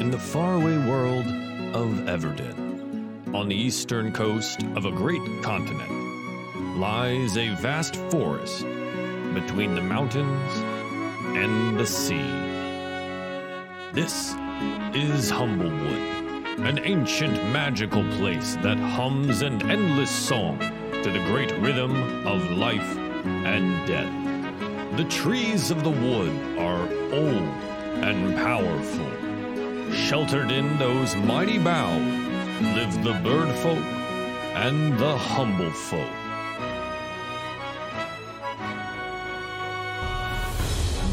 in the faraway world of Everden, on the eastern coast of a great continent, lies a vast forest between the mountains and the sea. This is Humblewood, an ancient magical place that hums an endless song to the great rhythm of life and death. The trees of the wood are old and powerful. Sheltered in those mighty boughs live the bird folk and the humble folk.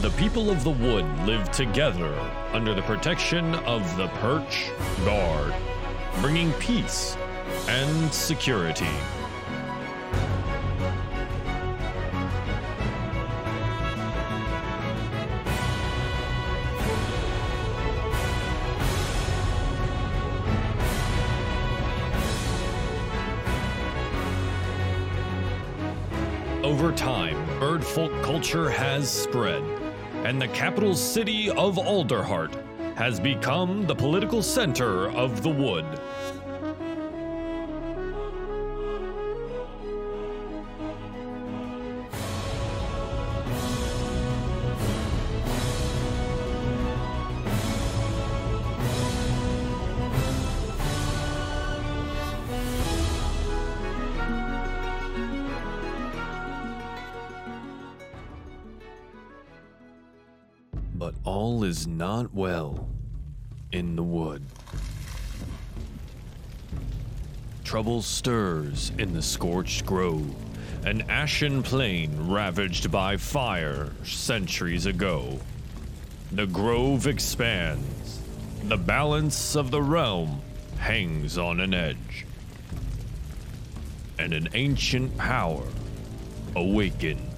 The people of the wood live together under the protection of the Perch Guard, bringing peace and security. Culture has spread, and the capital city of Alderheart has become the political center of the wood. Not well in the wood. Trouble stirs in the scorched grove, an ashen plain ravaged by fire centuries ago. The grove expands. The balance of the realm hangs on an edge. And an ancient power awakens.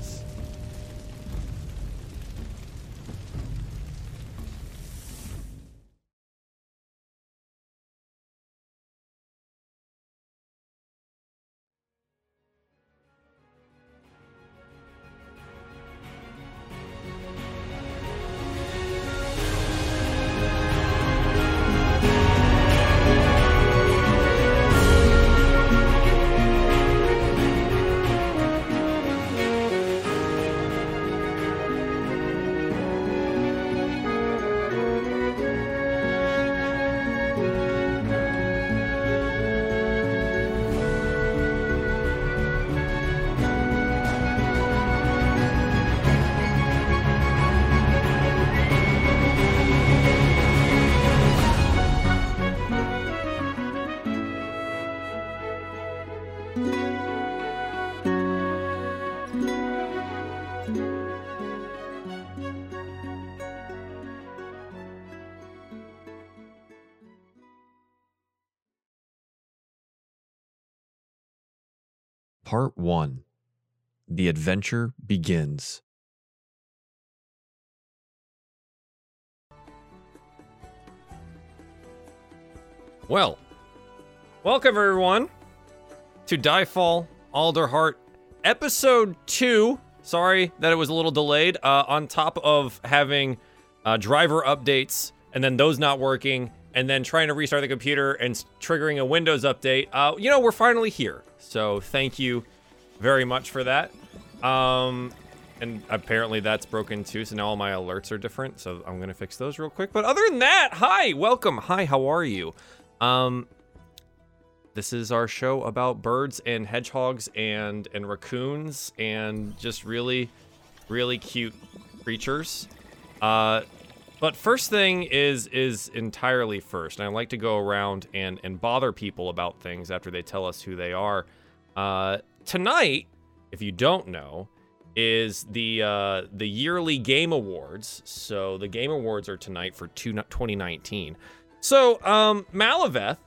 Part 1 The Adventure Begins. Well, welcome everyone to Diefall Alderheart, episode two. Sorry that it was a little delayed. Uh, on top of having uh, driver updates and then those not working, and then trying to restart the computer and triggering a Windows update. Uh, you know, we're finally here. So thank you very much for that. Um, and apparently that's broken too. So now all my alerts are different. So I'm gonna fix those real quick. But other than that, hi, welcome. Hi, how are you? Um, this is our show about birds and hedgehogs and and raccoons and just really, really cute creatures. Uh, but first thing is is entirely first. And I like to go around and and bother people about things after they tell us who they are. Uh, tonight, if you don't know, is the uh, the yearly Game Awards. So the Game Awards are tonight for two, 2019. So um, Malaveth,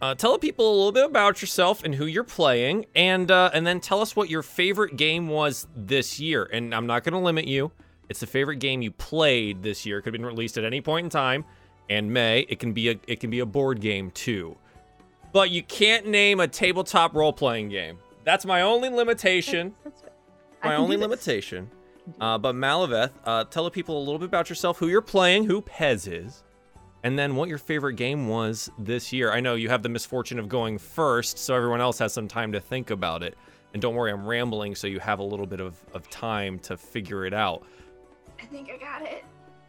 uh, tell people a little bit about yourself and who you're playing, and uh, and then tell us what your favorite game was this year. And I'm not going to limit you. It's the favorite game you played this year. It could have been released at any point in time, and may it can be a it can be a board game too. But you can't name a tabletop role playing game. That's my only limitation. That's fair. My only limitation. Uh, but Malaveth, uh, tell the people a little bit about yourself, who you're playing, who Pez is. and then what your favorite game was this year. I know you have the misfortune of going first, so everyone else has some time to think about it. And don't worry, I'm rambling, so you have a little bit of, of time to figure it out. I think I got it.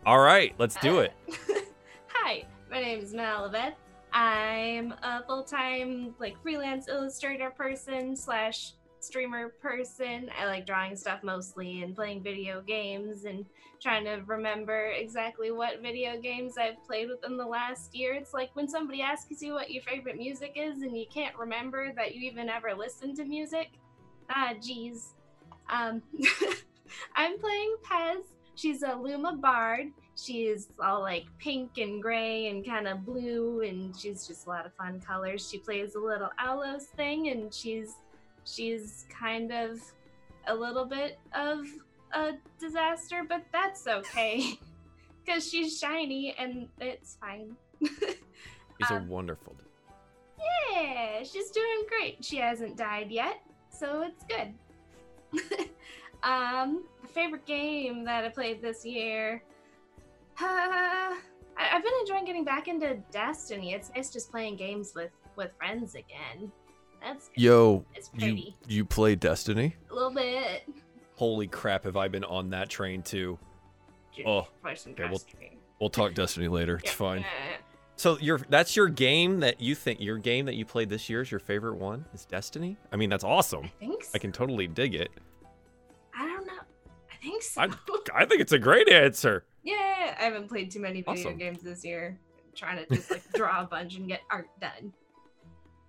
All right, let's do it. Hi, my name is Malibeth. I'm a full-time like freelance illustrator person slash streamer person. I like drawing stuff mostly and playing video games and trying to remember exactly what video games I've played within the last year. It's like when somebody asks you what your favorite music is and you can't remember that you even ever listened to music. Ah, geez. Um, I'm playing Pez. She's a Luma Bard. She's all like pink and gray and kind of blue, and she's just a lot of fun colors. She plays a little Alos thing, and she's she's kind of a little bit of a disaster, but that's okay because she's shiny and it's fine. He's a Um, wonderful. yeah, she's doing great. She hasn't died yet, so it's good. um, the favorite game that I played this year. Uh, I- I've been enjoying getting back into Destiny. It's nice just playing games with with friends again. That's good. Yo, it's you pretty. you play Destiny? A little bit. Holy crap, have I been on that train too? Oh, okay, well-. We'll talk Destiny later. It's Yeah, fine. So your that's your game that you think your game that you played this year is your favorite one is Destiny? I mean, that's awesome. I so. I can totally dig it. Think so. I I think it's a great answer. yeah, I haven't played too many video Awesome. games this year. I'm trying to just like draw a bunch and get art done.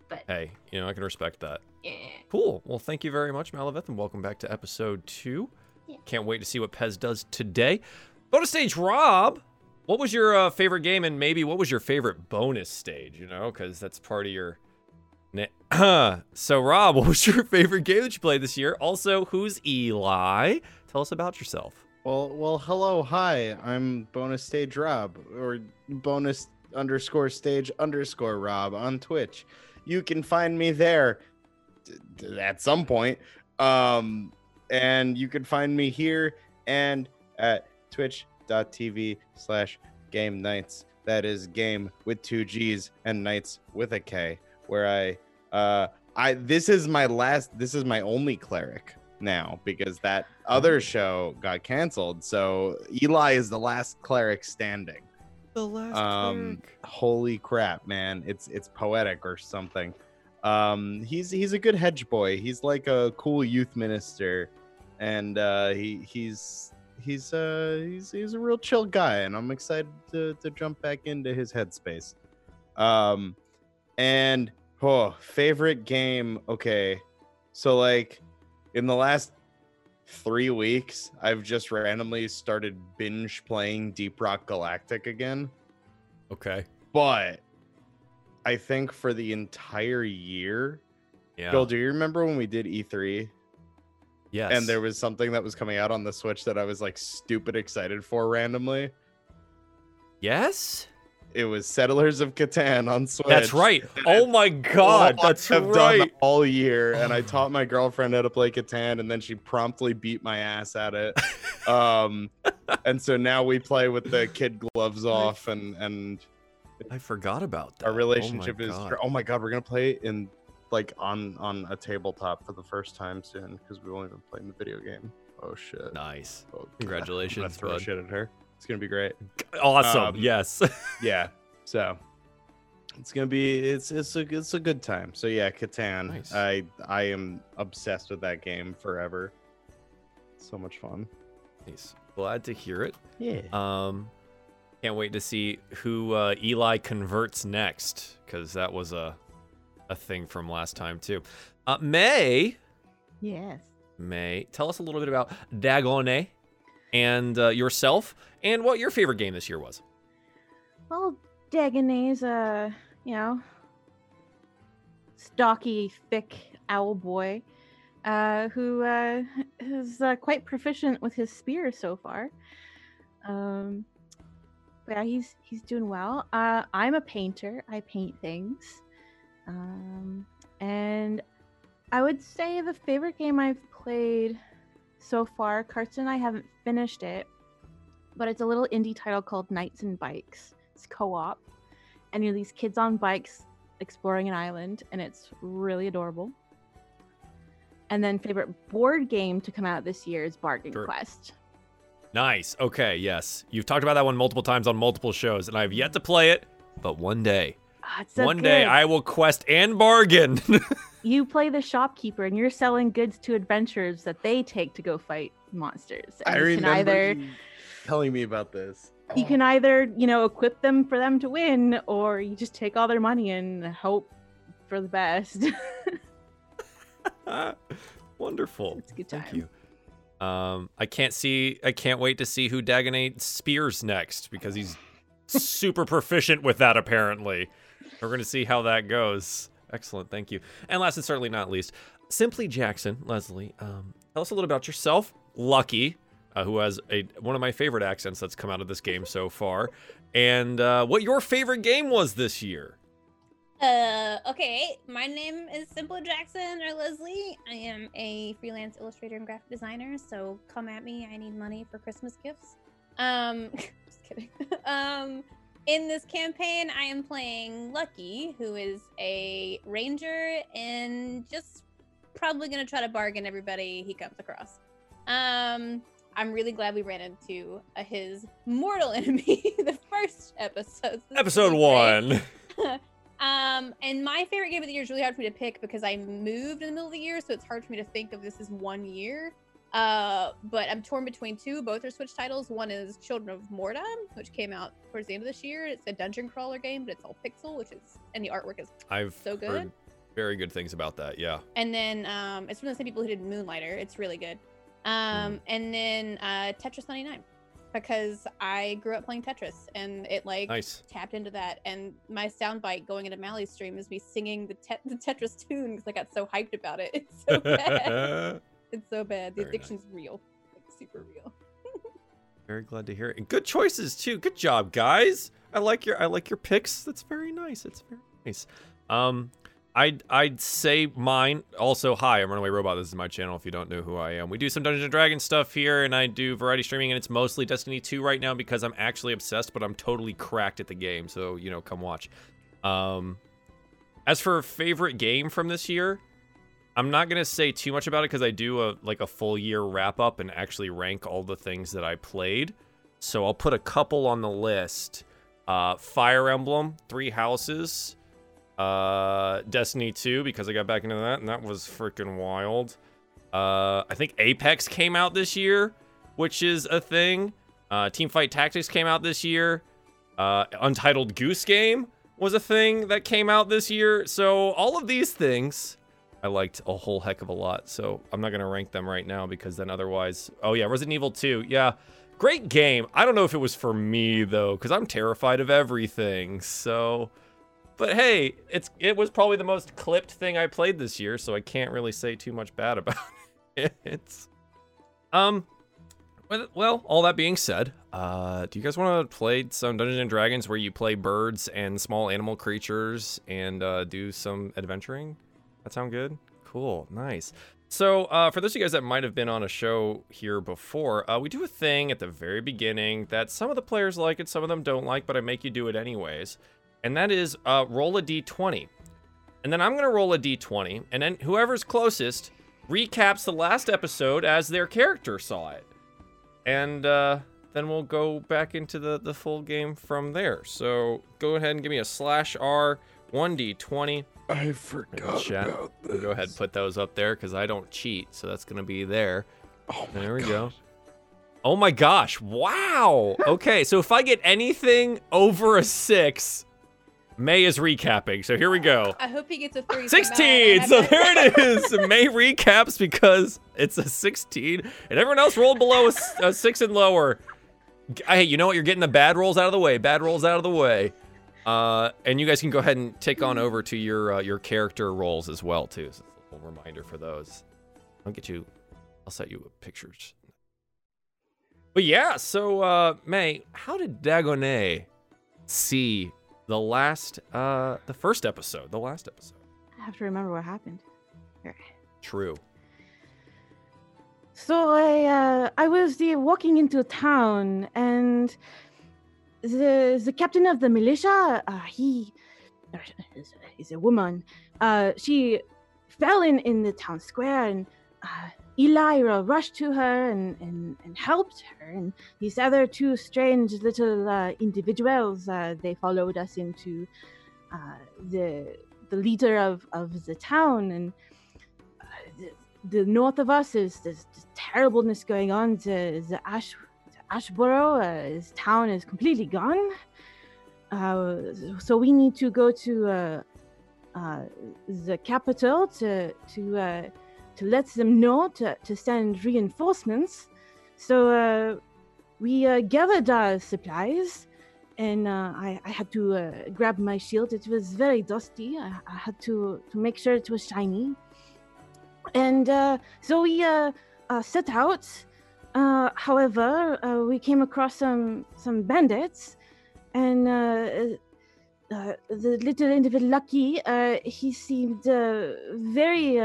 But Hey, you know, I can respect that. yeah. Cool. Well, thank you very much, Malaveth, and welcome back to episode two. Yeah. Can't wait to see what Pez does today. Bonus stage, Rob. What was your uh, favorite game, and maybe what was your favorite bonus stage? You know, because that's part of your. Na- so, Rob, what was your favorite game that you played this year? Also, who's Eli? Tell us about yourself. Well, well, hello, hi. I'm bonus stage Rob or bonus underscore stage underscore Rob on Twitch. You can find me there at some point. Um, and you can find me here and at twitch.tv slash game nights. That is game with two G's and nights with a K, where I uh I this is my last this is my only cleric now because that other show got canceled. So Eli is the last cleric standing. The last Um, holy crap, man! It's it's poetic or something. Um, he's he's a good hedge boy. He's like a cool youth minister, and uh, he he's he's uh he's he's a real chill guy, and I'm excited to to jump back into his headspace. Um, and oh, favorite game. Okay, so like in the last three weeks, I've just randomly started binge playing Deep Rock Galactic again. Okay. But I think for the entire year, Yeah. Bill, do you remember when we did E3 yes. and there was something that was coming out on the Switch that I was like stupid excited for randomly? Yes. It was Settlers of Catan on Switch. That's right. Oh my God. That's I've right. done all year, and I taught my girlfriend how to play Catan, and then she promptly beat my ass at it. um, and so now we play with the kid gloves off, and and I forgot about that. our Oh relationship is. God. Oh my god, we're gonna play in like on on a tabletop for the first time soon because we've only been playing the video game. Oh shit! nice. Oh, God. I'm gonna Congratulations, throw bud. shit at her. It's gonna be great. Awesome. Um, yes. Yeah. So it's gonna be it's it's a it's a good time. So yeah, Catan. Nice. I I am obsessed with that game forever. So much fun. nice. Glad to hear it. Yeah. Um, can't wait to see who uh, Eli converts next, because that was a a thing from last time too. Uh, May, Yes. May, tell us a little bit about Dagone and uh, yourself, and what your favorite game this year was. Well, Dagone's uh, you know, stocky, thick owl boy, uh, who uh, is uh, quite proficient with his spear so far. Um, yeah, he's he's doing well. Uh, I'm a painter. I paint things, um, and I would say the favorite game I've played so far. Carson and I haven't finished it, but it's a little indie title called Knights and Bikes. It's co-op, and you're these kids on bikes exploring an island, and it's really adorable. And then favorite board game to come out this year is Bargain Sure. Quest. Nice. Okay, yes. You've talked about that one multiple times on multiple shows, and I've yet to play it, but one day. Ah, it's so one day. I will quest and bargain. you play the shopkeeper and you're selling goods to adventurers that they take to go fight monsters. And I you can remember either you telling me about this. you can either, you know, equip them for them to win, or you just take all their money and hope for the best. Wonderful. It's a good Thank time. you. Um, I can't see. I can't wait to see who Dagonet spears next because he's super proficient with that. Apparently, we're going to see how that goes. Excellent. Thank you. And last and certainly not least, Simply Jackson, Leslie. Um, tell us a little about yourself. Lucky, uh, who has a one of my favorite accents that's come out of this game so far, and uh, what your favorite game was this year. Uh, okay. My name is Simple Jackson or Leslie. I am a freelance illustrator and graphic designer. So come at me. I need money for Christmas gifts. Um, just kidding. um, in this campaign, I am playing Lucky, who is a ranger and just probably gonna try to bargain everybody he comes across. Um, I'm really glad we ran into uh, his mortal enemy the first episode. Episode one. Um, and my favorite game of the year is really hard for me to pick because I moved in the middle of the year, so it's hard for me to think of this as one year. Uh, but I'm torn between two. Both are Switch titles. One is Children of Morta, which came out towards the end of this year. It's a dungeon crawler game, but it's all pixel, which is and the artwork is. I've So good. very good things about that. Yeah. And then um, it's from the same people who did Moonlighter. It's really good. Um, and then uh, Tetris 99 because I grew up playing Tetris and it like Nice. tapped into that. And my soundbite going into Mally's stream is me singing the, te- the Tetris tune because I got so hyped about it. It's so bad. it's so bad. The Very nice. real, like super real. Very glad to hear it. And good choices too. Good job, guys. I like your I like your picks. That's very nice. It's very nice. Um I'd I'd say mine also hi, I'm Runaway Robot. This is my channel if you don't know who I am. We do some Dungeons and Dragons stuff here and I do variety streaming and it's mostly Destiny 2 right now because I'm actually obsessed, but I'm totally cracked at the game. So, you know, come watch. Um as for favorite game from this year, I'm not gonna say too much about it because I do a like a full year wrap up and actually rank all the things that I played. So I'll put a couple on the list. Uh, Fire Emblem, Three Houses, uh, Destiny 2 because I got back into that and that was freaking wild. Uh, I think Apex came out this year, which is a thing. Uh, Teamfight Tactics came out this year. Uh, Untitled Goose Game was a thing that came out this year. So all of these things I liked a whole heck of a lot. So I'm not gonna rank them right now because then otherwise. Oh yeah, Resident Evil 2. Yeah, great game. I don't know if it was for me though, because I'm terrified of everything. So, but hey, it's it was probably the most clipped thing I played this year, so I can't really say too much bad about it. It's, Um. Well, all that being said, uh, do you guys want to play some Dungeons and Dragons where you play birds and small animal creatures and uh, do some adventuring? That sound good? Cool, nice. So, uh, for those of you guys that might have been on a show here before, uh, we do a thing at the very beginning that some of the players like it, some of them don't like, but I make you do it anyways. And that is uh, roll a d20. And then I'm going to roll a d20, and then whoever's closest recaps the last episode as their character saw it. And uh, then we'll go back into the, the full game from there. So go ahead and give me a slash R, 1d20. I forgot Chat. about this. go ahead put those up there because I don't cheat, so that's gonna be there. Oh my There we God. go. Oh my gosh! Wow. Okay, so if I get anything over a six, May is recapping. So here we go. I hope he gets a three. so Mal and I Sixteen. So there it is. May recaps because it's a sixteen, and everyone else rolled below a, s- a six and lower. Hey, you know what? You're getting the bad rolls out of the way. Bad rolls out of the way. Uh, and you guys can go ahead and take on over to your uh, your character roles as well too. So a little reminder for those. I'll get you. I'll set you with pictures. But yeah, so uh, May, how did Dagonet see the last, uh, the first episode, the last episode? I have to remember what happened. True. So I uh, I was uh, walking into town and the the captain of the militia, uh, he is, a woman. Uh, she fell in in the town square, and uh, Eli uh, rushed to her and, and, and helped her. And these other two strange little uh, individuals, uh, they followed us into uh, the the leader of, of the town. And uh, the, north of us is this, this terribleness going on. The, the Ash Ashboro, uh, his town is completely gone. Uh, so we need to go to uh, uh, the capital to to uh, to let them know to, to send reinforcements. So we gathered our supplies, and I, I had to grab my shield. It was very dusty. I, I had to, to make sure it was shiny. And so we set out. Uh, however, uh, we came across some some bandits, and uh, uh, the little individual Lucky, uh, he seemed uh, very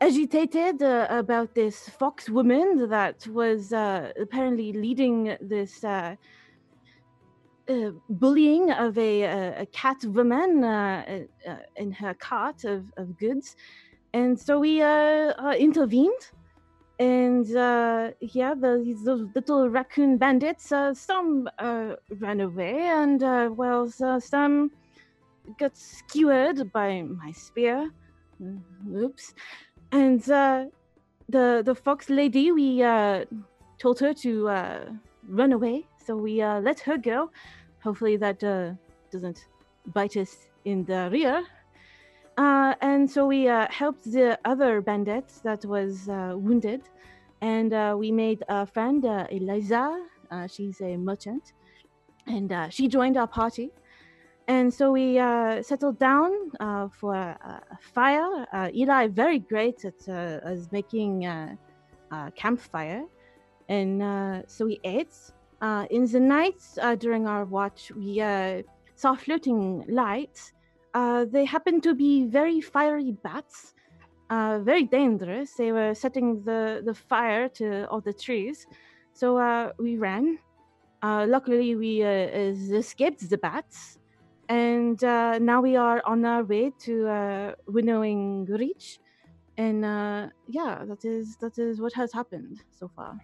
agitated about this fox woman that was apparently leading this bullying of a, a, cat woman in her cart of, of goods. And so we intervened. And uh, yeah, the, little raccoon bandits, uh, some uh, ran away, and uh, well, so some got skewered by my spear. Mm, Oops. And uh, the the fox lady, we uh, told her to uh, run away, so we uh, let her go. Hopefully, that uh, doesn't bite us in the rear. Uh, and so we uh, helped the other bandits that was uh, wounded, and uh, we made a friend, uh, Eliza. Uh, she's a merchant, and she joined our party. And so we settled down for a, fire. Eli, very great at, uh, making campfire. And so we ate. In the night, during our watch, we saw floating lights. Uh, they happened to be very fiery bats, uh, very dangerous. They were setting the, the fire to all the trees. So uh, we ran. Uh, luckily, we uh, escaped the bats and uh, now we are on our way to uh, winnowing reach and uh, yeah that is that is what has happened so far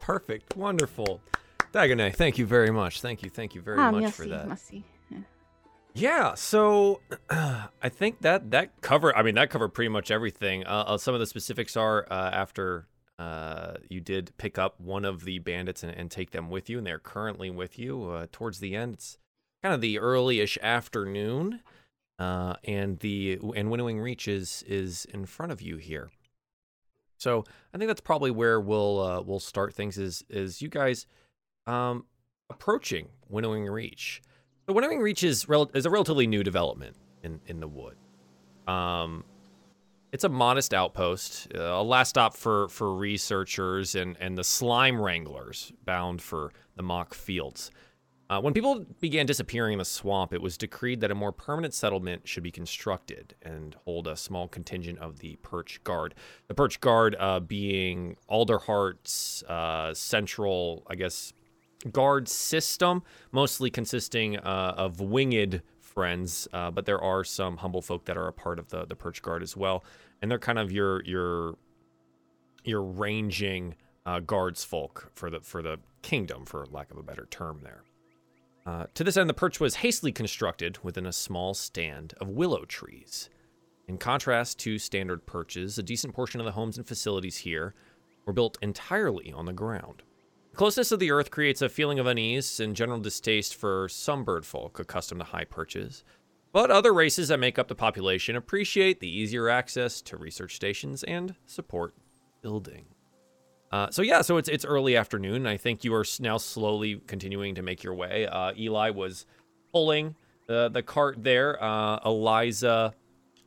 Perfect. Wonderful. Dagonet, thank you very much. Thank you. Thank you very ah, much merci, for that. merci. Yeah, so I think that that cover. I mean, that covered pretty much everything. Uh, uh, some of the specifics are uh, after uh, you did pick up one of the bandits and, and take them with you, and they're currently with you. Uh, towards the end, it's kind of the early-ish afternoon, and the and winnowing reach is is in front of you here. So I think that's probably where we'll we'll start things. Is is you guys um, approaching winnowing reach? The Winnowing Reach is, rel- is a relatively new development in, in the wood. Um, it's a modest outpost, uh, a last stop for, for researchers and, and the slime wranglers bound for the Mokk Fields. Uh, when people began disappearing in the swamp, it was decreed that a more permanent settlement should be constructed and hold a small contingent of the Perch Guard. The Perch Guard uh, being Alderheart's uh, central, I guess, guard system, mostly consisting uh, of winged friends, uh, but there are some humble folk that are a part of the the perch guard as well, and they're kind of your your your ranging uh, guards folk for the for the kingdom, for lack of a better term there. Uh, to this end, the perch was hastily constructed within a small stand of willow trees. In contrast to standard perches, a decent portion of the homes and facilities here were built entirely on the ground. Closeness of the earth creates a feeling of unease and general distaste for some bird folk accustomed to high perches. But other races that make up the population appreciate the easier access to research stations and support building. Uh, so yeah, so it's it's early afternoon. I think you are now slowly continuing to make your way. Uh, Eli was pulling the the cart there. Uh, Eliza,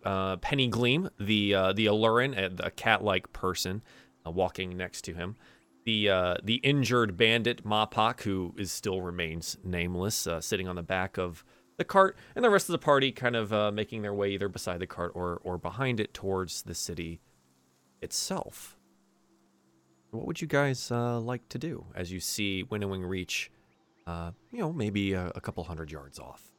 uh, Penny Gleam, the uh, the Allurin, a, a cat-like person, uh, walking next to him the uh, the injured bandit Mapach, who is still remains nameless, uh, sitting on the back of the cart, and the rest of the party kind of uh, making their way either beside the cart or or behind it towards the city itself. What would you guys uh, like to do as you see Winnowing Reach, uh, you know, maybe a, a couple hundred yards off?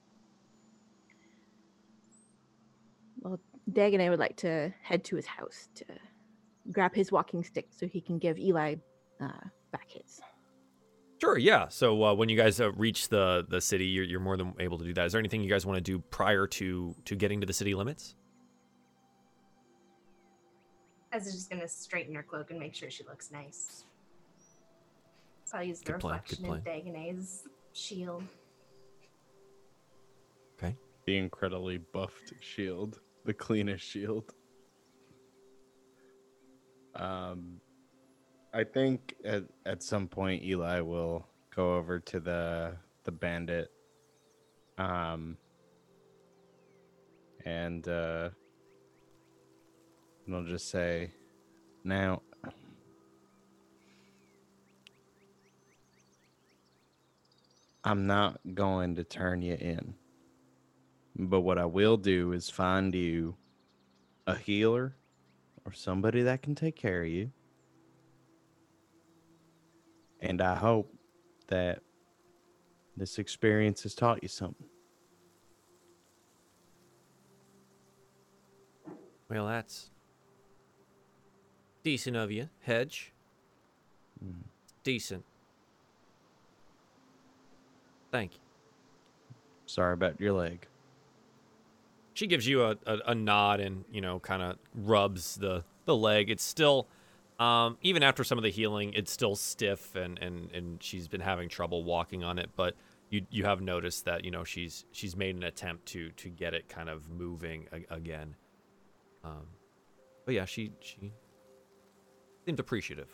Well, Dag and I would like to head to his house to grab his walking stick so he can give Eli uh, back his. Sure, yeah. So uh, when you guys uh, reach the the city, you're, you're more than able to do that. Is there anything you guys want to do prior to to getting to the city limits? I was just gonna straighten her cloak and make sure she looks nice. So I'll use the Good plan, good reflection in Dagonet's shield. Okay. The incredibly buffed shield, the cleanest shield. Um, I think at, at some point Eli will go over to the the bandit, um, and uh, and I'll just say, now. I'm not going to turn you in. But what I will do is find you a healer or somebody that can take care of you. And I hope that this experience has taught you something. Well, that's decent of you, Hedge. Mm. Decent. Thank you. Sorry about your leg. She gives you a, a, a nod and you know kind of rubs the the leg. It's still, um, even after some of the healing, it's still stiff and and and she's been having trouble walking on it. But you you have noticed that you know she's she's made an attempt to to get it kind of moving a, again. Um, but yeah, she she seemed appreciative.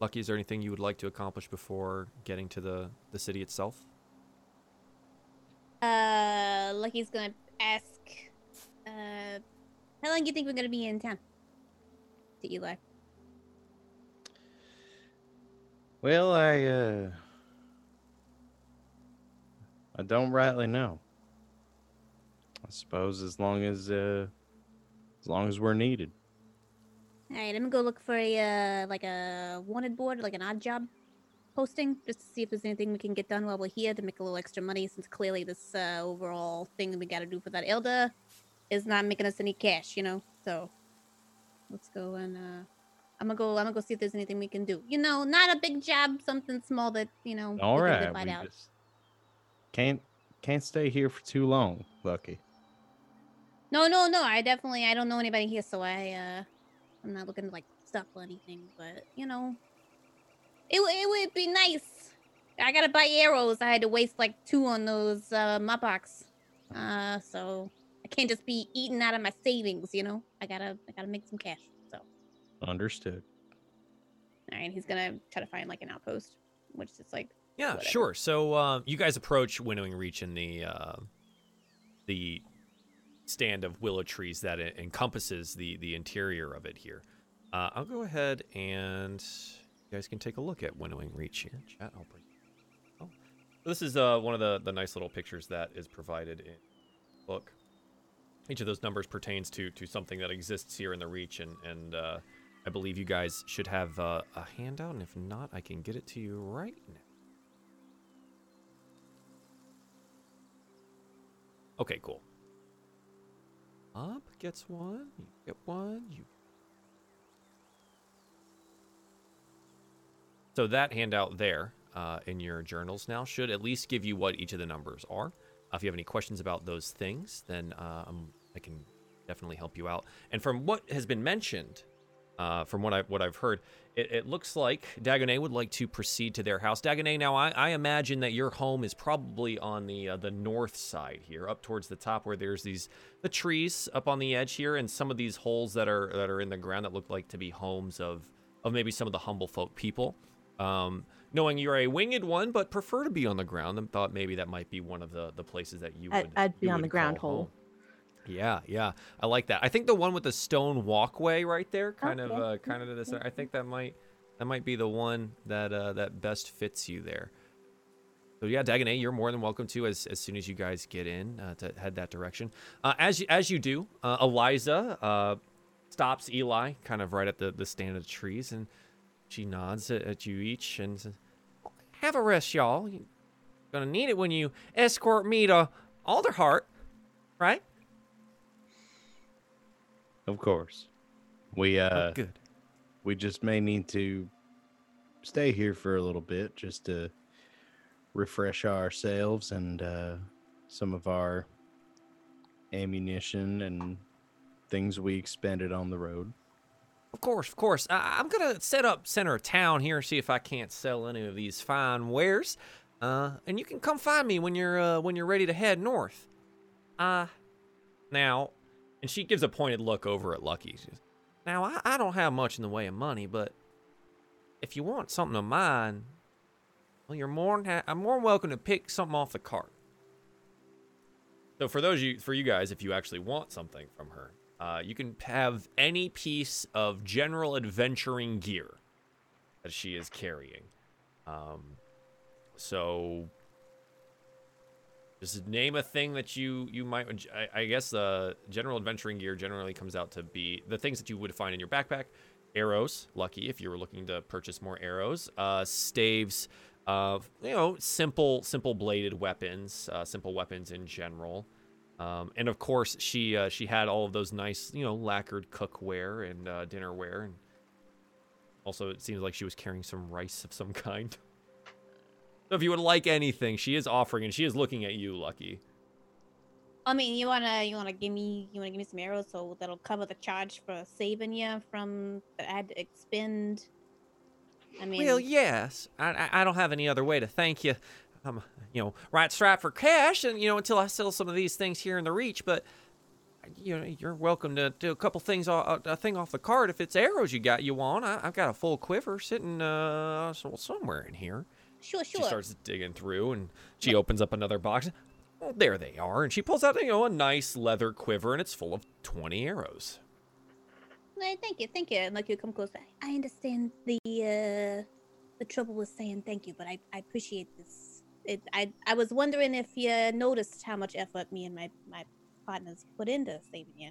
Lucky, is there anything you would like to accomplish before getting to the the city itself? Uh, Lucky's gonna ask, uh, how long do you think we're gonna be in town? To Eli. Well, I uh I don't rightly know. I suppose as long as uh as long as we're needed. All right, I'm gonna go look for a uh, like a wanted board, like an odd job posting, just to see if there's anything we can get done while we're here to make a little extra money. Since clearly this uh, overall thing that we got to do for that elder is not making us any cash, you know. So let's go and uh, I'm gonna go. I'm gonna go see if there's anything we can do. You know, not a big job, something small that you know. all right. we out. Just can't can't stay here for too long, Lucky. No, no, no. I definitely I don't know anybody here, so I uh I'm not looking to like stuff or anything, but you know, it it would be nice. I gotta buy arrows. I had to waste like two on those uh mudbox. Uh, so I can't just be eating out of my savings, you know. I gotta I gotta make some cash. So Understood. all right, he's gonna try to find like an outpost, which is like Yeah, whatever. sure. So um, you guys approach Winnowing Reach in the uh, the stand of willow trees that encompasses the the interior of it here. Uh, I'll go ahead and you guys can take a look at Winnowing Reach here. Chat, I'll bring. Oh, this is uh, one of the the nice little pictures that is provided in the book. Each of those numbers pertains to to something that exists here in the Reach, and and uh, I believe you guys should have uh, a handout, and if not, I can get it to you right now. Okay, cool. Up gets one. You get one. You. So that handout there uh, in your journals now should at least give you what each of the numbers are. If you have any questions about those things, then uh, I can definitely help you out. And from what has been mentioned, uh, from what I what I've heard, it, it looks like Dagonet would like to proceed to their house. Dagonet, now I, I imagine that your home is probably on the uh, the north side here, up towards the top where there's these the trees up on the edge here, and some of these holes that are that are in the ground that look like to be homes of of maybe some of the humble folk people. Um, knowing you're a winged one, but prefer to be on the ground, and thought maybe that might be one of the the places that you I'd- I'd be on the ground hole. Yeah, yeah, I like that. I think the one with the stone walkway right there, kind of, uh, kind of to the center. I think that might, that might be the one that uh, that best fits you there. so yeah, Dagonet, you're more than welcome to as, as soon as you guys get in uh, to head that direction. Uh, as you, as you do, uh, Eliza uh, stops Eli kind of right at the, the stand of the trees and she nods at, at you each and says, "Have a rest, y'all. You're gonna need it when you escort me to Alderheart, right?" Of course. We Oh, uh good. we just may need to stay here for a little bit just to refresh ourselves and uh some of our ammunition and things we expended on the road. Of course, of course. I- I'm gonna set up center of town here, and see if I can't sell any of these fine wares. Uh, and you can come find me when you're uh, when you're ready to head north. Uh, now, and she gives a pointed look over at Lucky. Says, now I, I don't have much in the way of money, but if you want something of mine, well, you're more than ha- I'm more welcome to pick something off the cart. So for those you for you guys, if you actually want something from her, uh, you can have any piece of general adventuring gear that she is carrying. Um, so just name a thing that you you might. I, I guess uh, general adventuring gear generally comes out to be the things that you would find in your backpack. Arrows, lucky if you were looking to purchase more arrows. Uh, staves, uh, you know, simple simple bladed weapons, uh, simple weapons in general. Um, and of course, she uh, she had all of those nice, you know, lacquered cookware and uh, dinnerware, and also it seems like she was carrying some rice of some kind. so if you would like anything, she is offering, and she is looking at you, Lucky. I mean, you wanna you wanna give me you wanna give me some arrows so that'll cover the charge for saving you from that I had to expend. I mean, well, yes, I, I I don't have any other way to thank you. I'm, you know, right strapped for cash, and you know, until I sell some of these things here in the reach, but. You know, you're welcome to do a couple things, o- a thing off the cart if it's arrows you got you want. I, I've got a full quiver sitting uh somewhere in here. sure, sure. She starts digging through and she opens up another box. Well, there they are. And she pulls out, you know, a nice leather quiver and it's full of 20 arrows. Hey, thank you, thank you. And like you come close. I understand the uh the trouble with saying thank you, but I, I appreciate this. It, I I was wondering if you noticed how much effort me and my my partners put into saving you.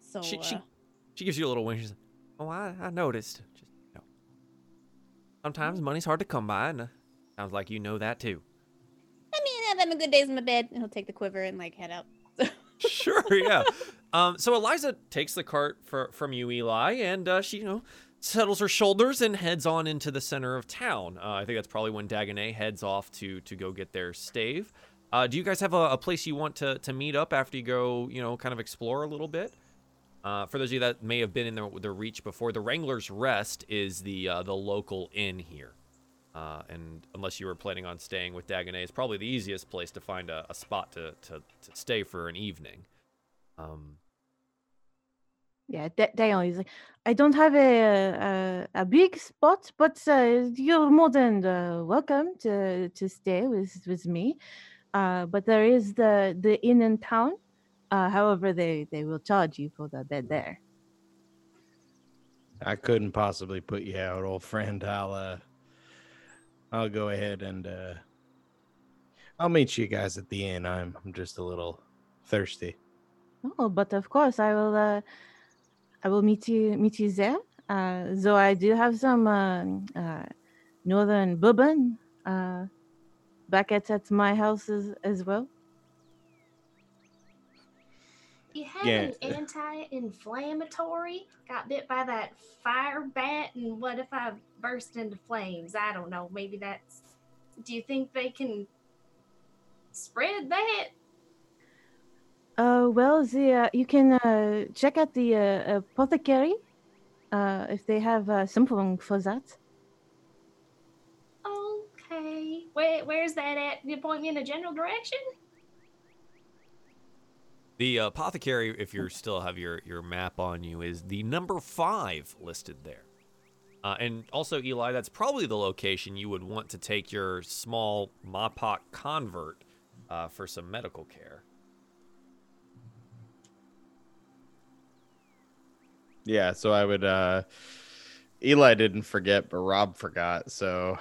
So She, uh, she, she gives you a little wink. She's like, Oh, I, I noticed. Just, you know, sometimes money's hard to come by, and uh, sounds like you know that too. I mean, I'm having good days in my bed. And he'll take the quiver and like head out. sure, yeah. Um, so Eliza takes the cart for, from you, Eli, and uh, she, you know, settles her shoulders and heads on into the center of town. Uh, I think that's probably when Dagonet heads off to to go get their stave. Uh, do you guys have a, a place you want to, to meet up after you go, you know, kind of explore a little bit? Uh, for those of you that may have been in the, the reach before, the Wrangler's Rest is the uh, the local inn here. Uh, and unless you were planning on staying with Dagonet, it's probably the easiest place to find a, a spot to, to, to stay for an evening. Um, Yeah, Da- Dion is like, I don't have a a, a big spot, but uh, you're more than uh, welcome to to stay with with me. Uh, but there is the the inn in town. Uh, however, they they will charge you for the bed there. I couldn't possibly put you out, old friend. I'll uh I'll go ahead and uh I'll meet you guys at the inn. I'm I'm just a little thirsty. Oh, but of course, I will. I will meet you meet you there. Uh, though I do have some um, uh, northern bourbon uh, back at, at my house as, as well. You have Yeah. an anti-inflammatory. Got bit by that fire bat, and what if I burst into flames? I don't know. Maybe that's. Do you think they can spread that? Uh, well, the uh, you can uh, check out the uh, apothecary uh, if they have uh, something for that. Okay. Where, where's that at? Can you point me in a general direction? the apothecary, if you still have your, your map on you, is the number five listed there. Uh, and also, Eli, that's probably the location you would want to take your small Mapach convert uh, for some medical care. Yeah, so I would uh Eli didn't forget, but Rob forgot. So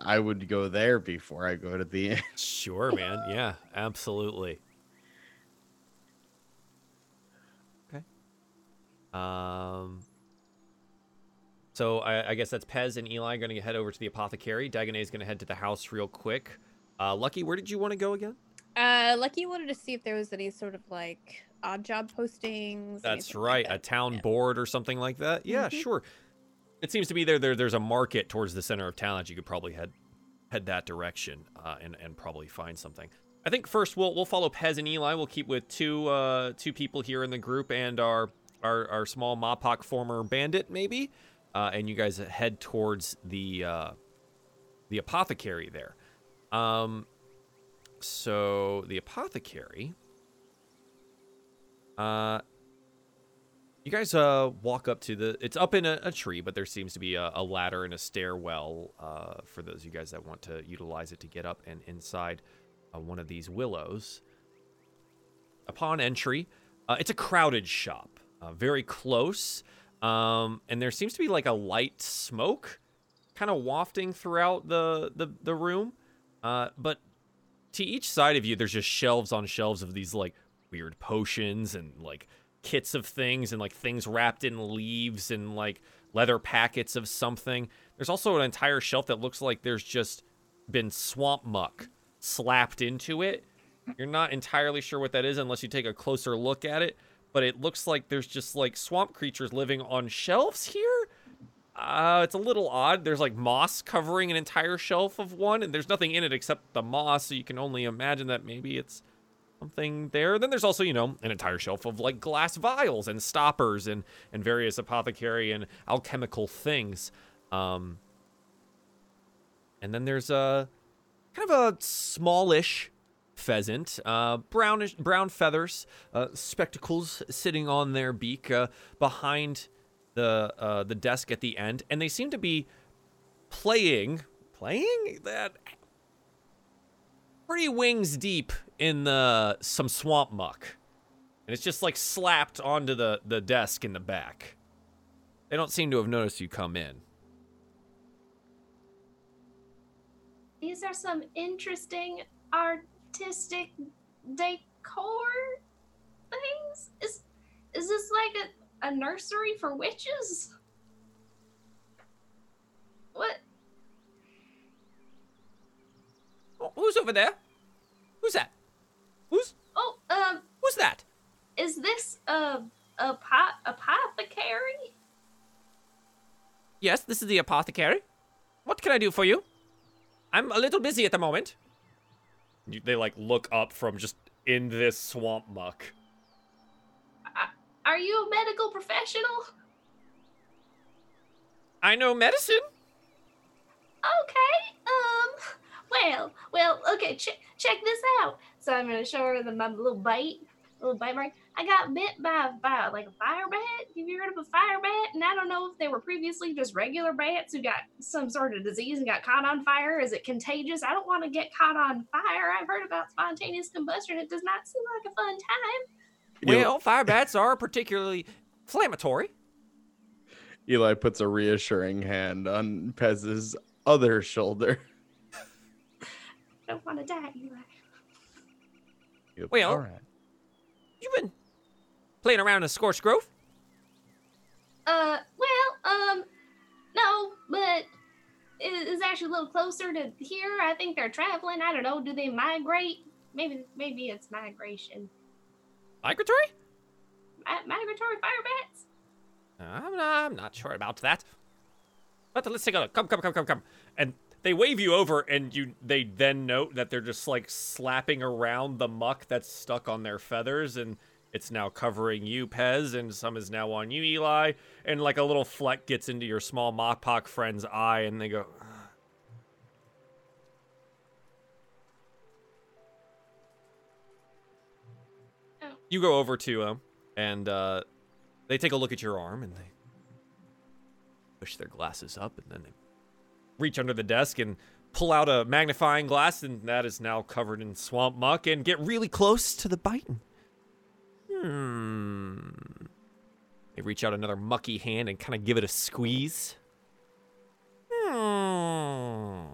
I would go there before I go to the inn. Sure, man. Yeah, absolutely. Okay. Um. So I, I guess that's Pez and Eli going to head over to the apothecary. Dagonet is going to head to the house real quick. Uh, Lucky, where did you want to go again? Uh, Lucky wanted to see if there was any sort of like odd job postings. That's anything like right, a town Yeah. board or something like that. Yeah, Mhm. sure. It seems to be there. There, there's a market towards the center of town that you could probably head head that direction uh, and and probably find something. I think first we'll we'll follow Pez and Eli. We'll keep with two uh two people here in the group and our our our small Mapach former bandit maybe, uh, and you guys head towards the uh, the apothecary there. Um, so the apothecary. Uh, you guys uh walk up to the. It's up in a, a tree, but there seems to be a, a ladder and a stairwell uh, for those of you guys that want to utilize it to get up and inside uh, one of these willows. Upon entry, uh, it's a crowded shop, uh, very close, um, and there seems to be like a light smoke, kind of wafting throughout the the the room. Uh, but to each side of you, there's just shelves on shelves of these like weird potions and like kits of things and like things wrapped in leaves and like leather packets of something. There's also an entire shelf that looks like there's just been swamp muck slapped into it. You're not entirely sure what that is unless you take a closer look at it, but it looks like there's just like swamp creatures living on shelves here. Uh, it's a little odd. There's like moss covering an entire shelf of one, and there's nothing in it except the moss, so you can only imagine that maybe it's something there. Then there's also, you know, an entire shelf of like glass vials and stoppers and and various apothecary and alchemical things. Um, and then there's a kind of a smallish pheasant, uh, brownish brown feathers, uh, spectacles sitting on their beak uh, behind the uh, the desk at the end, and they seem to be playing playing that pretty wings deep in the some swamp muck, and it's just like slapped onto the the desk in the back. They don't seem to have noticed you come in. These are some interesting artistic decor things. Is is this like a, a nursery for witches? What? Who's over there? Who's that? Who's Oh, um, who's that? is this a a pot apothecary? Yes, this is the apothecary. What can I do for you? I'm a little busy at the moment. You, they like look up from just in this swamp muck. Are you a medical professional? I know medicine. Okay. Um. Well, well. Okay. Check check this out. So I'm gonna show her the my little bite, little bite mark. I got bit by by like a fire bat. Have you heard of a fire bat? And I don't know if they were previously just regular bats who got some sort of disease and got caught on fire. Is it contagious? I don't want to get caught on fire. I've heard about spontaneous combustion. It does not seem like a fun time. Eli- Well, fire bats are particularly inflammatory. Eli puts a reassuring hand on Pez's other shoulder. I don't want to die, Eli. Well- all right. You've been playing around in Scorched Grove. Uh, well, um, no, but it is actually a little closer to here. I think they're traveling. I don't know. Do they migrate? Maybe, maybe it's migration. Migratory? Mi- migratory fire bats? I'm not, I'm not sure about that. But let's take a look. Come, come, come, come, come. And they wave you over, and you they then note that they're just like slapping around the muck that's stuck on their feathers, and it's now covering you, Pez, and some is now on you, Eli. And like a little fleck gets into your small Mapach friend's eye, and they go. Oh. You go over to him, and uh, they take a look at your arm, and they push their glasses up, and then they reach under the desk and pull out a magnifying glass, and that is now covered in swamp muck, and get really close to the biting. Hmm. They reach out another mucky hand and kind of give it a squeeze. Hmm.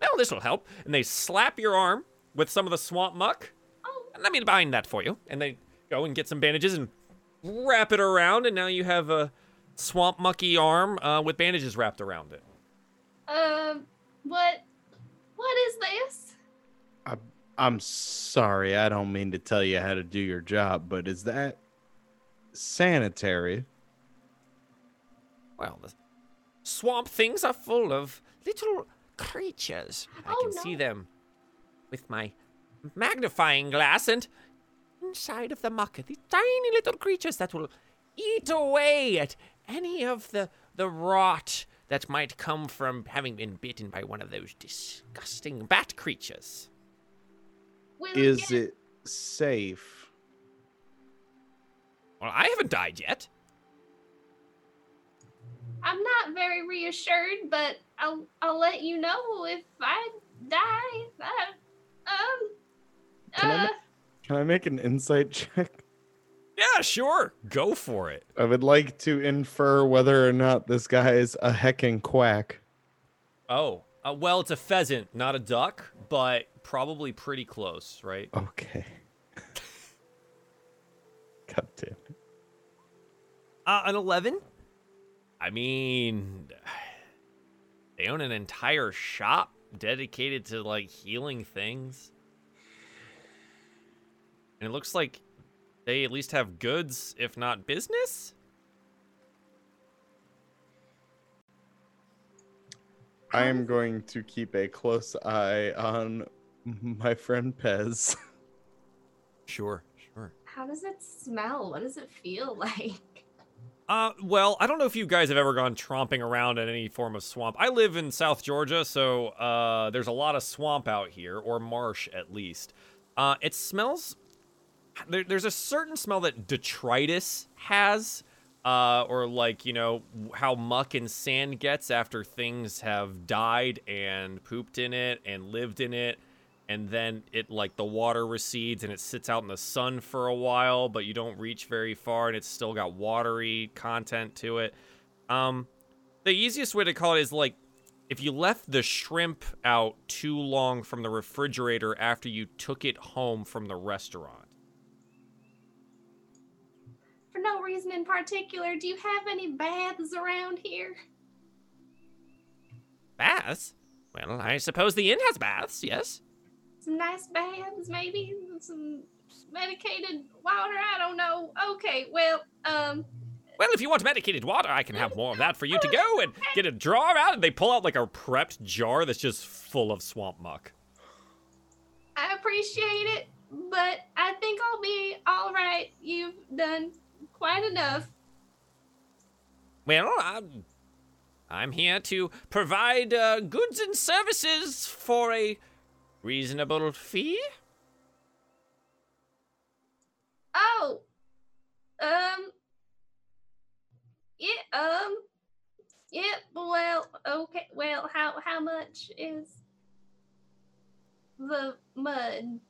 Well, this will help. And they slap your arm with some of the swamp muck. Oh, let me bind that for you. And they go and get some bandages and wrap it around, and now you have a swamp mucky arm uh, with bandages wrapped around it. um, what, what is this? I'm sorry, I don't mean to tell you how to do your job, but is that sanitary? Well, the swamp things are full of little creatures. I Oh, can see them with my magnifying glass, and inside of the muck are these tiny little creatures that will eat away at any of the the rot that might come from having been bitten by one of those disgusting bat creatures. Will Is get- it safe? Well, I haven't died yet. I'm not very reassured, but I'll I'll let you know if I die. I, um, Can I uh, ma- Can I make an insight check? Yeah, sure. Go for it. I would like to infer whether or not this guy is a hecking quack. Oh, uh, well, it's a pheasant, not a duck, but probably pretty close, right? Okay. God damn it. Uh, an 11? I mean, they own an entire shop dedicated to like healing things. And it looks like they at least have goods, if not business. I am going to keep a close eye on my friend Pez. Sure, sure. how does it smell? What does it feel like? Uh, well, I don't know if you guys have ever gone tromping around in any form of swamp. I live in South Georgia, so uh, there's a lot of swamp out here, or marsh at least. Uh, it smells. There, there's a certain smell that detritus has, uh, or like you know how muck and sand gets after things have died and pooped in it and lived in it, and then it like the water recedes and it sits out in the sun for a while, but you don't reach very far and it's still got watery content to it. Um, the easiest way to call it is like if you left the shrimp out too long from the refrigerator after you took it home from the restaurant. No reason in particular, do you have any baths around here? Baths? Well, I suppose the inn has baths, yes. Some nice baths, maybe some medicated water. I don't know. Okay, well, um, Well, if you want medicated water, I can have more of that for you to go and get a jar out. And they pull out like a prepped jar that's just full of swamp muck. I appreciate it, but I think I'll be all right. You've done quite enough. Well, I'm, I'm here to provide uh, goods and services for a reasonable fee. Oh, um, yeah, um, yeah. Well, okay. Well, how how much is the mud?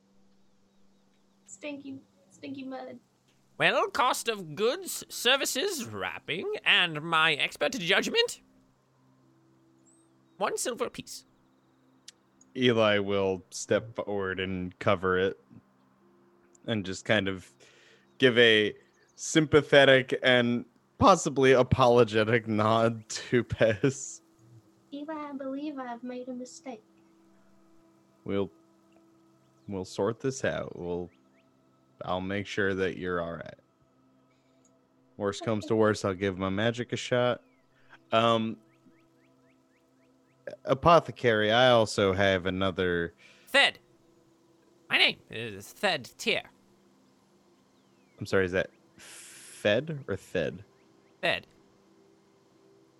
Stinky, stinky mud. Well, cost of goods, services, wrapping, and my expert judgment. One silver piece. Eli will step forward and cover it and just kind of give a sympathetic and possibly apologetic nod to Pez. Eli, I believe I've made a mistake. We'll we'll sort this out. We'll I'll make sure that you're all right. Worst comes to worst, I'll give my magic a shot. Um apothecary, I also have another Thed. My name is Thed Tier. I'm sorry, is that Fed or Thed? Thed.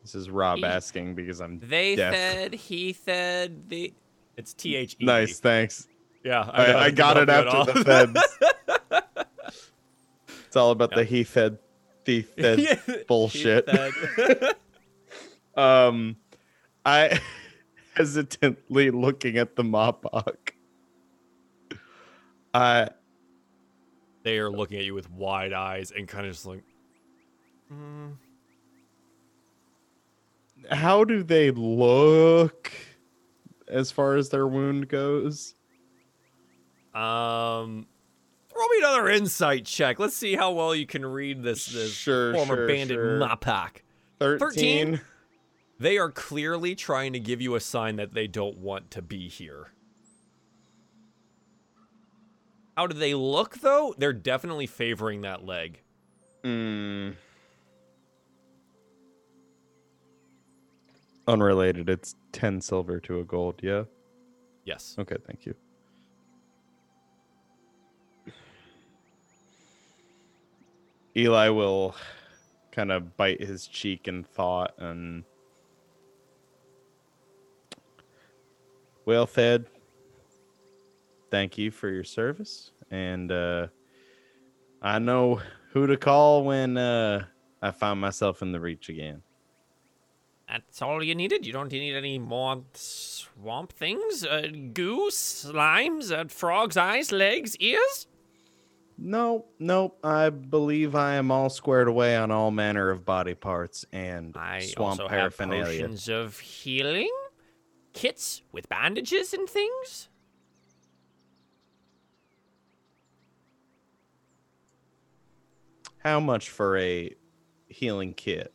This is Rob He- asking because I'm They deaf. Thed, he Thed, the. It's T H E. Nice, thanks. Yeah, I, I, got it after the feds. all about the Yeah. he fed, the bullshit. Um, I hesitantly looking at the Mapach. I they are looking at you with wide eyes and kind of just like. "Hmm." how do they look as far as their wound goes? Um, throw me another insight check. Let's see how well you can read this. This Sure, former sure, bandit sure. Mapach. 13. They are clearly trying to give you a sign that they don't want to be here. How do they look, though? They're definitely favoring that leg. Mm. Unrelated. It's 10 silver to a gold, yeah? Yes. Okay, thank you. Eli will kind of bite his cheek in thought and. Well, Fed, thank you for your service. And uh, I know who to call when uh, I find myself in the reach again. That's all you needed? You don't need any more swamp things? Uh, goo, slimes, uh, frog's eyes, legs, ears? No, nope. I believe I am all squared away on all manner of body parts and I swamp also have paraphernalia. potions of healing, kits with bandages and things. How much for a healing kit?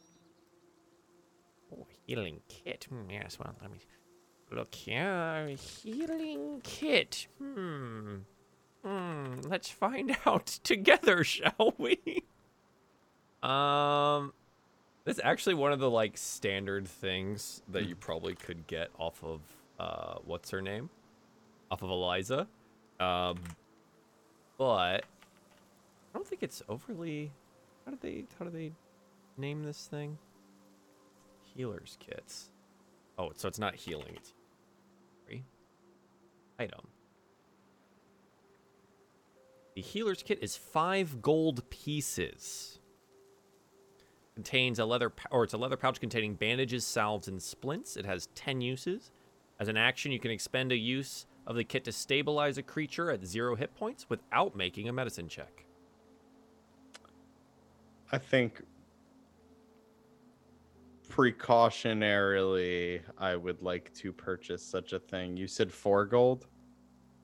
Oh, healing kit. Hmm, yes, well, let me look here. Healing kit. Hmm. Hmm. Let's find out together, shall we? um, this is actually one of the like standard things that you probably could get off of uh, what's her name? Off of Eliza. Um, but I don't think it's overly. How do they? How do they name this thing? Healer's kits. Oh, so it's not healing. It's item. The healer's kit is five gold pieces. Contains a leather, or it's a leather pouch containing bandages, salves, and splints. It has ten uses. As an action, you can expend a use of the kit to stabilize a creature at zero hit points without making a medicine check. I think precautionarily, I would like to purchase such a thing. You said four gold?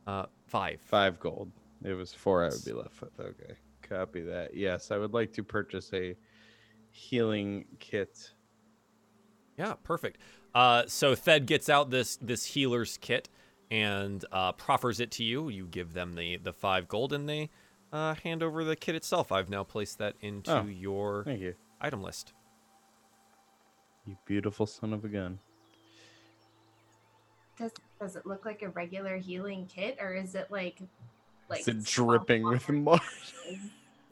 Uh, five. Five gold. It was four I would be left with. Okay. Copy that. Yes, I would like to purchase a healing kit. Yeah, perfect. Uh, so Thed gets out this this healer's kit and uh, proffers it to you. You give them the the five gold, and they uh, hand over the kit itself. I've now placed that into Oh, your Thank you. item list. You beautiful son of a gun. Does does it look like a regular healing kit, or is it like like Is it dripping with mud?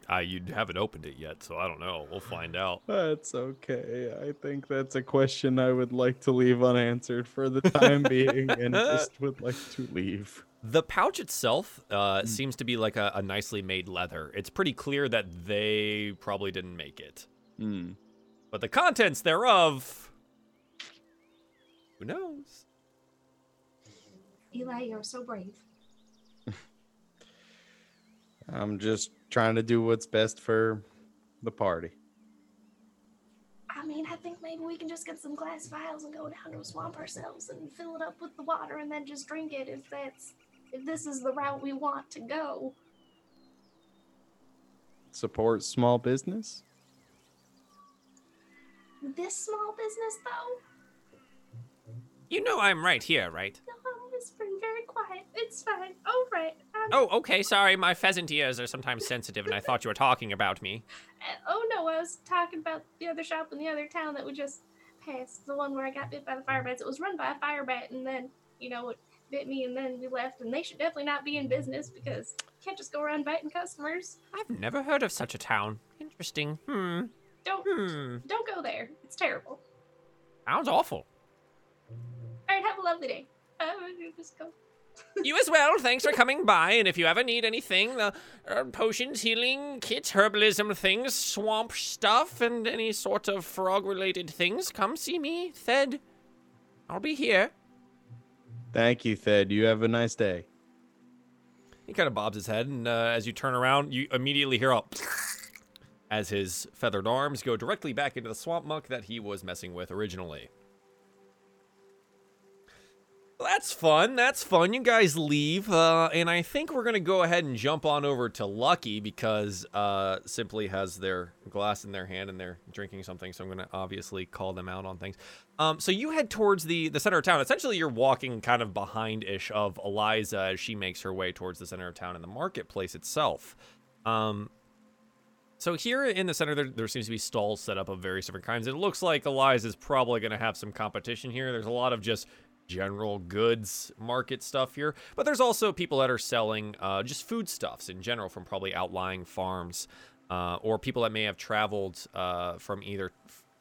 Uh, you haven't opened it yet, so I don't know. We'll find out. That's okay. I think that's a question I would like to leave unanswered for the time being and just would like to leave. The pouch itself uh, seems to be like a, a nicely made leather. It's pretty clear that they probably didn't make it, Hmm. but the contents thereof, who knows? Eli, you're so brave. I'm just trying to do what's best for the party. I mean, I think maybe we can just get some glass vials and go down to a swamp ourselves and fill it up with the water and then just drink it if that's if this is the route we want to go. Support small business? This small business though, You know I'm right here, right? no, Very quiet. It's fine. All right. I'm, Oh, okay. Sorry, my pheasant ears are sometimes sensitive, and I thought you were talking about me. uh, oh no, I was talking about the other shop in the other town that we just passed. The one where I got bit by the fire bats. It was run by a fire bat, and then you know it bit me, and then we left. And they should definitely not be in business because you can't just go around biting customers. I've never heard of such a town. Interesting. Hmm. Don't Hmm. don't go there. It's terrible. Sounds awful. All right, have a lovely day. Just go. You as well. Thanks for coming by. And if you ever need anything, the uh, potions, healing kits, herbalism things, swamp stuff, and any sort of frog-related things, come see me, Thed. I'll be here. Thank you, Thed. You have a nice day. He kind of bobs his head, and uh, as you turn around, you immediately hear a as his feathered arms go directly back into the swamp muck that he was messing with originally. That's fun. That's fun. You guys leave, uh, and I think we're gonna go ahead and jump on over to Lucky because uh, Simply has their glass in their hand and they're drinking something. So I'm gonna obviously call them out on things. Um, so you head towards the the center of town. Essentially, you're walking kind of behind-ish of Eliza as she makes her way towards the center of town and the marketplace itself. Um, so here in the center, there, there seems to be stalls set up of various different kinds. It looks like Eliza's probably going to have some competition here. There's a lot of just general goods market stuff here, but there's also people that are selling uh, just foodstuffs in general from probably outlying farms, uh, or people that may have traveled uh, from either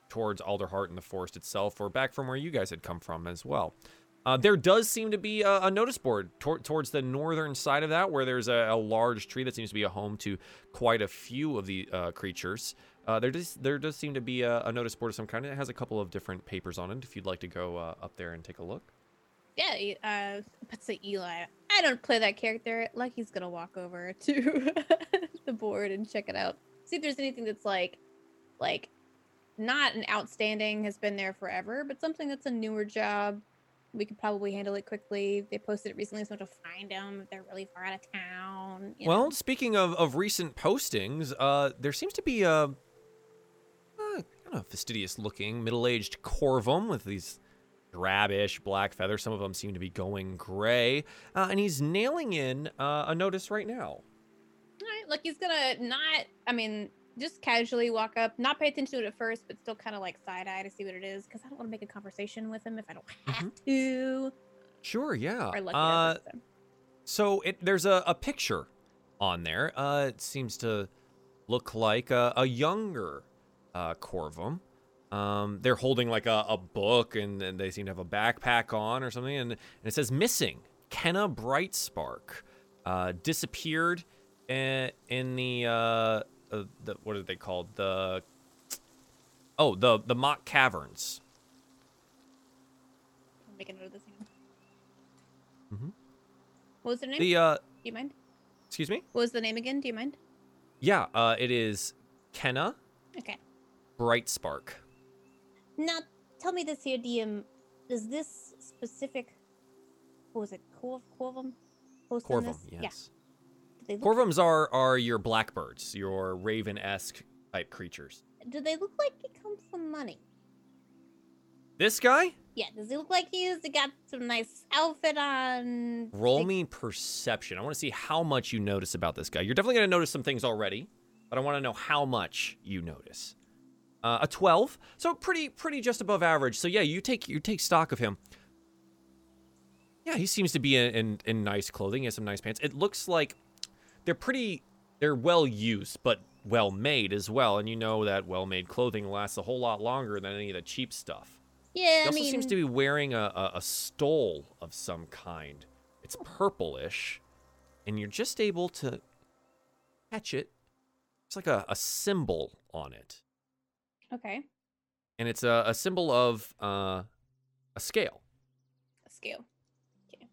towards Alderheart and the forest itself, or back from where you guys had come from as well. Uh, there does seem to be a, a notice board tor- towards the northern side of that, where there's a, a large tree that seems to be a home to quite a few of the uh, creatures. Uh, there does there does seem to be a, a notice board of some kind. It has a couple of different papers on it. If you'd like to go uh, up there and take a look. Yeah, uh, let's say Eli. I don't play that character. Lucky's gonna walk over to the board and check it out. See if there's anything that's like, like, not an outstanding has been there forever, but something that's a newer job. We could probably handle it quickly. They posted it recently, so have to find them if they're really far out of town. you know. Well, speaking of, of recent postings, uh, there seems to be a, kind of fastidious looking middle aged Corvum with these drabish black feather. Some of them seem to be going gray. Uh, and he's nailing in uh, a notice right now. All right, look, he's gonna not. I mean, just casually walk up, not pay attention to it at first, but still kind of like side eye to see what it is, because I don't want to make a conversation with him if I don't have to. Sure, yeah. Mm-hmm. Uh. So it there's a, a picture on there. Uh, it seems to look like a, a younger uh, Corvum. Um, they're holding like a, a book and, and they seem to have a backpack on or something. And, and it says missing Kenna Brightspark. Uh, disappeared in, in the, uh, uh, the, what are they called? The, oh, the, the mock caverns. Make a note of this. Mhm. What was their name? The, uh, Do you mind? excuse me? What was the name again? Do you mind? Yeah, uh, it is Kenna Okay. Brightspark. Now, tell me this here, DM. Is this specific, what was it, Corv, Corvum? Post Corvum, yes. Yeah. Corvums are are your blackbirds, your raven-esque type creatures. Do they look like he comes from money? This guy, Yeah. Does he look like he's got some nice outfit on? roll me perception. I want to see how much you notice about this guy. You're definitely going to notice some things already, but I want to know how much you notice. Uh, a 12, so pretty pretty just above average. So yeah, you take you take stock of him. Yeah, he seems to be in, in, in nice clothing. He has some nice pants. It looks like they're pretty they're well used, but well made as well. And you know that well made clothing lasts a whole lot longer than any of the cheap stuff. Yeah, He I also mean, seems to be wearing a, a, a stole of some kind. It's purplish, and you're just able to catch it. It's like a, a symbol on it, okay. and it's a, a symbol of uh, a scale. A scale. Okay.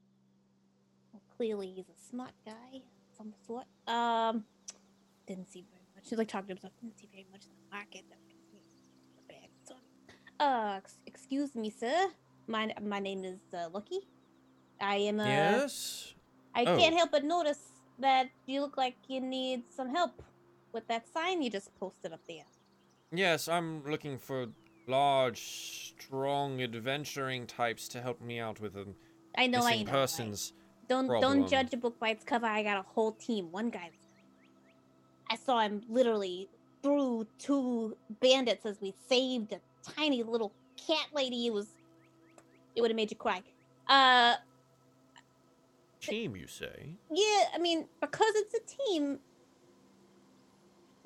Well, clearly he's a smart guy, of some sort. Um, didn't see very much. He's like talking to himself. Didn't see very much in the market. That makes me feel bad. So, uh, excuse me, sir. My my name is uh, Lucky. I am. Uh, yes. I Oh. can't help but notice that you look like you need some help with that sign you just posted up there. Yes, I'm looking for large, strong, adventuring types to help me out with a I know I know. right? persons. Don't problem. don't judge a book by its cover. I got a whole team. One guy, I saw him literally through two bandits as we saved a tiny little cat lady. It was, it would have made you cry. Uh, Team, you say? yeah. I mean, because it's a team.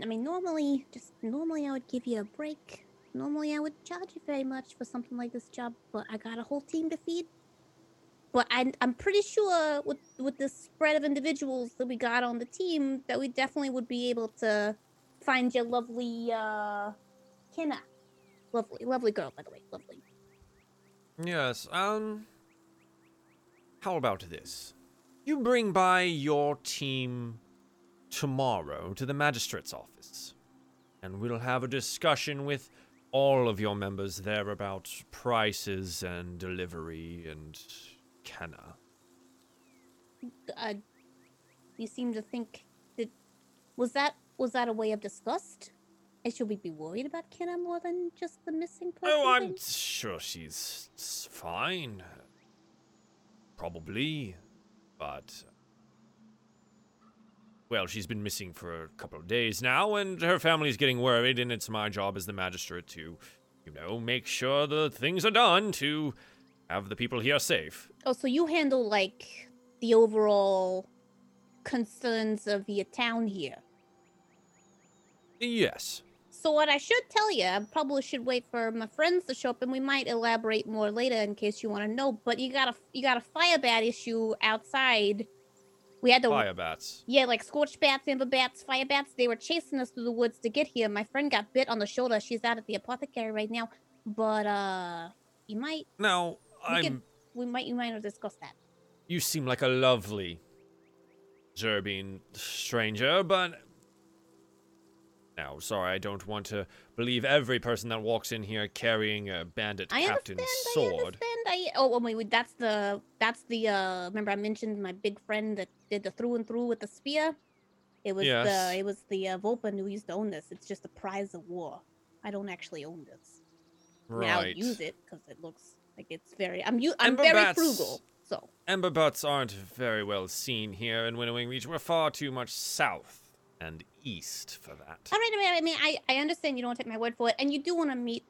I mean, normally, just normally I would give you a break. Normally I would charge you very much for something like this job, but I got a whole team to feed. But I, I'm pretty sure with with the spread of individuals that we got on the team, that we definitely would be able to find your lovely uh, Kenna. Lovely, lovely girl, by the way, lovely. Yes, um. How about this? You bring by your team tomorrow to the magistrate's office, and we'll have a discussion with all of your members there about prices and delivery and Kenna. Uh, you seem to think that was that was that a way of disgust? And should we be worried about Kenna more than just the missing person? Oh, I'm thing? sure she's fine. Probably. But. Well, she's been missing for a couple of days now, and her family's getting worried, and it's my job as the magistrate to, you know, make sure the things are done to have the people here safe. Oh, so you handle like the overall concerns of the town here. Yes. So what I should tell you, I probably should wait for my friends to show up, and we might elaborate more later in case you want to know. But you got a you got a fire bat issue outside. We had the Fire bats. yeah, like scorched bats, amber bats, fire bats. They were chasing us through the woods to get here. My friend got bit on the shoulder. She's out at the apothecary right now. But uh, you might Now, we I'm. could we might you might have discussed that. You seem like a lovely Zerbine stranger, but. Now, sorry, I don't want to believe every person that walks in here carrying a bandit I captain's understand. sword. I understand. I oh well, wait, wait, that's the that's the uh. Remember I mentioned my big friend that did the through and through with the spear. It was Yes. the it was the uh, Volpin who used to own this. It's just a prize of war. I don't actually own this. I mean, I'll use it because it looks like it's very. I'm u- I'm Ember very bats- frugal. So Ember butts aren't very well seen here in Winnowing Reach. We're far too much south and east for that. all right. I mean, I mean, I I understand you don't want to take my word for it, and you do want to meet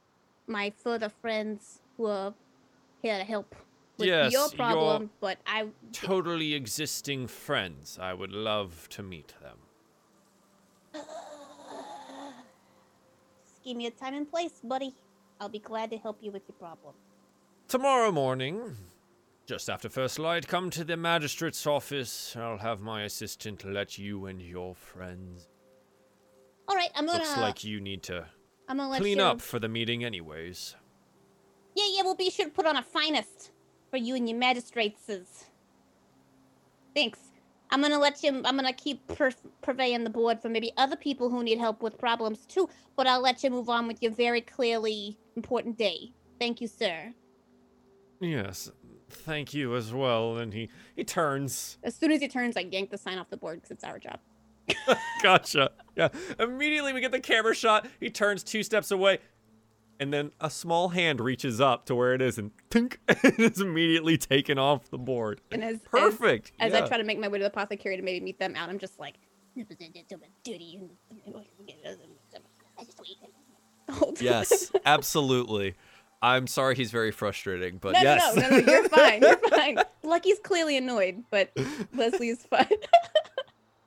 my further friends who are here to help with Yes, your your- problem. But I Totally existing friends. I would love to meet them. Just give me a time and place, buddy. I'll be glad to help you with your problem. Tomorrow morning, just after first light, come to the magistrate's office. I'll have my assistant let you and your friends. All right, I'm gonna. Looks like you need to I'm gonna let clean you. up for the meeting, anyways. Yeah, yeah. We'll be sure to put on a finest for you and your magistrates. Thanks. I'm gonna let you. I'm gonna keep per- purveying the board for maybe other people who need help with problems too. But I'll let you move on with your very clearly important day. Thank you, sir. Yes, thank you as well. And he he turns. As soon as he turns, I yank the sign off the board because it's our job. Gotcha. Yeah. Immediately we get the camera shot. He turns two steps away. And then a small hand reaches up to where it is and tink, and it's immediately taken off the board. And as Perfect. As, yeah. I try to make my way to the apothecary to maybe meet them out, I'm just like. Yes, absolutely. I'm sorry he's very frustrating, but no, yes. no, no, no, no, you're fine. You're fine. Lucky's clearly annoyed, but Leslie is fine.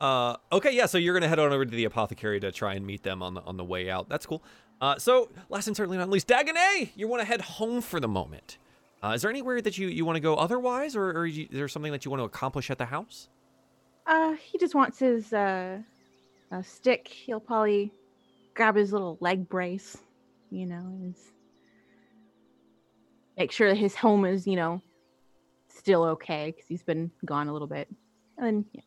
Uh, okay, yeah. So you're gonna head on over to the apothecary to try and meet them on the on the way out. That's cool. Uh, so last and certainly not least, Dagonet, you want to head home for the moment. Uh, is there anywhere that you you want to go otherwise, or, or you, is there something that you want to accomplish at the house? Uh, he just wants his uh, uh stick. He'll probably grab his little leg brace, you know, his make sure that his home is, you know, still okay because he's been gone a little bit. And then yeah,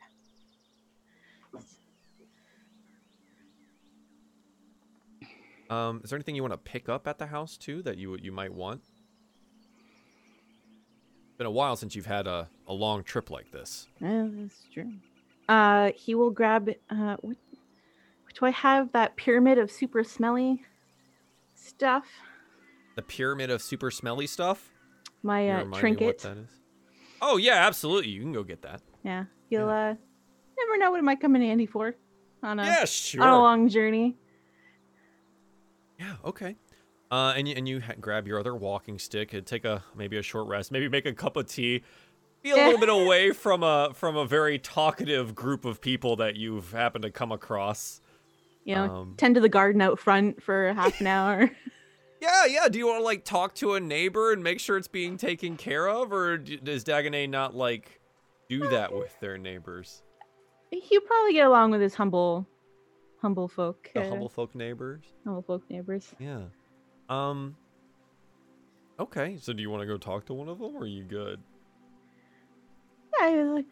Um, is there anything you want to pick up at the house too that you you might want? It's Been a while since you've had a, a long trip like this. yeah, that's true. Uh, he will grab uh, what? Do I have that pyramid of super smelly stuff? The pyramid of super smelly stuff. My uh, trinket. that is? Oh yeah, absolutely. You can go get that. Yeah, you'll uh, never know what it might come in handy for on a Yeah, sure. on a long journey. Yeah, okay. Uh, and you, and you ha- grab your other walking stick and take a maybe a short rest, maybe make a cup of tea, be a little bit away from a from a very talkative group of people that you've happened to come across. You know, Um, tend to the garden out front for half an hour. Yeah, yeah. Do you want to like talk to a neighbor and make sure it's being taken care of, or d- does Dagonet not like do that with their neighbors, He'll probably get along with his humble, humble folk. the uh, humble folk neighbors? humble folk neighbors. Yeah. Um. Okay, so do you want to go talk to one of them, or are you good? Yeah, like-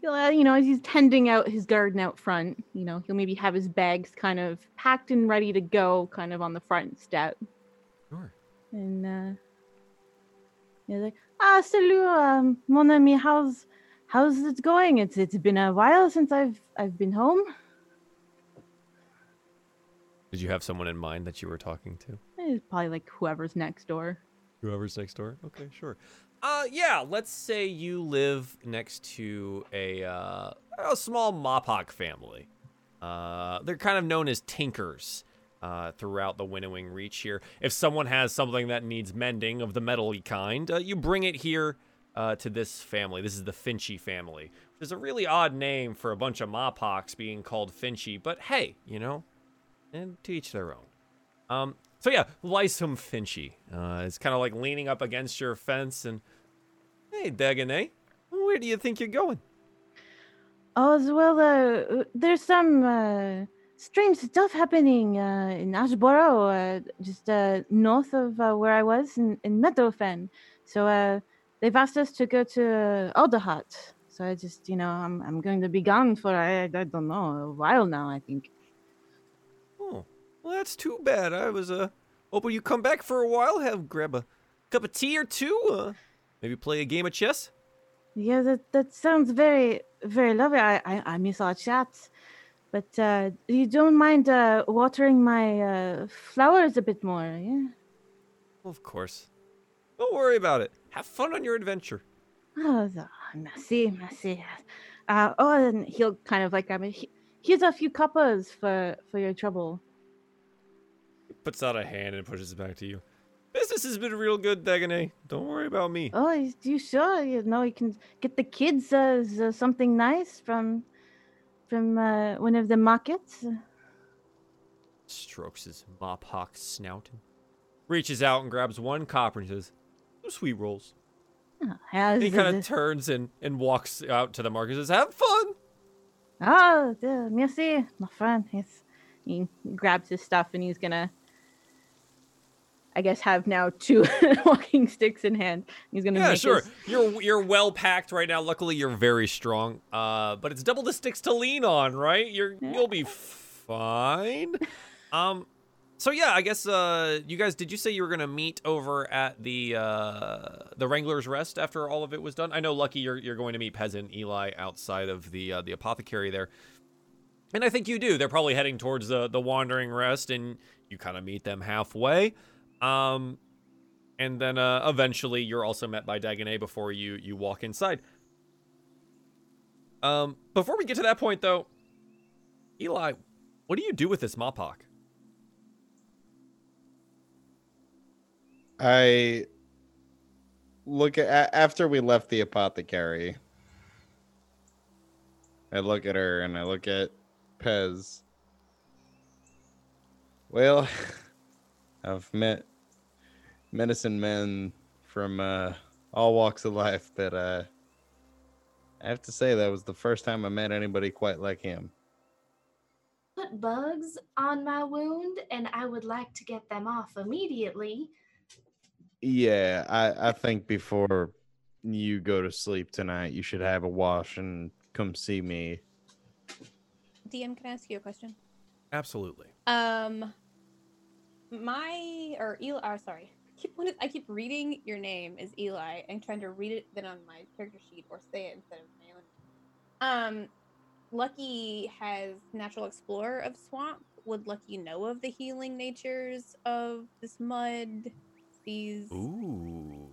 he'll, uh, you know, as he's tending out his garden out front, you know, he'll maybe have his bags kind of packed and ready to go, kind of on the front step. Sure. And uh, he's like, Ah, salut, um, mon ami. How's how's it going? It's it's been a while since I've I've been home. Did you have someone in mind that you were talking to? It's probably like whoever's next door. Whoever's next door. Okay, sure. Uh, yeah. Let's say you live next to a uh, a small Mapach family. Uh, they're kind of known as tinkers. Uh, throughout the winnowing reach here. If someone has something that needs mending of the metally kind, uh, you bring it here uh, to this family. This is the Finchy family, which is a really odd name for a bunch of Mapachs being called Finchy, but hey, you know, and to each their own. Um, so yeah, Lysum Finchy uh, is kind of like leaning up against your fence and, hey, Dagonet, where do you think you're going? Oh, as well, uh, there's some uh, strange stuff happening uh, in Ashboro, uh, just uh, north of uh, where I was in, in Meadowfen. So they've asked us to go to Alderheart. So I just, you know, I'm, I'm going to be gone for, I, I don't know, a while now, I think. Well, that's too bad. I was uh hoping you come back for a while, have grab a cup of tea or two, uh, maybe play a game of chess. Yeah, that, that sounds very, very lovely. I, I, I miss our chats. But uh, you don't mind uh, watering my uh, flowers a bit more, yeah? Well, of course. Don't worry about it. Have fun on your adventure. Oh, the, merci, merci. Uh, oh, and he'll kind of like, I mean, he, here's a few coppers for, for your trouble. Puts out a hand and pushes it back to you. Business has been real good, Dagonet. Don't worry about me. Oh, is- you sure? You know, you can get the kids uh, uh, something nice from from uh, one of the markets. Strokes his Mapach snout and reaches out and grabs one copper and says, "Some sweet rolls." Oh, how's He kind of turns and, and walks out to the market and says, Have fun! Oh, merci, my friend. Yes. He grabs his stuff and he's gonna, I guess, have now two walking sticks in hand. He's gonna Yeah, make sure. his- You're you're well packed right now. Luckily, you're very strong. Uh, but it's double the sticks to lean on, right? You're you'll be fine. Um, so yeah, I guess uh, you guys, did you say you were gonna meet over at the uh the Wrangler's Rest after all of it was done? I know, Lucky, you're you're going to meet Pez and Eli outside of the uh, the apothecary there. And I think you do. They're probably heading towards the the Wandering Rest, and you kind of meet them halfway. Um, and then uh, eventually you're also met by Dagonet before you you walk inside. Um, before we get to that point, though, Eli, what do you do with this Mapach? I look at after we left the apothecary. I look at her and I look at Pez. Well, I've met medicine men from uh, all walks of life, but uh, I have to say that was the first time I met anybody quite like him. Put bugs on my wound, and I would like to get them off immediately. Yeah, I, I think before you go to sleep tonight, you should have a wash and come see me. DM, can I ask you a question? Absolutely. Um, my or Eli. Or sorry, I keep wanting- I keep reading your name as Eli and trying to read it then on my character sheet or say it instead of my own. Um, Lucky has natural explorer of swamp. Would Lucky know of the healing natures of this mud? These. Ooh.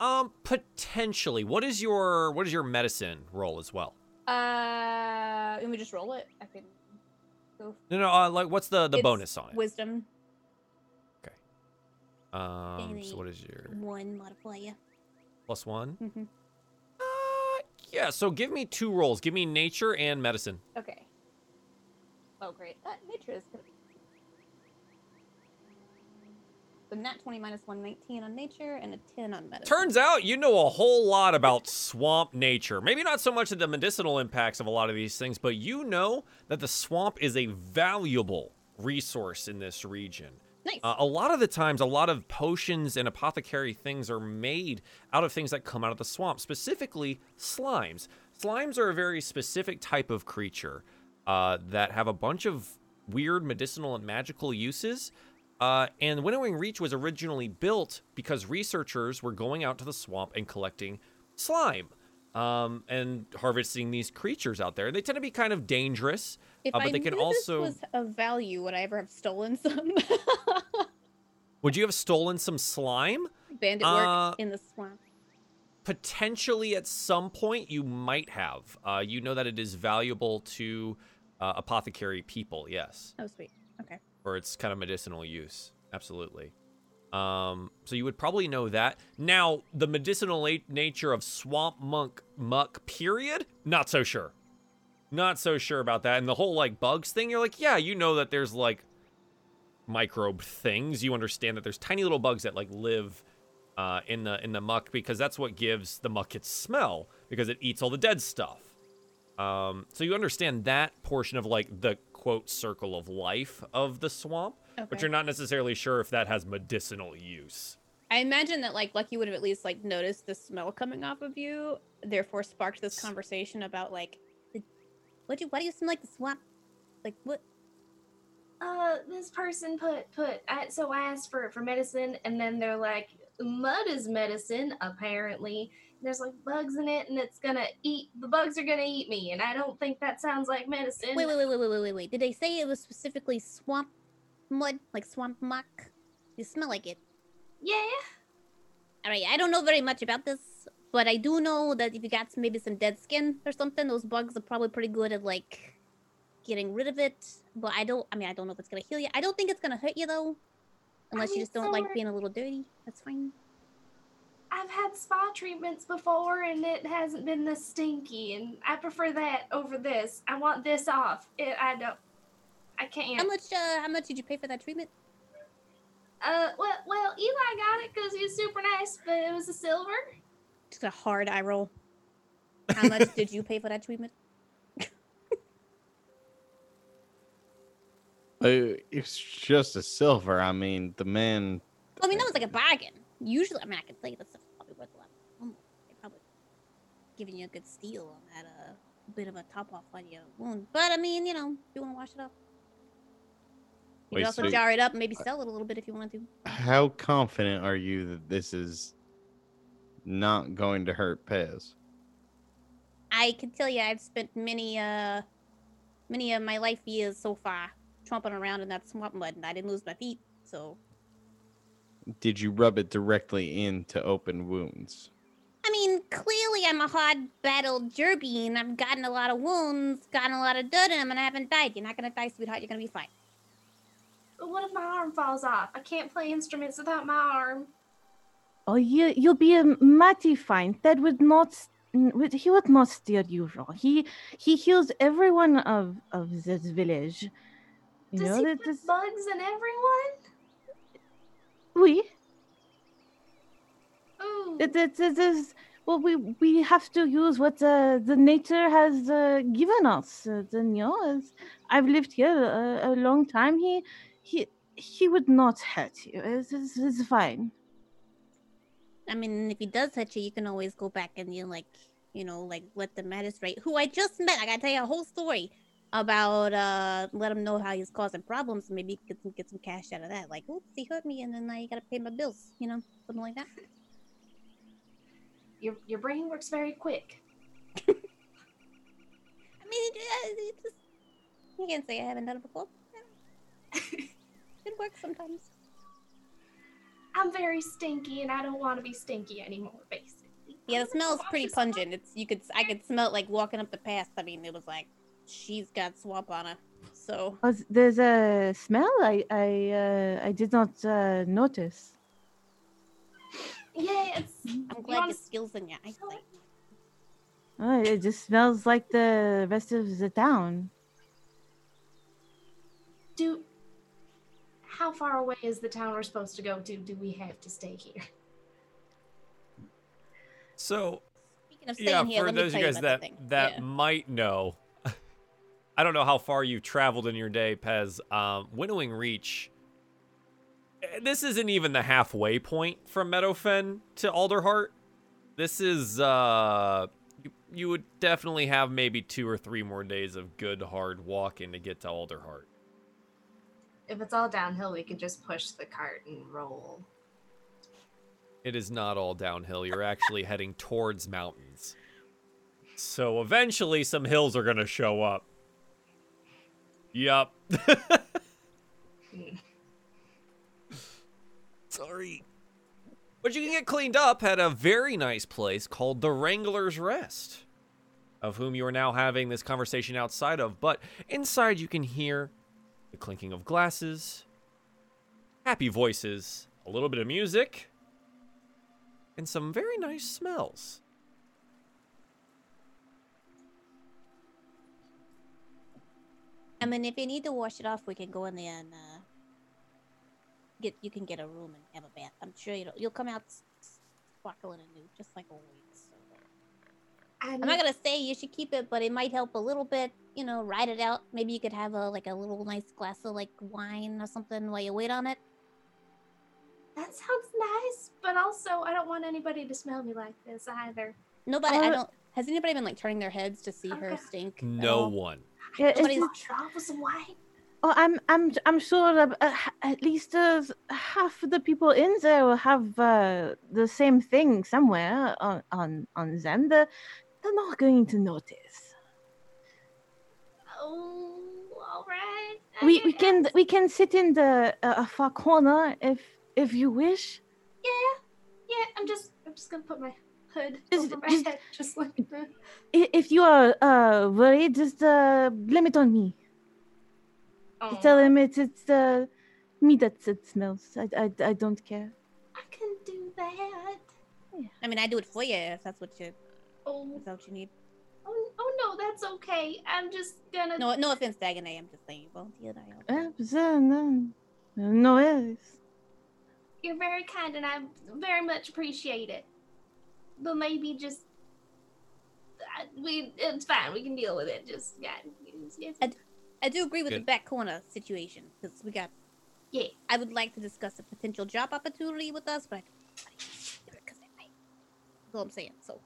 Um, potentially. What is your what is your medicine roll as well? Uh, and we just roll it. I can go. No, no. Uh, like, what's the the It's bonus on it? Wisdom Um, so what is your one modifier. plus one? Mhm. Uh, yeah. So give me two rolls. Give me nature and medicine. Okay. Oh, great. That nature is good. The nat 20 minus 119 on nature and a 10 on medicine. Turns out you know a whole lot about swamp nature. Maybe not so much of the medicinal impacts of a lot of these things, but you know that the swamp is a valuable resource in this region. Nice. Uh, a lot of the times, a lot of potions and apothecary things are made out of things that come out of the swamp, specifically slimes. Slimes are a very specific type of creature uh, that have a bunch of weird medicinal and magical uses. Uh, and Winnowing Reach was originally built because researchers were going out to the swamp and collecting slime um, and harvesting these creatures out there. They tend to be kind of dangerous. If Uh, but I they can also- was of value, would I ever have stolen some? Would you have stolen some slime? Bandit work Uh, in the swamp. Potentially at some point, you might have. Uh, you know that it is valuable to uh, apothecary people, yes, Oh, sweet. Okay. for its kind of medicinal use. Absolutely. Um, so you would probably know that. Now, the medicinal nature of swamp monk muck, period, not so sure. Not so sure about that. And the whole like bugs thing, you're like, yeah, you know that there's like microbe things. You understand that there's tiny little bugs that like live uh, in the in the muck because that's what gives the muck its smell because it eats all the dead stuff. Um, so you understand that portion of like the quote circle of life of the swamp, but you're not necessarily sure if that has medicinal use. I imagine that like Lucky would have at least like noticed the smell coming off of you, therefore sparked this conversation about like, what do you, why do you smell like the swamp? Like what? Uh, this person put put I, so I asked for for medicine, and then they're like, mud is medicine apparently. There's like bugs in it, and it's gonna eat. The bugs are gonna eat me, and I don't think that sounds like medicine. Wait, wait, wait, wait, wait, wait, wait, wait. Did they say it was specifically swamp mud, like swamp muck? You smell like it. Yeah. All right, I don't know very much about this, but I do know that if you got maybe some dead skin or something, those bugs are probably pretty good at like getting rid of it. But I don't. I mean, I don't know if it's gonna heal you. I don't think it's gonna hurt you though, unless you mean, just don't so like being a little dirty. That's fine. I've had spa treatments before, and it hasn't been this stinky, and I prefer that over this. I want this off. It, I don't. I can't. How much? Uh, how much did you pay for that treatment? Uh, well, well, Eli got it because he was super nice, but it was a silver. Just a hard eye roll. How much did you pay for that treatment? Uh, it's just a silver. I mean, the man. I mean, that was like a bargain. Usually, I mean, I can tell you that probably worth a lot. They're probably giving you a good steal on that uh, bit of a top off on your wound. But I mean, you know, you want to wash it up. You Wait, could also so- jar it up and maybe sell it a little bit if you wanted to. How confident are you that this is not going to hurt Pez? I can tell you, I've spent many, uh, many of my life years so far tromping around in that swamp mud, and I didn't lose my feet. So, Did you rub it directly into open wounds? I mean, clearly I'm a hard battled jerby, and I've gotten a lot of wounds, gotten a lot of dirt in them, and I haven't died. You're not gonna die, sweetheart. You're gonna be fine. But what if my arm falls off? I can't play instruments without my arm. Oh, you you'll be a mighty fine. That would not, would, he would not steer you wrong. He he heals everyone of of this village. You Does know he that put this. bugs in everyone? We Ooh. that that that is well we we have to use what uh, the nature has uh, given us. Uh, then you know, as I've lived here a, a long time. He he he would not hurt you. It's, it's, it's fine. I mean, if he does hurt you, you can always go back and you like, you know, like let the magistrate, who I just met, I gotta tell you a whole story about, uh, let him know how he's causing problems, and maybe get some get some cash out of that. Like, oops, he hurt me, and then now you gotta pay my bills, you know, something like that. Your your brain works very quick. I mean, it, uh, it just, you can't say I haven't done it before. it works sometimes. I'm very stinky, and I don't want to be stinky anymore. Basically. Yeah, the smell is pretty pungent. It's you could I could smell it like walking up the path. I mean, it was like she's got swamp on her. So Oh, there's a smell. I I uh, I did not uh, notice. Yeah, it's. I'm glad wanna your skills in your eyesight. Oh, it just smells like the rest of the town. Do. How far away is the town we're supposed to go to? Do we have to stay here? So Speaking of yeah, here, for let those tell of you guys that the that Yeah. might know, I don't know how far you've traveled in your day, Pez. Um, Winnowing Reach. This isn't even the halfway point from Meadowfen to Alderheart. This is uh, you, you would definitely have maybe two or three more days of good hard walking to get to Alderheart. If it's all downhill, we could just push the cart and roll. It is not all downhill. You're actually heading towards mountains. So eventually some hills are going to show up. Yup. Sorry. But you can get cleaned up at a very nice place called the Wrangler's Rest, of whom you are now having this conversation outside of. But inside, you can hear the clinking of glasses, happy voices, a little bit of music, and some very nice smells. I mean, if you need to wash it off, we can go in there and uh, get. You can get a room and have a bath. I'm sure you'll you'll come out sparkling and new, just like always. So. I'm, I'm not gonna say you should keep it, but it might help a little bit. You know, ride it out. Maybe you could have a like a little nice glass of like wine or something while you wait on it. That sounds nice, but also I don't want anybody to smell me like this either. Nobody. I Uh, don't. Has anybody been like turning their heads to see her stink? No one. Yeah, it's Nobody's- not- it off with some wine. Oh, I'm I'm I'm sure that uh, at least uh, half of the people in there will have uh, the same thing somewhere on on on them. They're, they're not going to notice. Oh, all right. I We we guess. can we can sit in the uh, far corner if if you wish. Yeah, yeah. I'm just, I'm just gonna put my hood Just- over my just- head, just like that. If you are uh, worried, just uh, blame it on me. Oh, Tell him it's it's uh, me that it smells. I, I I don't care. I can do that. I mean, I do it for you if that's what you. Oh, If that's what you need. oh, oh no, that's okay. I'm just gonna. No, no offense, Dagonet. I'm just saying. Volunteer that I help. Uh, but, uh, no, no worries. You're very kind, and I very much appreciate it. But maybe just. I- We it's fine. We can deal with it. Just yeah. It's, it's, I- I do agree with the back corner situation because we got. yeah. I would like to discuss a potential job opportunity with us, but I do it because I might. That's all I'm saying. So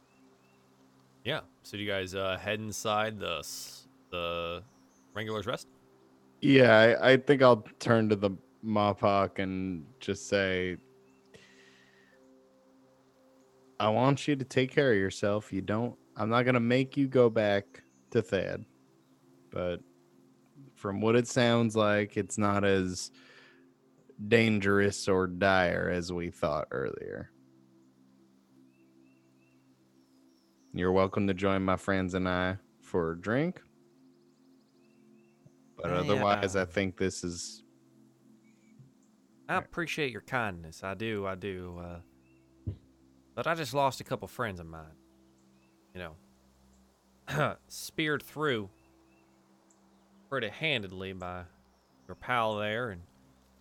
Yeah. So do you guys uh, head inside the the Wrangler's Rest? Yeah, I, I think I'll turn to the Mapach and just say, I want you to take care of yourself. You don't, I'm not to make you go back to Thad. But from what it sounds like, it's not as dangerous or dire as we thought earlier. You're welcome to join my friends and I for a drink. But otherwise, I think this is I appreciate your kindness. I do. I do. Uh, but I just lost a couple friends of mine. You know, speared through pretty handedly by your pal there, and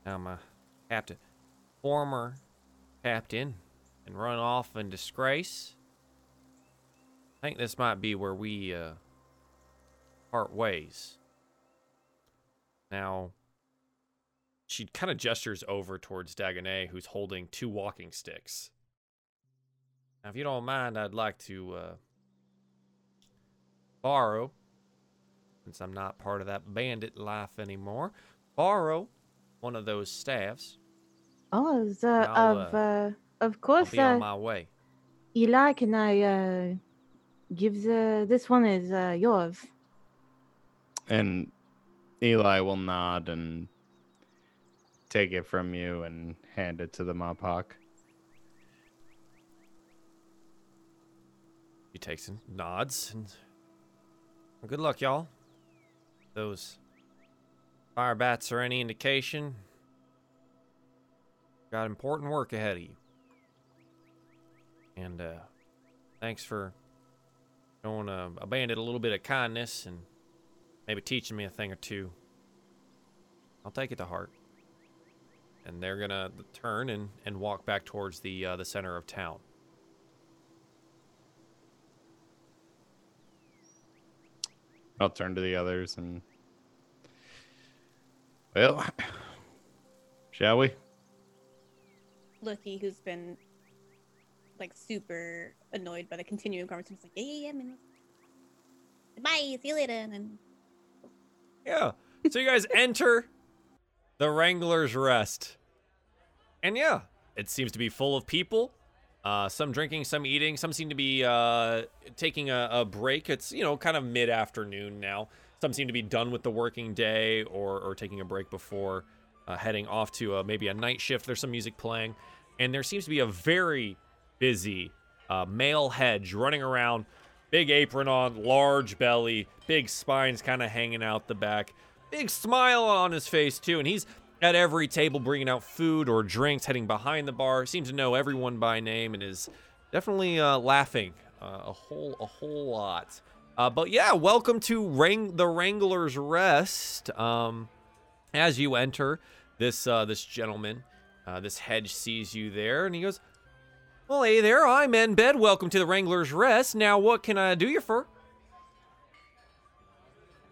now my captain, former captain, and run off in disgrace. I think this might be where we uh, part ways. Now, she kind of gestures over towards Dagonet, who's holding two walking sticks. Now, if you don't mind, I'd like to uh, borrow, since I'm not part of that bandit life anymore, borrow one of those staffs. Oh, the, of uh, uh, of I'll course, be on uh, my way. Eli. Can I uh, give the this one is uh, yours? and Eli will nod and take it from you and hand it to the Mapach. He takes and nods, and well, good luck, y'all. Those fire bats are any indication. Got important work ahead of you. And uh, thanks for showing a, a bandit a little bit of kindness and maybe teaching me a thing or two. I'll take it to heart. And they're gonna turn and, and walk back towards the uh, the center of town. I'll turn to the others and. Well, shall we? Lucky, who's been like super annoyed by the continuing conversation, is like, yeah, yeah, yeah, I mean, bye, see you later, and then Yeah. So you guys enter the Wrangler's Rest. And yeah, it seems to be full of people. Uh, some drinking, some eating, some seem to be uh, taking a, a break. It's, you know, kind of mid afternoon now. Some seem to be done with the working day or, or taking a break before uh, heading off to a, maybe a night shift. There's some music playing. And there seems to be a very busy uh, male hedge running around, big apron on, large belly, big spines kind of hanging out the back, big smile on his face too. And he's at every table bringing out food or drinks, heading behind the bar. Seems to know everyone by name and is definitely uh, laughing uh, a whole a whole lot. Uh, but yeah, welcome to the Wrangler's Rest. Um, as you enter, this uh, this gentleman, uh, this hedge sees you there, and he goes, "Well, hey there, I'm Enbed. Welcome to the Wrangler's Rest. Now, what can I do you for?"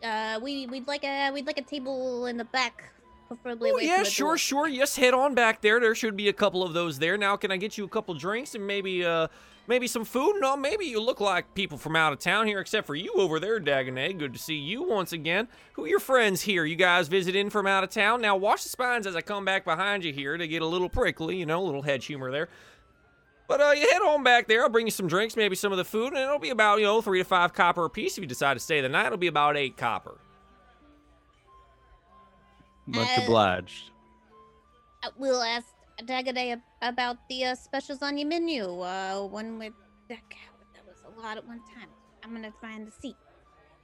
Uh, we we'd like a we'd like a table in the back, preferably. Oh yeah, sure, door. sure. Yes, head on back there. There should be a couple of those there. Now, can I get you a couple drinks and maybe uh maybe some food? No, maybe you look like people from out of town here, except for you over there, Dagonet. Good to see you once again. Who are your friends here? You guys visiting from out of town? Now, watch the spines as I come back behind you here to get a little prickly, you know, a little head humor there. But uh, you head on back there. I'll bring you some drinks, maybe some of the food, and it'll be about you know three to five copper a piece. If you decide to stay the night, it'll be about eight copper. Much Uh, obliged. Uh, we'll ask Dagaday about the uh, specials on your menu. Uh, one with that that was a lot at one time. I'm gonna find the seat.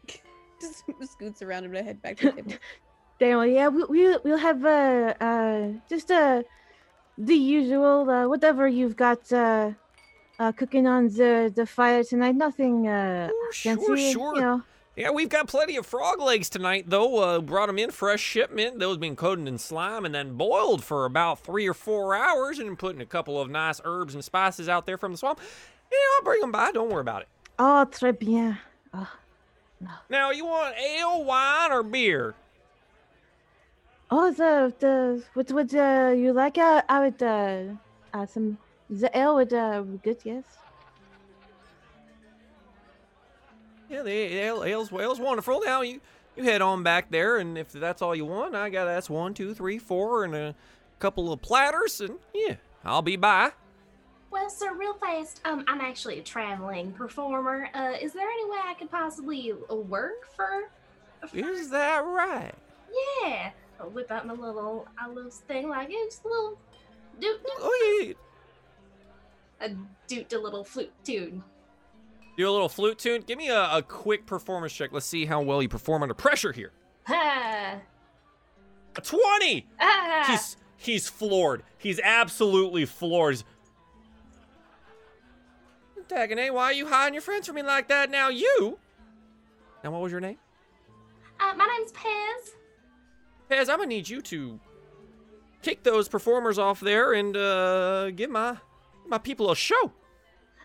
Just scoots around and head back to the table. Daniel, yeah, we, we we'll have uh uh just uh the usual uh, whatever you've got uh, uh cooking on the the fire tonight. Nothing uh Oh, fancy, sure, sure. you know. Yeah, we've got plenty of frog legs tonight, though. Uh, brought them in fresh shipment. Those being coated in slime and then boiled for about three or four hours, and putting a couple of nice herbs and spices out there from the swamp. Yeah, I'll bring them by. Don't worry about it. Oh, très bien. Oh, Now, you want ale, wine, or beer? Oh the the what would uh you like? Uh, I would uh, uh some the ale would uh be good, yes. Yeah, the ale, ale's, ale's wonderful. Now, you, you head on back there, and if that's all you want, I got that's one, two, three, four, and a couple of platters, and yeah, I'll be by. Well, sir, real fast, um, I'm actually a traveling performer. Uh, is there any way I could possibly uh, work for? for Is that right? yeah. I'll whip out my little, I little thing like it's a little, doot, doot, Oh, yeah. a doot a little flute tune. Do a little flute tune. Give me a, a quick performance check. Let's see how well you perform under pressure here. Ha! A 20! Ah! He's he's floored. He's absolutely floored. Dagonet, why are you hiding your friends from me like that? Now you. Now what was your name? Uh, my name's Pez. Pez, I'm gonna need you to kick those performers off there and uh, give my my people a show.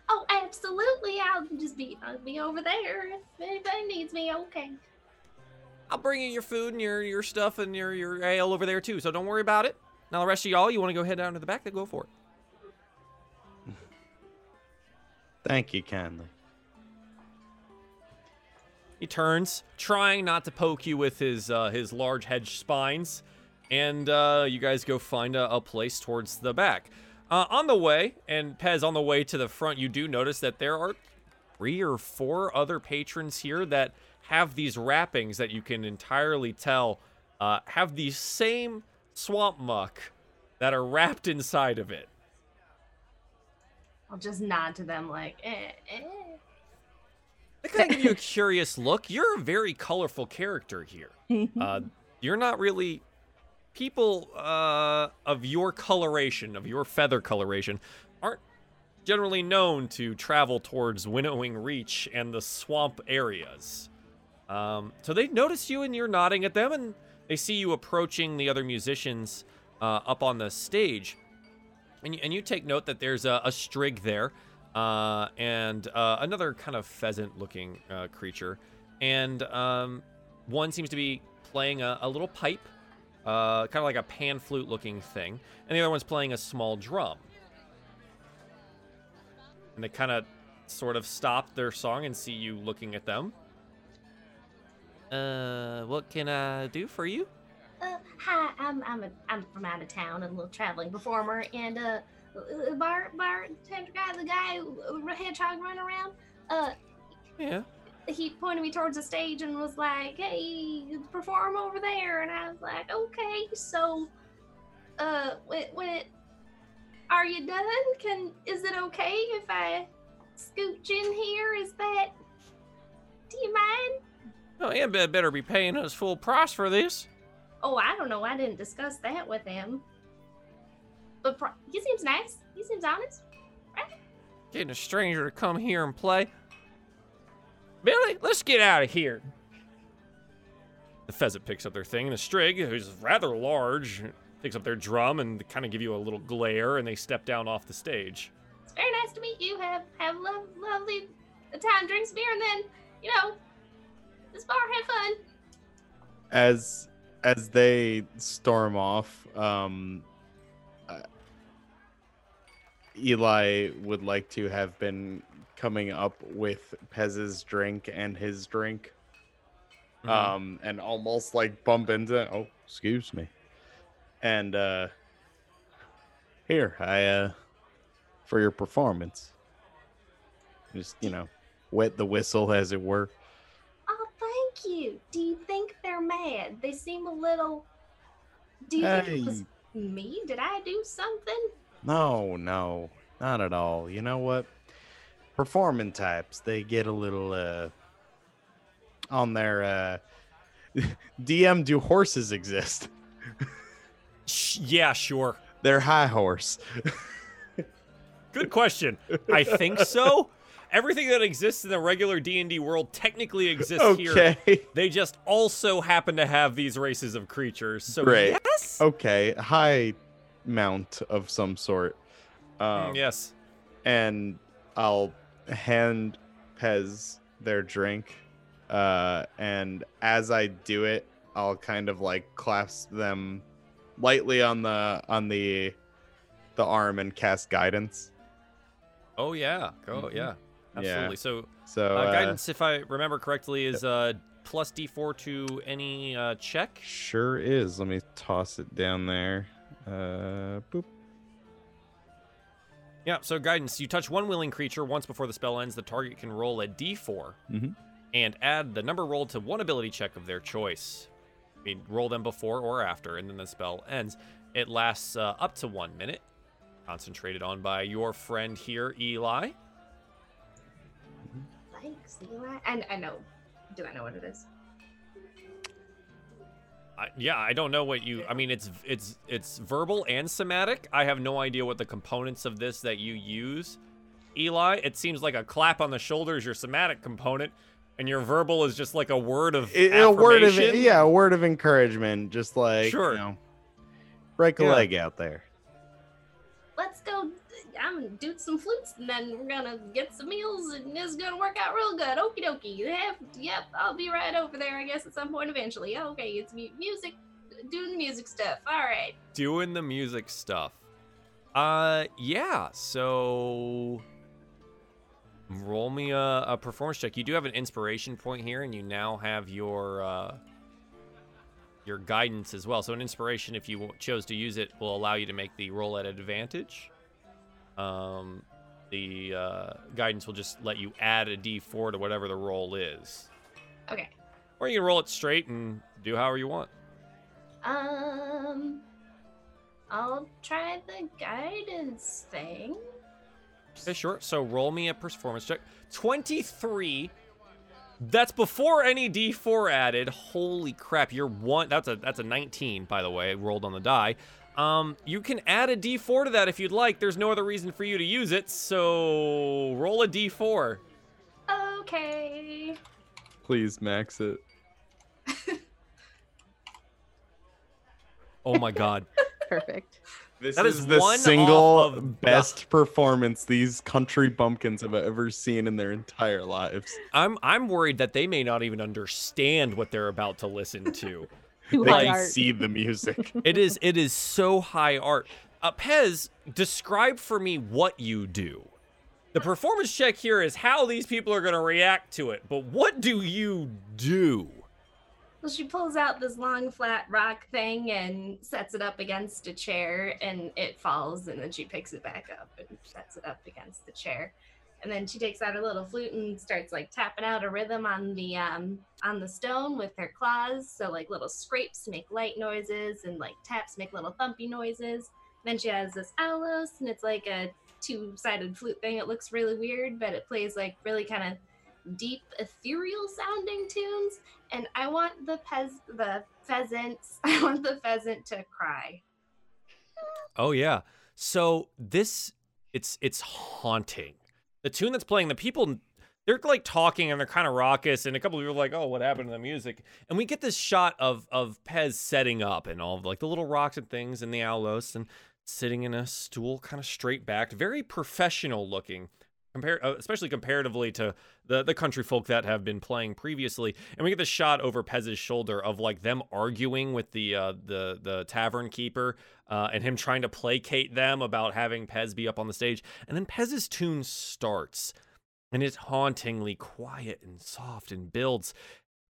Oh, absolutely. I'll just be, I'll be over there if anybody needs me. Okay. I'll bring you your food and your your stuff and your your ale over there too. So don't worry about it. Now the rest of y'all, you want to go head down to the back? Then go for it. Thank you kindly. He turns, trying not to poke you with his uh, his large hedge spines, and uh, you guys go find a, a place towards the back. Uh, on the way, and Pez on the way to the front, you do notice that there are three or four other patrons here that have these wrappings that you can entirely tell uh, have the same swamp muck that are wrapped inside of it. I'll just nod to them like, eh, eh. They kind of give you a curious look. You're a very colorful character here. Uh, you're not really people uh, of your coloration, of your feather coloration, aren't generally known to travel towards Winnowing Reach and the swamp areas. Um, so they notice you and you're nodding at them, and they see you approaching the other musicians uh, up on the stage. And you, and you take note that there's a, a strig there, uh, and uh, another kind of pheasant-looking uh, creature, and um, one seems to be playing a, a little pipe, uh, kind of like a pan flute-looking thing, and the other one's playing a small drum. And they kind of sort of stop their song and see you looking at them. Uh, what can I do for you? Uh, hi, I'm I'm a, I'm from out of town, a little traveling performer, and uh, uh, bar bartender guy, the guy, uh, hedgehog running around. Uh, Yeah. he pointed me towards the stage and was like, "Hey, perform over there," and I was like, "Okay." So, uh, when, when it, are you done? Can is it okay if I scooch in here? Is that? Do you mind? Oh, yeah, be- better be paying us full price for this. Oh, I don't know. I didn't discuss that with him. But pro- he seems nice. He seems honest. Right? Getting a stranger to come here and play. Billy, let's get out of here. The pheasant picks up their thing, and the strig, who's rather large, picks up their drum and kind of give you a little glare, and they step down off the stage. It's very nice to meet you. Have have lo- lovely time, drink some beer, and then you know, this bar had fun. as as they storm off um eli would like to have been coming up with pez's drink and his drink Mhm. um and almost like bump into oh excuse me and uh here i uh for your performance just you know wet the whistle as it were Oh, thank you. Do you think they're mad? They seem a little. Do you think it was Hey. me? Did I do something? No, no, not at all. You know what? Performing types, they get a little uh on their uh DM do horses exist? Yeah, sure. They're high horse. Good question. I think so. Everything that exists in the regular D&D world technically exists here. okay. They just also happen to have these races of creatures. So Great. yes. Okay, high mount of some sort. Um, yes. and I'll hand Pez their drink. Uh, and as I do it, I'll kind of like clasp them lightly on the on the the arm and cast guidance. Oh yeah. Go Mhm. yeah. Yeah. Absolutely. So So uh, uh, guidance, if I remember correctly, is uh plus D4 to any uh, check. sure is. Let me toss it down there. Uh, boop. Yeah. So guidance, you touch one willing creature once before the spell ends. The target can roll a D4 Mhm. and add the number rolled to one ability check of their choice. I mean, roll them before or after, and then the spell ends. It lasts uh, up to one minute. Concentrated on by your friend here, Eli. Thanks, Eli. And I know. Do I know what it is? I, yeah, I don't know what you. I mean, it's it's it's verbal and somatic. I have no idea what the components of this that you use, Eli. It seems like a clap on the shoulder is your somatic component, and your verbal is just like a word of I- a word of yeah, a word of encouragement. Just like Sure. you know, break a Yeah. leg out there. Let's go. I'm gonna do some flutes, and then we're gonna get some meals, and it's gonna work out real good. Okie dokie. Yep. I'll be right over there, I guess, at some point eventually. Okay, it's music, doing the music stuff. All right. doing the music stuff. Uh, yeah. So roll me a, a performance check. You do have an inspiration point here, and you now have your uh, your guidance as well. So an inspiration, if you chose to use it, will allow you to make the roll at advantage. Um, the uh, guidance will just let you add a d4 to whatever the roll is, Okay. or you can roll it straight and do however you want. Um, I'll try the guidance thing. Okay, sure. So roll me a performance check. 23. That's before any D4 added. Holy crap, you're one that's a that's a 19 by the way, rolled on the die. Um you can add a D4 to that if you'd like. There's no other reason for you to use it. So roll a D4. Okay. Please max it. Oh my god. Perfect. This That is, is the one single off of the- best performance these country bumpkins have ever seen in their entire lives. I'm I'm worried that they may not even understand what they're about to listen to. Too They high can art. see the music. it is it is so high art. Uh, Pez, describe for me what you do. The performance check here is how these people are going to react to it, but what do you do? Well, she pulls out this long flat rock thing and sets it up against a chair, and it falls. And then she picks it back up and sets it up against the chair. And then she takes out her little flute and starts like tapping out a rhythm on the um on the stone with her claws. So like little scrapes make light noises, and like taps make little thumpy noises. Then she has this aulos, and it's like a two-sided flute thing. It looks really weird, but it plays like really kind of deep, ethereal sounding tunes. And I want the pez the pheasants. I want the pheasant to cry. Oh yeah. So this it's it's haunting. The tune that's playing, the people they're like talking and they're kind of raucous, and a couple of people are like, "Oh, what happened to the music?" And we get this shot of of Pez setting up and all of like the little rocks and things in the Aulos and sitting in a stool, kind of straight backed, very professional looking. Compare, uh, especially comparatively to the the country folk that have been playing previously, and we get the shot over Pez's shoulder of like them arguing with the uh, the the tavern keeper, uh, and him trying to placate them about having Pez be up on the stage, and then Pez's tune starts, and it's hauntingly quiet and soft and builds,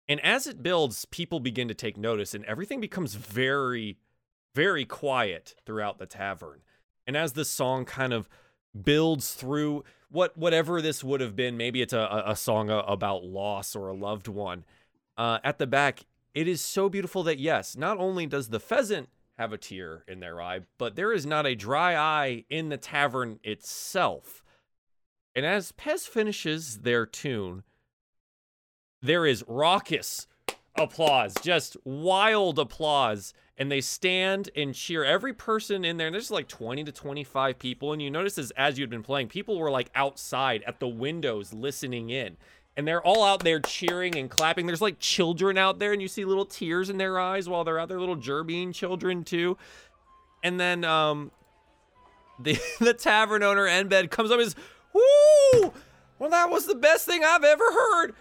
and as it builds, people begin to take notice, and everything becomes very, very quiet throughout the tavern, and as the song kind of builds through what whatever this would have been maybe it's a, a- song about loss or a loved one uh, at the back it is so beautiful that yes not only does the pheasant have a tear in their eye but there is not a dry eye in the tavern itself. And as pez finishes their tune there is raucous applause just wild applause and they stand and cheer every person in there and there's like 20 to 25 people and you notice as, as you'd been playing people were like outside at the windows listening in and they're all out there cheering and clapping. There's like children out there and you see little tears in their eyes while they're out there little jerbeen children too and then um the the tavern owner Enbed comes up and says whoo well that was the best thing i've ever heard.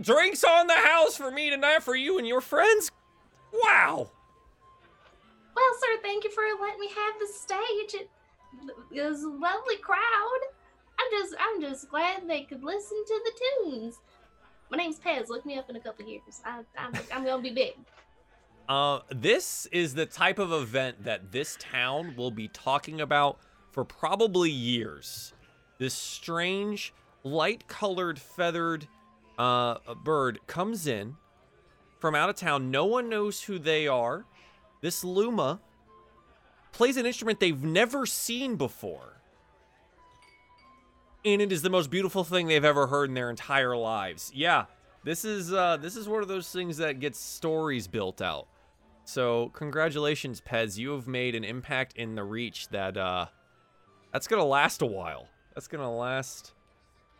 Drinks on the house for me tonight for you and your friends. Wow Well, sir, thank you for letting me have the stage. It, it was a lovely crowd. I'm just, I'm just glad they could listen to the tunes. My name's Pez. Look me up in a couple years. I, I'm, I'm gonna be big. Uh, this is the type of event that this town will be talking about for probably years. This strange, light colored, feathered uh, bird comes in from out of town. No one knows who they are. This Luma plays an instrument they've never seen before. And it is the most beautiful thing they've ever heard in their entire lives. Yeah, this is uh, this is one of those things that gets stories built out. So congratulations, Pez. You have made an impact in the reach that uh that's gonna last a while. That's gonna last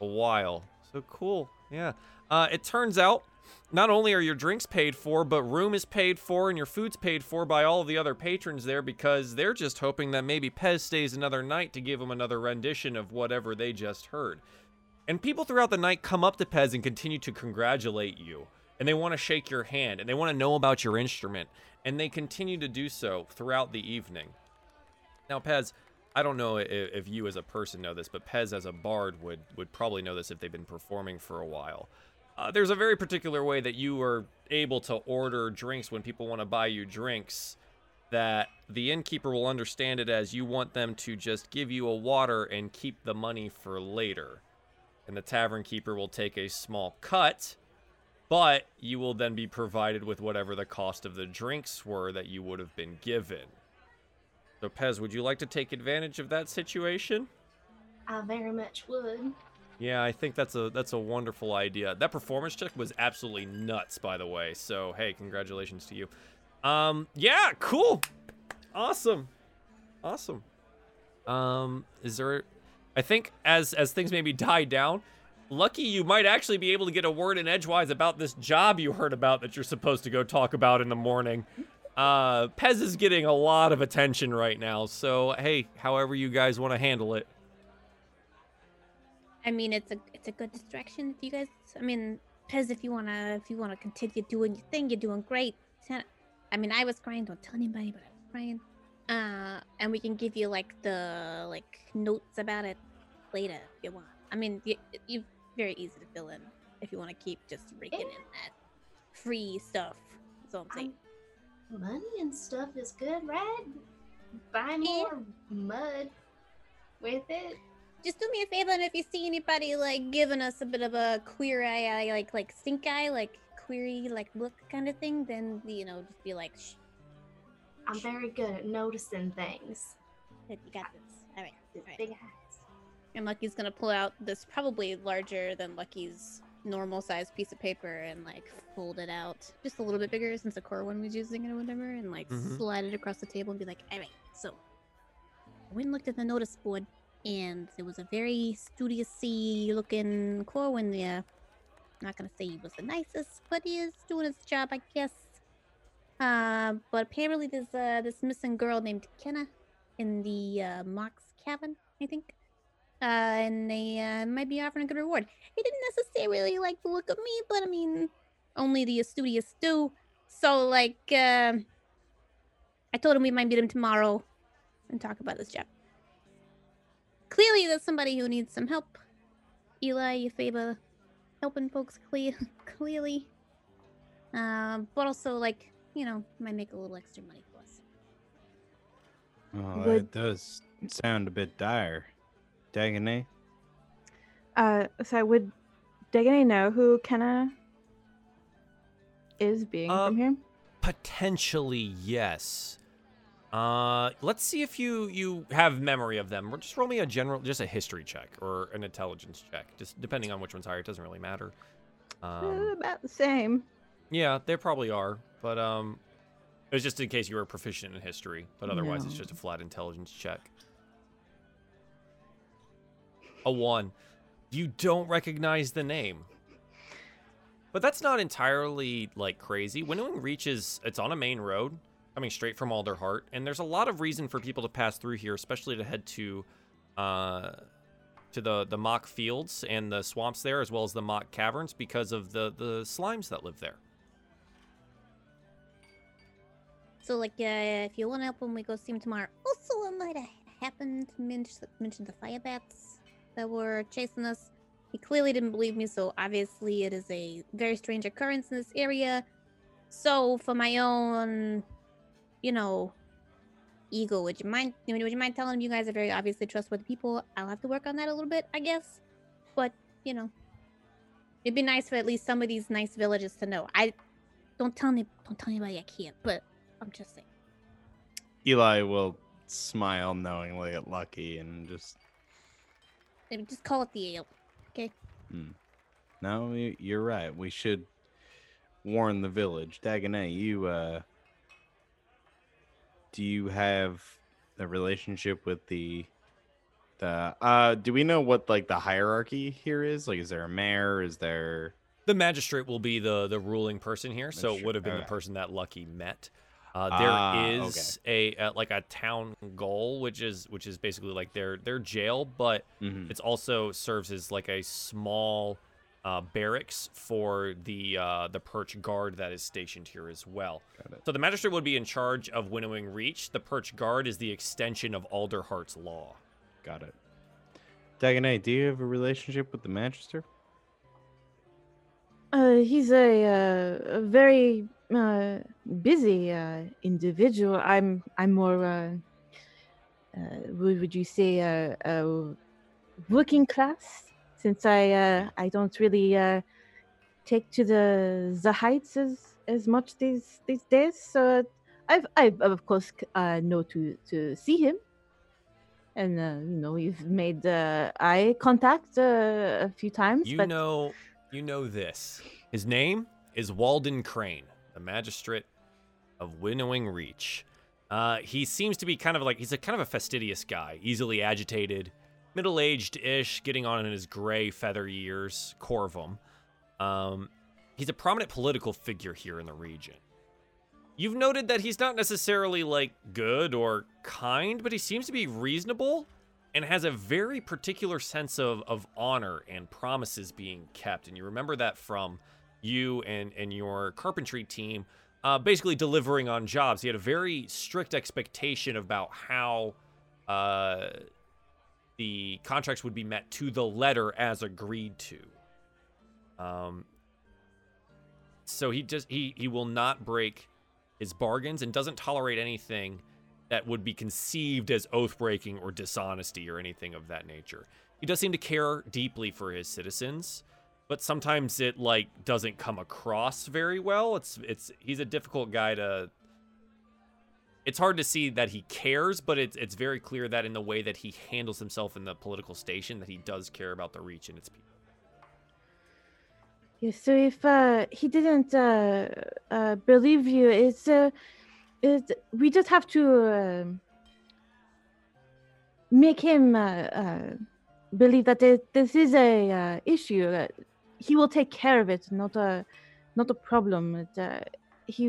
a while. So cool. Yeah. Uh it turns out not only are your drinks paid for, but room is paid for and your food's paid for by all of the other patrons there because they're just hoping that maybe Pez stays another night to give them another rendition of whatever they just heard. And people throughout the night come up to Pez and continue to congratulate you. And they want to shake your hand and they want to know about your instrument. And they continue to do so throughout the evening. Now, Pez, I don't know if, if you as a person know this, but Pez as a bard would, would probably know this if they've been performing for a while. Uh, there's a very particular way that you are able to order drinks when people want to buy you drinks that the innkeeper will understand it as you want them to just give you a water and keep the money for later. And the tavern keeper will take a small cut, but you will then be provided with whatever the cost of the drinks were that you would have been given. So, Pez, would you like to take advantage of that situation? I very much would. Yeah, I think that's a that's a wonderful idea. That performance check was absolutely nuts, by the way. So hey, congratulations to you. Um, yeah, cool, awesome, awesome. Um, is there? I think as as things maybe die down, lucky you might actually be able to get a word in edgewise about this job you heard about that you're supposed to go talk about in the morning. Uh, Pez is getting a lot of attention right now, so hey, however you guys want to handle it. I mean, it's a it's a good distraction. If you guys, I mean, Pez, if you wanna if you wanna continue doing your thing, you're doing great. I mean, I was crying. Don't tell anybody, but I was crying. Uh, and we can give you like the like notes about it later if you want. I mean, you you very easy to fill in if you want to keep just raking in that free stuff. That's all I'm saying. Money and stuff is good, right? Buy more mud with it. Just do me a favor, and if you see anybody like giving us a bit of a queer eye, eye, like like stink eye, like query like look kind of thing, then you know just be like, Shh, I'm very good at noticing things. you got this. All right, all right. big eyes. And Lucky's gonna pull out this probably larger than Lucky's normal size piece of paper and like fold it out just a little bit bigger since the Corvum was using it or whatever, and like Mhm. slide it across the table and be like, all right, so I looked at the notice board, and there was a very studiousy looking Corvum there. Not gonna say he was the nicest, but he is doing his job, I guess. Uh, but apparently there's uh, this missing girl named Kenna in the uh, Mox cabin, I think. Uh, and they uh, might be offering a good reward. He didn't necessarily like the look of me, but I mean, only the studious do. So, like, uh, I told him we might meet him tomorrow and talk about this job. Clearly, there's somebody who needs some help. Eli, you favor helping folks clear, clearly. Um, but also, like, you know, might make a little extra money for us. Oh, Would- that does sound a bit dire. Dagonet? Uh, so would Dagonet know who Kenna is being Um, from here? Potentially, yes. Uh, let's see if you you have memory of them. Or Just roll me a general, just a history check or an intelligence check, just depending on which one's higher. It doesn't really matter. Uh, Um, about the same. yeah, they probably are, but um, it was just in case you were proficient in history. But otherwise, it's just a flat intelligence check. A one. You don't recognize the name. But that's not entirely like crazy. Winnowing Reach is it's on a main road coming straight from Alderheart, and there's a lot of reason for people to pass through here, especially to head to uh to the the Mokk Fields and the swamps there as well as the Mokk Caverns because of the the slimes that live there. So, like, uh, if you want to help when we go see him tomorrow. Also, I might have happened to mention the fire bats that were chasing us. He clearly didn't believe me, so obviously it is a very strange occurrence in this area. So, for my own, you know, ego, would you mind? Would you mind telling him you guys are very obviously trustworthy people? I'll have to work on that a little bit, I guess. But you know, it'd be nice for at least some of these nice villages to know. I don't tell me, don't tell anybody I can't, but I'm just saying. Eli will smile knowingly at Lucky and just, Maybe just call it the ale. Okay? Mm. No, you- you're right. We should warn the village. Dagonet, you, uh, do you have a relationship with the, the, uh, do we know what, like, the hierarchy here is? Like, is there a mayor? Is there, The magistrate will be the the ruling person here, so it would have been the person that Lucky met. Uh, there Ah, is a, uh like a town goal, which is which is basically like their their jail, but Mhm. it's also serves as like a small uh, barracks for the uh, the perch guard that is stationed here as well. Got it. So the magistrate would be in charge of winnowing reach. The perch guard is the extension of Alderheart's law. Got it. Dagonet, do you have a relationship with the magister? Uh, he's a, uh, a very uh, busy uh, individual. I'm I'm more. Uh, uh, would would you say uh, uh, working class? Since I uh, I don't really uh, take to the the heights as as much these these days. So I've I've of course uh, know to to see him. And uh, you know we've made uh, eye contact uh, a few times. You but know, you know this. His name is Walden Crane, the magistrate of Winnowing Reach. Uh, he seems to be kind of like he's a kind of a fastidious guy, easily agitated, middle-aged-ish, getting on in his gray feather years, Corvum. Um, he's a prominent political figure here in the region. You've noted that he's not necessarily like good or kind, but he seems to be reasonable and has a very particular sense of, of honor and promises being kept. And you remember that from you and, and your carpentry team uh, basically delivering on jobs. He had a very strict expectation about how uh, the contracts would be met to the letter as agreed to. Um, so he just he he will not break his bargains and doesn't tolerate anything that would be conceived as oath breaking or dishonesty or anything of that nature. He does seem to care deeply for his citizens, but sometimes it like doesn't come across very well. It's it's he's a difficult guy to it's hard to see that he cares, but it's it's very clear that in the way that he handles himself in the political station that he does care about the reach and its people. Yes, so if uh, he didn't uh, uh, believe you, it's uh, it, we just have to um make him uh, uh, believe that this, is a issue. Uh, he will take care of it, not a not a problem. Uh, he,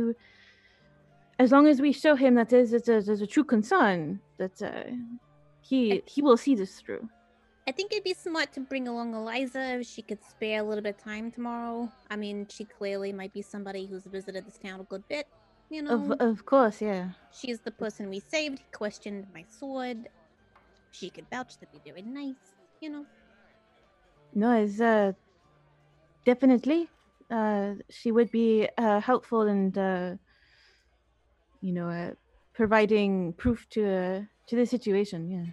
as long as we show him that there's, there's, a, there's a true concern, that uh, he he will see this through. I think it'd be smart to bring along Eliza if she could spare a little bit of time tomorrow. I mean, she clearly might be somebody who's visited this town a good bit. You know, Of of course, yeah. she's the person we saved. He questioned my sword. She could vouch that'd be very nice. You know, No, it's uh, definitely. Uh, she would be uh, helpful and uh, you know, uh, providing proof to uh, to the situation. Yeah.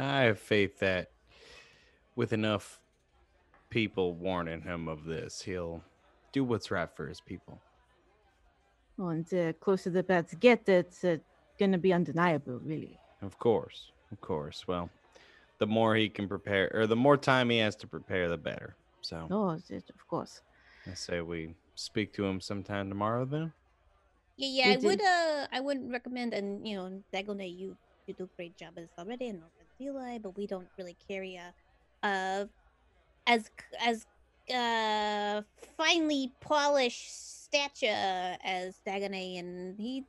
I have faith that with enough people warning him of this, he'll do what's right for his people. Well, and the closer the bats get, it's uh, gonna be undeniable, really. Of course, of course. Well, the more he can prepare, or the more time he has to prepare, the better. So Oh, of course. I say we speak to him sometime tomorrow. Then yeah, yeah. You I would, uh, I would recommend, and you know, Dagonet, you you do a great job as already, and Eli, but we don't really carry a, uh, as as uh finely polished stature as Dagonet, and he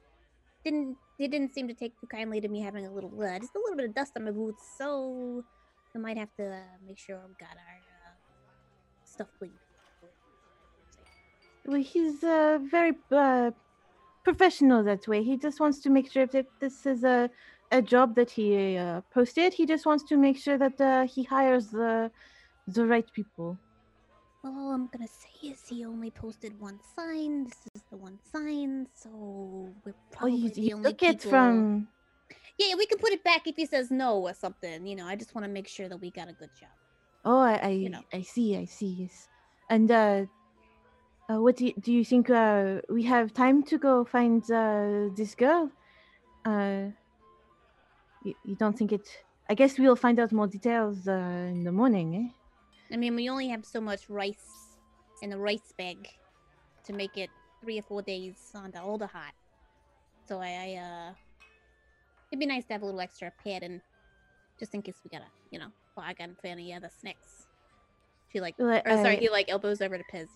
didn't he didn't seem to take too kindly to me having a little uh, just a little bit of dust on my boots, so we might have to uh, make sure we got our uh, stuff clean. Well, he's uh, very uh, professional that way. He just wants to make sure that this is a a job that he uh, posted. He just wants to make sure that uh, he hires the the right people. Well, all I'm gonna say is he only posted one sign. This is the one sign, so we're Oh, probably you, the you only took it people- from. Yeah, yeah, we can put it back if he says no or something. You know, I just want to make sure that we got a good job. Oh, I I, you know. I see, I see. Yes. And uh, uh, what do you, do you think? Uh, we have time to go find uh, this girl? Uh, you, you don't think it? I guess we'll find out more details uh, in the morning, eh? I mean, we only have so much rice in the rice bag to make it three or four days on the Alderheart. So I, I uh, it'd be nice to have a little extra pad and just in case we gotta, you know, bargain for any other snacks. She like, Well, or sorry, I- he like elbows over to Pez.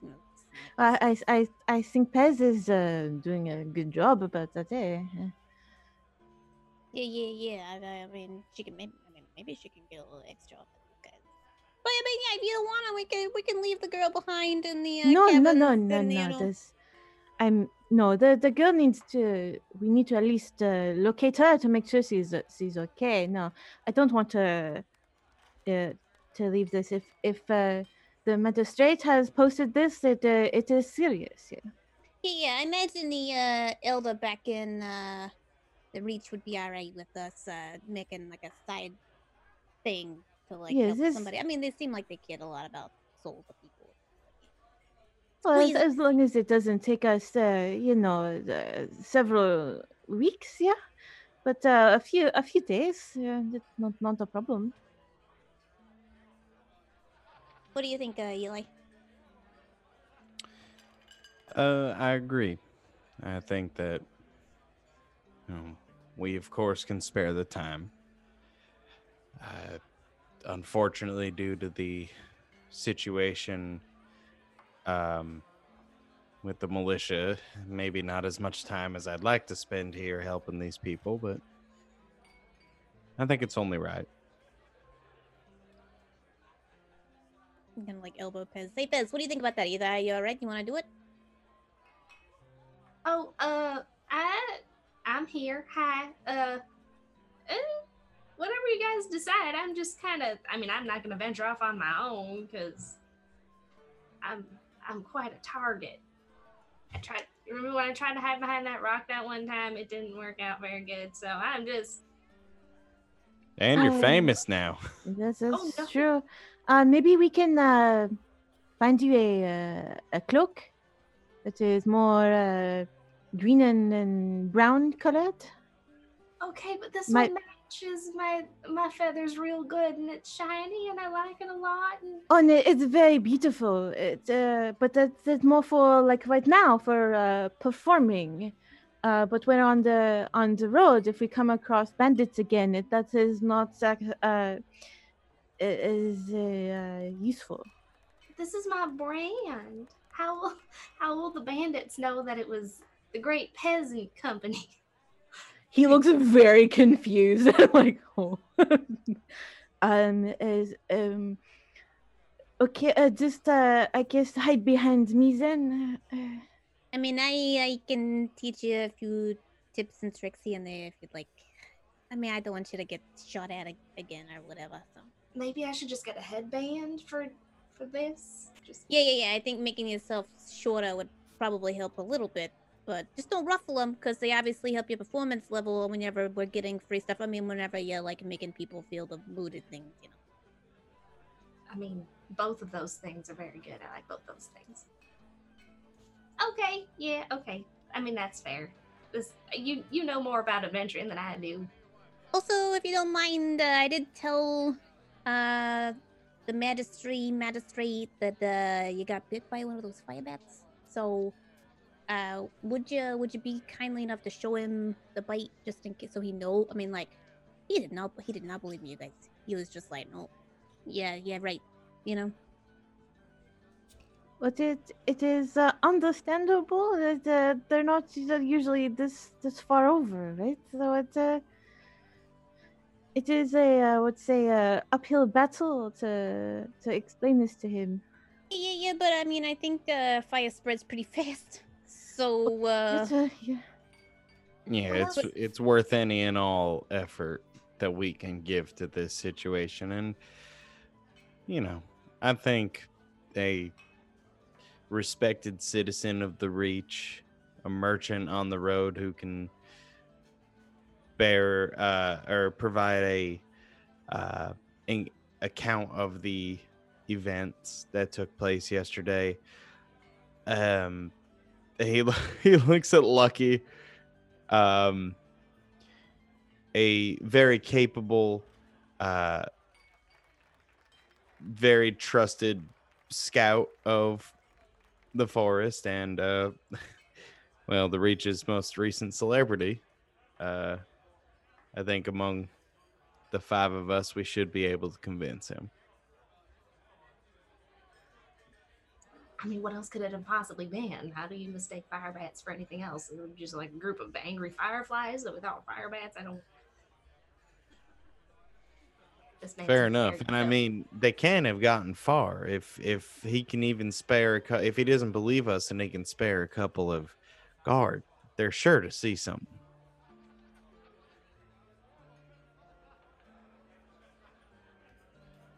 I. I, I, I think Pez is uh, doing a good job about that. Eh? Yeah, yeah, yeah. I, I mean, she can maybe. I mean, maybe she can get a little extra off of guys. But I mean, yeah, if you don't want to, we can we can leave the girl behind in the uh, no, no, no, no, no. know- This, I'm no. The the girl needs to. We need to at least uh, locate her to make sure she's uh, she's okay. No, I don't want to. Uh, to leave this if if uh, the magistrate has posted this, it uh, it is serious. Yeah. Yeah. I imagine the uh, elder back in uh, the reach would be all right with us uh, making like a side thing to like Yeah, help this- somebody. I mean, they seem like they care a lot about souls of people. Well, as, as long as it doesn't take us, uh, you know, uh, several weeks, yeah. But uh, a few a few days, yeah, not not a problem. What do you think, uh, Eli? Uh, I agree. I think that you know, we, of course, can spare the time. Uh, unfortunately, due to the situation um, with the militia, maybe not as much time as I'd like to spend here helping these people, but I think it's only right. I'm gonna like elbow Pez. Hey, Pez, what do you think about that? Either are you all right? You want to do it? Oh, uh, I, I'm here. Hi. Uh, eh, whatever you guys decide. I'm just kind of. I mean, I'm not gonna venture off on my own because I'm, I'm quite a target. I tried. Remember when I tried to hide behind that rock that one time? It didn't work out very good. So I'm just. And you're Um, famous now. That's, that's Oh, no. true. Uh, maybe we can uh, find you a uh, a cloak that is more uh, green and, and brown colored. Okay, but this My- one matches my my feathers real good, and it's shiny, and I like it a lot. And Oh, no, it's very beautiful. It, uh, but that's, that's more for like right now for uh, performing. Uh, but when on the on the road, if we come across bandits again, it, that is not uh, is uh, useful. this is my brand. How will how will the bandits know that it was the Great Peasant Company? He looks very confused. like, oh. um, is um, okay. Uh, just uh, I guess hide behind me then. Uh, I mean, I I can teach you a few tips and tricks here and there if you'd like. I mean, I don't want you to get shot at again or whatever. So Maybe I should just get a headband for for this. Just yeah, yeah, yeah. I think making yourself shorter would probably help a little bit, but just don't ruffle them because they obviously help your performance level whenever we're getting free stuff. I mean, whenever you're like making people feel the mooded things, you know. I mean, both of those things are very good. I like both those things. Okay, yeah, okay. I mean that's fair. This you you know more about adventuring than I do. Also, if you don't mind, uh, I did tell uh, the magistrate magistrate that uh, you got bit by one of those fire bats. So, uh, would you would you be kindly enough to show him the bite just in case, so he know? I mean, like, he did not he did not believe me, you guys. He was just like, no, yeah, yeah, right, you know. but it it is uh, understandable that uh, they're not usually this this far over, right? So it's. uh, it is a uh, would say a uphill battle to to explain this to him. Yeah, yeah, but I mean, I think uh, fire spreads pretty fast. So, uh, It's, uh, yeah. Yeah, it's it's worth any and all effort that we can give to this situation, and you know, I think a respected citizen of the Reach, a merchant on the road who can bear uh, or provide a uh, in- account of the events that took place yesterday. Um, he he looks at Lucky um, a very capable, uh, very trusted scout of the forest, and uh, well, the Reach's most recent celebrity. Uh, I think among the five of us, we should be able to convince him. I mean, what else could it have possibly been? How do you mistake fire bats for anything else? It was just like a group of angry fireflies that without fire bats, I don't. Fair enough, and I mean they can have gotten far if if he can even spare a cou- if he doesn't believe us and he can spare a couple of guard, they're sure to see something.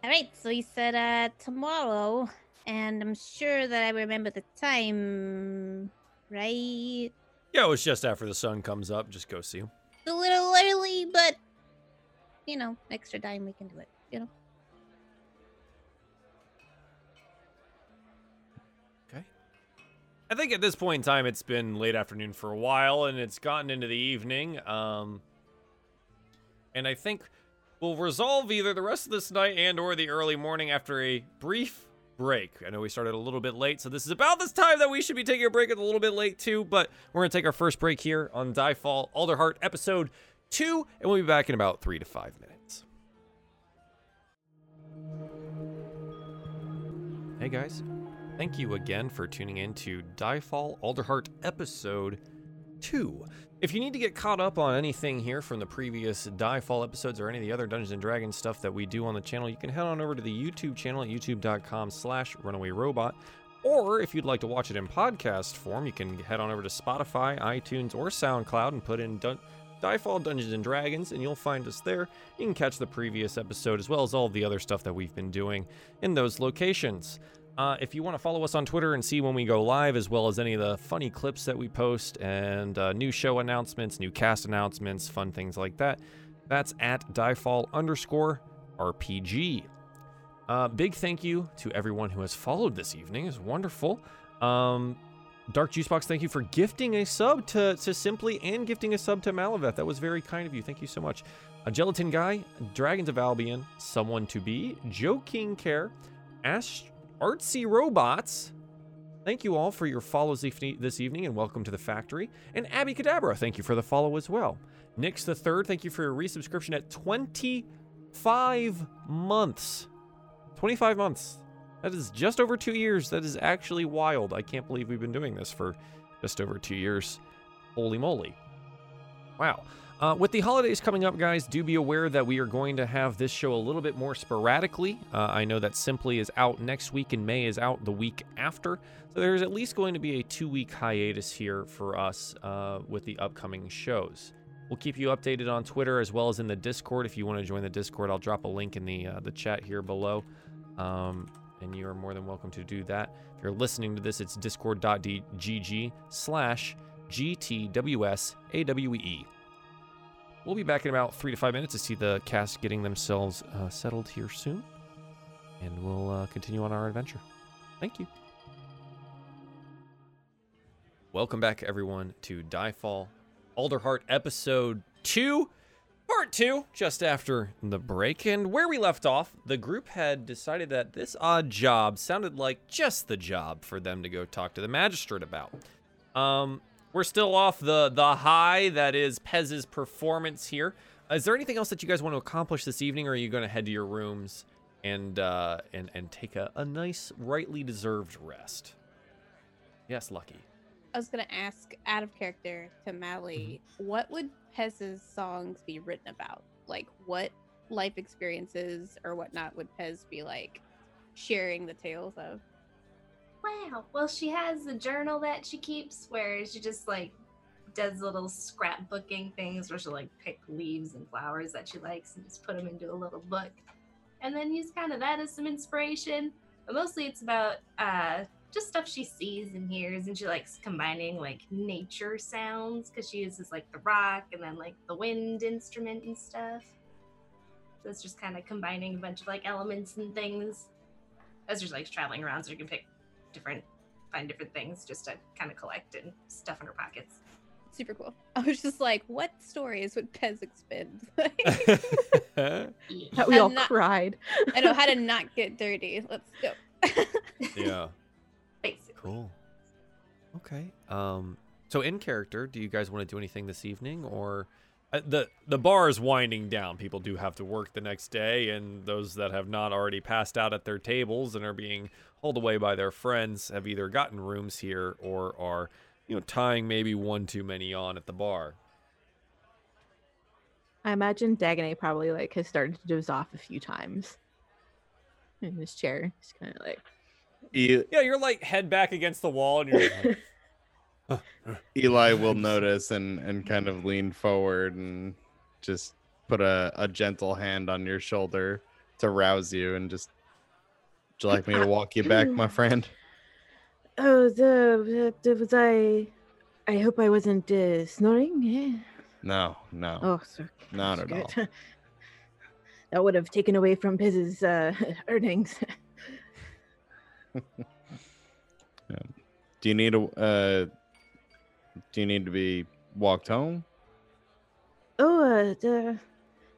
All right. So he said uh, tomorrow, and I'm sure that I remember the time, right? Yeah, it was just after the sun comes up. Just go see him. a little early, but you know, extra time we can do it. You know. Okay. I think at this point in time, it's been late afternoon for a while, and it's gotten into the evening. Um, and I think we'll resolve either the rest of this night and or the early morning after a brief break. I know we started a little bit late, so this is about this time that we should be taking a break. It's a little bit late too, but we're gonna take our first break here on Die Diefall Alderheart episode two, and we'll be back in about three to five minutes. Hey guys, thank you again for tuning in to Die Diefall Alderheart episode 2. If you need to get caught up on anything here from the previous Diefall episodes or any of the other Dungeons & Dragons stuff that we do on the channel, you can head on over to the YouTube channel at youtube.com slash runawayrobot. Or if you'd like to watch it in podcast form, you can head on over to Spotify, iTunes, or SoundCloud and put in Dun- Diefall Dungeons and Dragons, and you'll find us there. You can catch the previous episode as well as all the other stuff that we've been doing in those locations. Uh, if you want to follow us on Twitter and see when we go live, as well as any of the funny clips that we post and uh, new show announcements, new cast announcements, fun things like that, that's at diefall underscore RPG. Uh, big thank you to everyone who has followed this evening. It's wonderful. Um, Dark Juicebox, thank you for gifting a sub to, to Simply and gifting a sub to Malaveth. That was very kind of you. Thank you so much. A Gelatin Guy, Dragons of Albion, Someone to Be, Joe King Care, Ash, Artsy Robots. Thank you all for your follows this evening and welcome to the factory. And Abby Cadabra, thank you for the follow as well. Nix the Third, thank you for your resubscription at 25 months. 25 months. That is just over two years. That is actually wild. I can't believe we've been doing this for just over two years. Holy moly. Wow. Uh, with the holidays coming up, guys, do be aware that we are going to have this show a little bit more sporadically. Uh, I know that Simply is out next week and May is out the week after. So there's at least going to be a two week hiatus here for us uh, with the upcoming shows. We'll keep you updated on Twitter as well as in the Discord. If you want to join the Discord, I'll drop a link in the uh, the chat here below. Um, and you are more than welcome to do that. If you're listening to this, it's discord.gg slash GTWSAWE. We'll be back in about three to five minutes to see the cast getting themselves uh, settled here soon. And we'll uh, continue on our adventure. Thank you. Welcome back, everyone, to Diefall Alderheart episode 2, part 2, just after the break. And where we left off, the group had decided that this odd job sounded like just the job for them to go talk to the magistrate about. Um, we're still off the the high that is Pez's performance here. Is there anything else that you guys want to accomplish this evening, or are you going to head to your rooms and uh, and and take a, a nice, rightly deserved rest? Yes, Lucky. I was gonna ask out of character to Mally, what would Pez's songs be written about? Like what life experiences or whatnot would Pez be like sharing the tales of? Wow. Well, she has a journal that she keeps where she just like does little scrapbooking things where she'll like pick leaves and flowers that she likes and just put them into a little book. And then use kind of that as some inspiration. But mostly it's about uh just stuff she sees and hears and she likes combining like nature sounds because she uses like the rock and then like the wind instrument and stuff. So it's just kind of combining a bunch of like elements and things as she's like traveling around so you can pick different find different things just to kind of collect and stuff in her pockets. Super cool. I was just like, what stories would Pez expend? That we all not- cried. I know how to not get dirty. Let's go. yeah. Basically. Cool. Okay. Um. So in character, do you guys want to do anything this evening, or Uh, the the bar is winding down? People do have to work the next day, and those that have not already passed out at their tables and are being hauled away by their friends have either gotten rooms here or are, you know, tying maybe one too many on at the bar. I imagine Dagonet probably like has started to doze off a few times in his chair. He's kind of like, Yeah, you're like head back against the wall, and you're like, Eli will notice and and kind of lean forward and just put a, a gentle hand on your shoulder to rouse you and just would you like me to walk you back, my friend? "Oh, the, the, was I? I hope I wasn't uh, snoring." Eh? No, no, Oh, so not at all. that would have taken away from Pez's uh, earnings. Do you need a uh do you need to be walked home? oh, uh,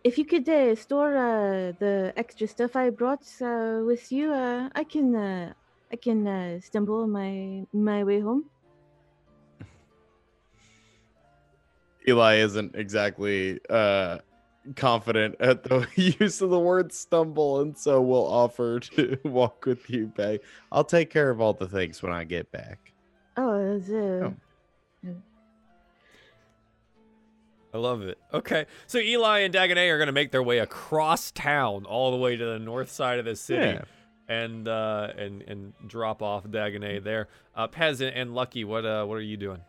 if you could uh, store uh, the extra stuff I brought uh, with you, uh, I can uh, I can uh, stumble my my way home. Eli isn't exactly uh confident at the use of the word stumble and so will offer to walk with you back. I'll take care of all the things when I get back. Oh, the, Oh. I love it. Okay, so Eli and Dagonet are gonna make their way across town, all the way to the north side of the city, Yeah. and uh, and and drop off Dagonet there. Uh, Pez and- and Lucky, what uh, what are you doing?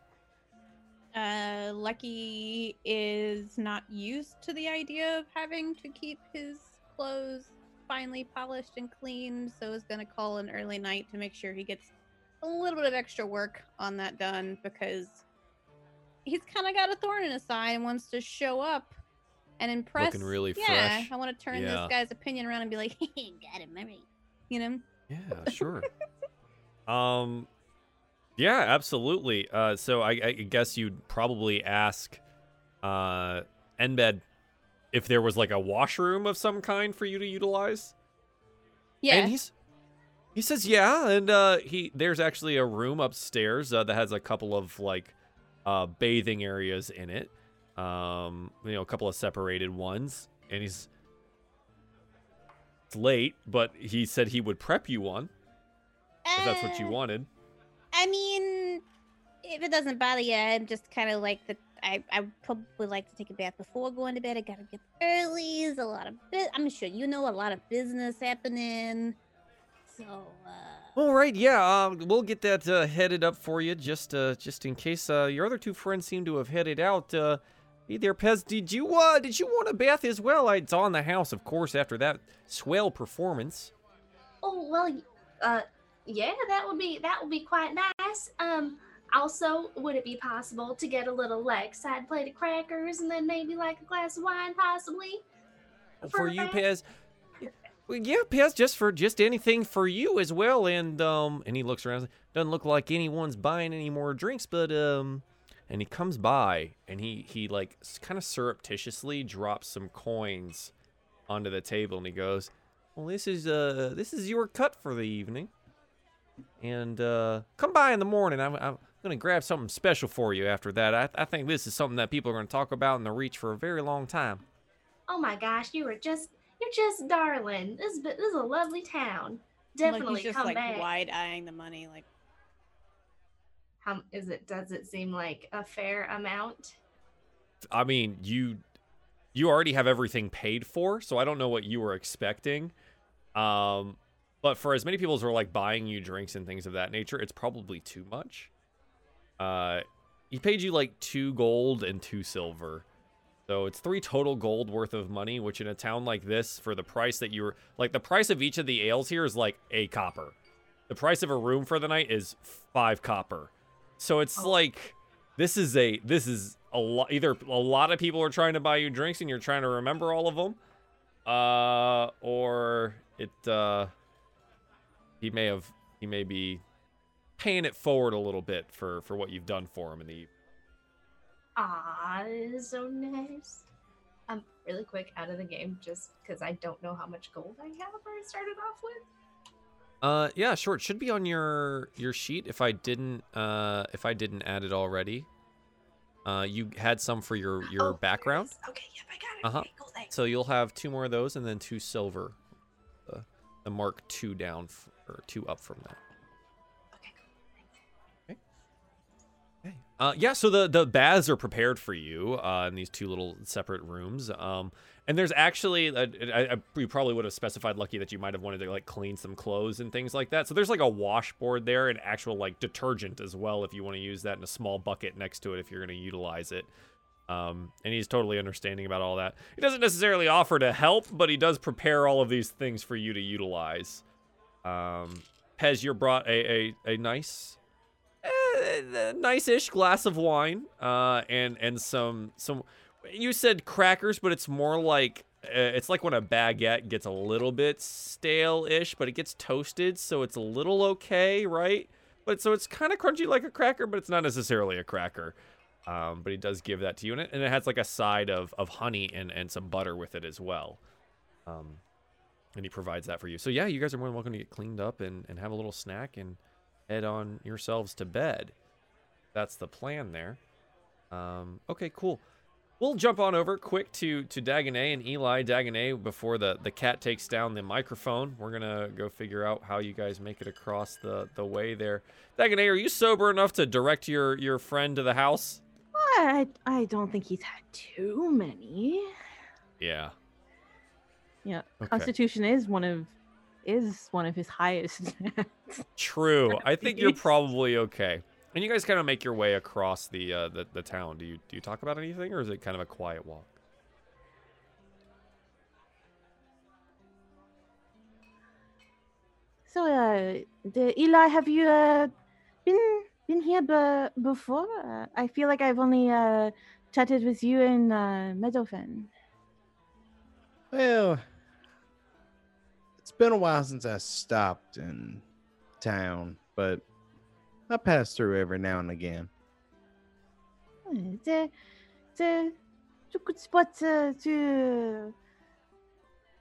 Uh, Lucky is not used to the idea of having to keep his clothes finely polished and clean, so is gonna call an early night to make sure he gets a little bit of extra work on that done because he's kind of got a thorn in his side and wants to show up and impress. Looking really yeah, fresh. I want to turn Yeah. this guy's opinion around and be like, "Hey, got it, Mary. You know? Yeah, sure. um, yeah, absolutely. Uh, so I, I guess you'd probably ask, uh, Enbed if there was like a washroom of some kind for you to utilize. Yeah. And he's he says yeah, and uh, he there's actually a room upstairs uh, that has a couple of like uh, bathing areas in it. Um, you know, a couple of separated ones, and he's it's late, but he said he would prep you one if that's what you Uh, wanted. I mean, if it doesn't bother you, I'm just kind of like the. I I probably like to take a bath before going to bed. I gotta get early. There's a lot of. Bu- I'm sure you know a lot of business happening. So. uh... All right, yeah, um, we'll get that uh, headed up for you, just uh, just in case uh, your other two friends seem to have headed out. Uh, hey there, Pez, did you uh, did you want a bath as well? I saw in the house, of course, after that swell performance. Oh well, uh, yeah, that would be that would be quite nice. Um, also, would it be possible to get a little like side plate of crackers and then maybe like a glass of wine, possibly? for a you? Pez. Well, yeah, Pez, just for just anything for you as well. And um, and he looks around. Doesn't look like anyone's buying any more drinks, but um, and he comes by and he he like kind of surreptitiously drops some coins onto the table, and he goes, "Well, this is uh this is your cut for the evening, and uh, come by in the morning. I'm I'm gonna grab something special for you after that. I I think this is something that people are gonna talk about in the reach for a very long time." Oh my gosh, you were just you're just darling. This is this is a lovely town. Definitely like he's just come like back. wide eyeing the money, like How is it? Does it seem like a fair amount? I mean, you you already have everything paid for, so I don't know what you were expecting. Um, but for as many people as are like buying you drinks and things of that nature, it's probably too much. Uh, he paid you like two gold and two silver. So it's three total gold worth of money, which in a town like this, for the price that you were like, the price of each of the ales here is like a copper. The price of a room for the night is five copper. So it's Oh. like this is a this is a lot. Either a lot of people are trying to buy you drinks and you're trying to remember all of them, uh, or it uh, he may have he may be paying it forward a little bit for for what you've done for him in the evening. Ah, so nice. I'm um, really quick out of the game, just because I don't know how much gold I have or I started off with. Uh, yeah, sure. It should be on your your sheet if I didn't uh if I didn't add it already. Uh, you had some for your your Oh, background. Okay, yep, I got it. Uh-huh. Okay, cool, so you'll have two more of those and then two silver. Uh, the mark two down f- or two up from that. Uh, yeah, so the the baths are prepared for you uh, in these two little separate rooms. Um, and there's actually, uh, you probably would have specified, Lucky, that you might have wanted to like clean some clothes and things like that. So there's like a washboard there and actual like detergent as well if you want to use that in a small bucket next to it if you're going to utilize it. Um, and he's totally understanding about all that. He doesn't necessarily offer to help, but he does prepare all of these things for you to utilize. Um, Pez, you're brought a, a, a nice eh, nice-ish glass of wine uh and and some some you said crackers but it's more like uh, it's like when a baguette gets a little bit stale-ish but it gets toasted so it's a little okay right? But so it's kind of crunchy like a cracker but it's not necessarily a cracker. Um but he does give that to you and it, and it has like a side of of honey and and some butter with it as well. Um and he provides that for you. So yeah you guys are more than welcome to get cleaned up and and have a little snack and head on yourselves to bed. That's the plan there. Um, okay, cool. We'll jump on over quick to to Dagonet and Eli Dagonet before the the cat takes down the microphone. We're gonna go figure out how you guys make it across the the way there. Dagonet, are you sober enough to direct your your friend to the house? I I don't think he's had too many. Yeah. Yeah, Okay. Constitution is one of is one of his highest. True. I think you're probably okay. And you guys kind of make your way across the uh, the the town. Do you do you talk about anything, or is it kind of a quiet walk? So, uh, the Eli, have you uh, been been here be- before? Uh, I feel like I've only uh, chatted with you in uh, Meadowfen. Well, it's been a while since I stopped in town, but I pass through every now and again. It's a, it's a, it's a good spot uh, to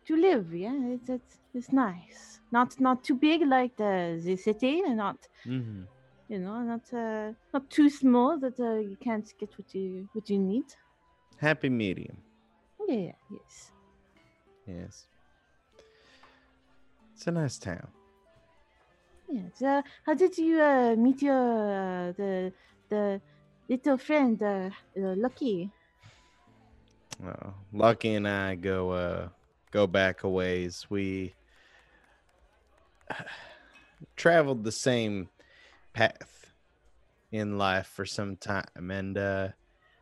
to live. Yeah, it's, it's it's nice. Not not too big like the the city, and not Mm-hmm. you know not uh, not too small that uh, you can't get what you what you need. Happy medium. Yeah, yes. Yes. It's a nice town. Yes. Uh, how did you uh, meet your uh, the the little friend uh, uh, Lucky? Uh, Lucky and I go uh go back a ways. We traveled the same path in life for some time and uh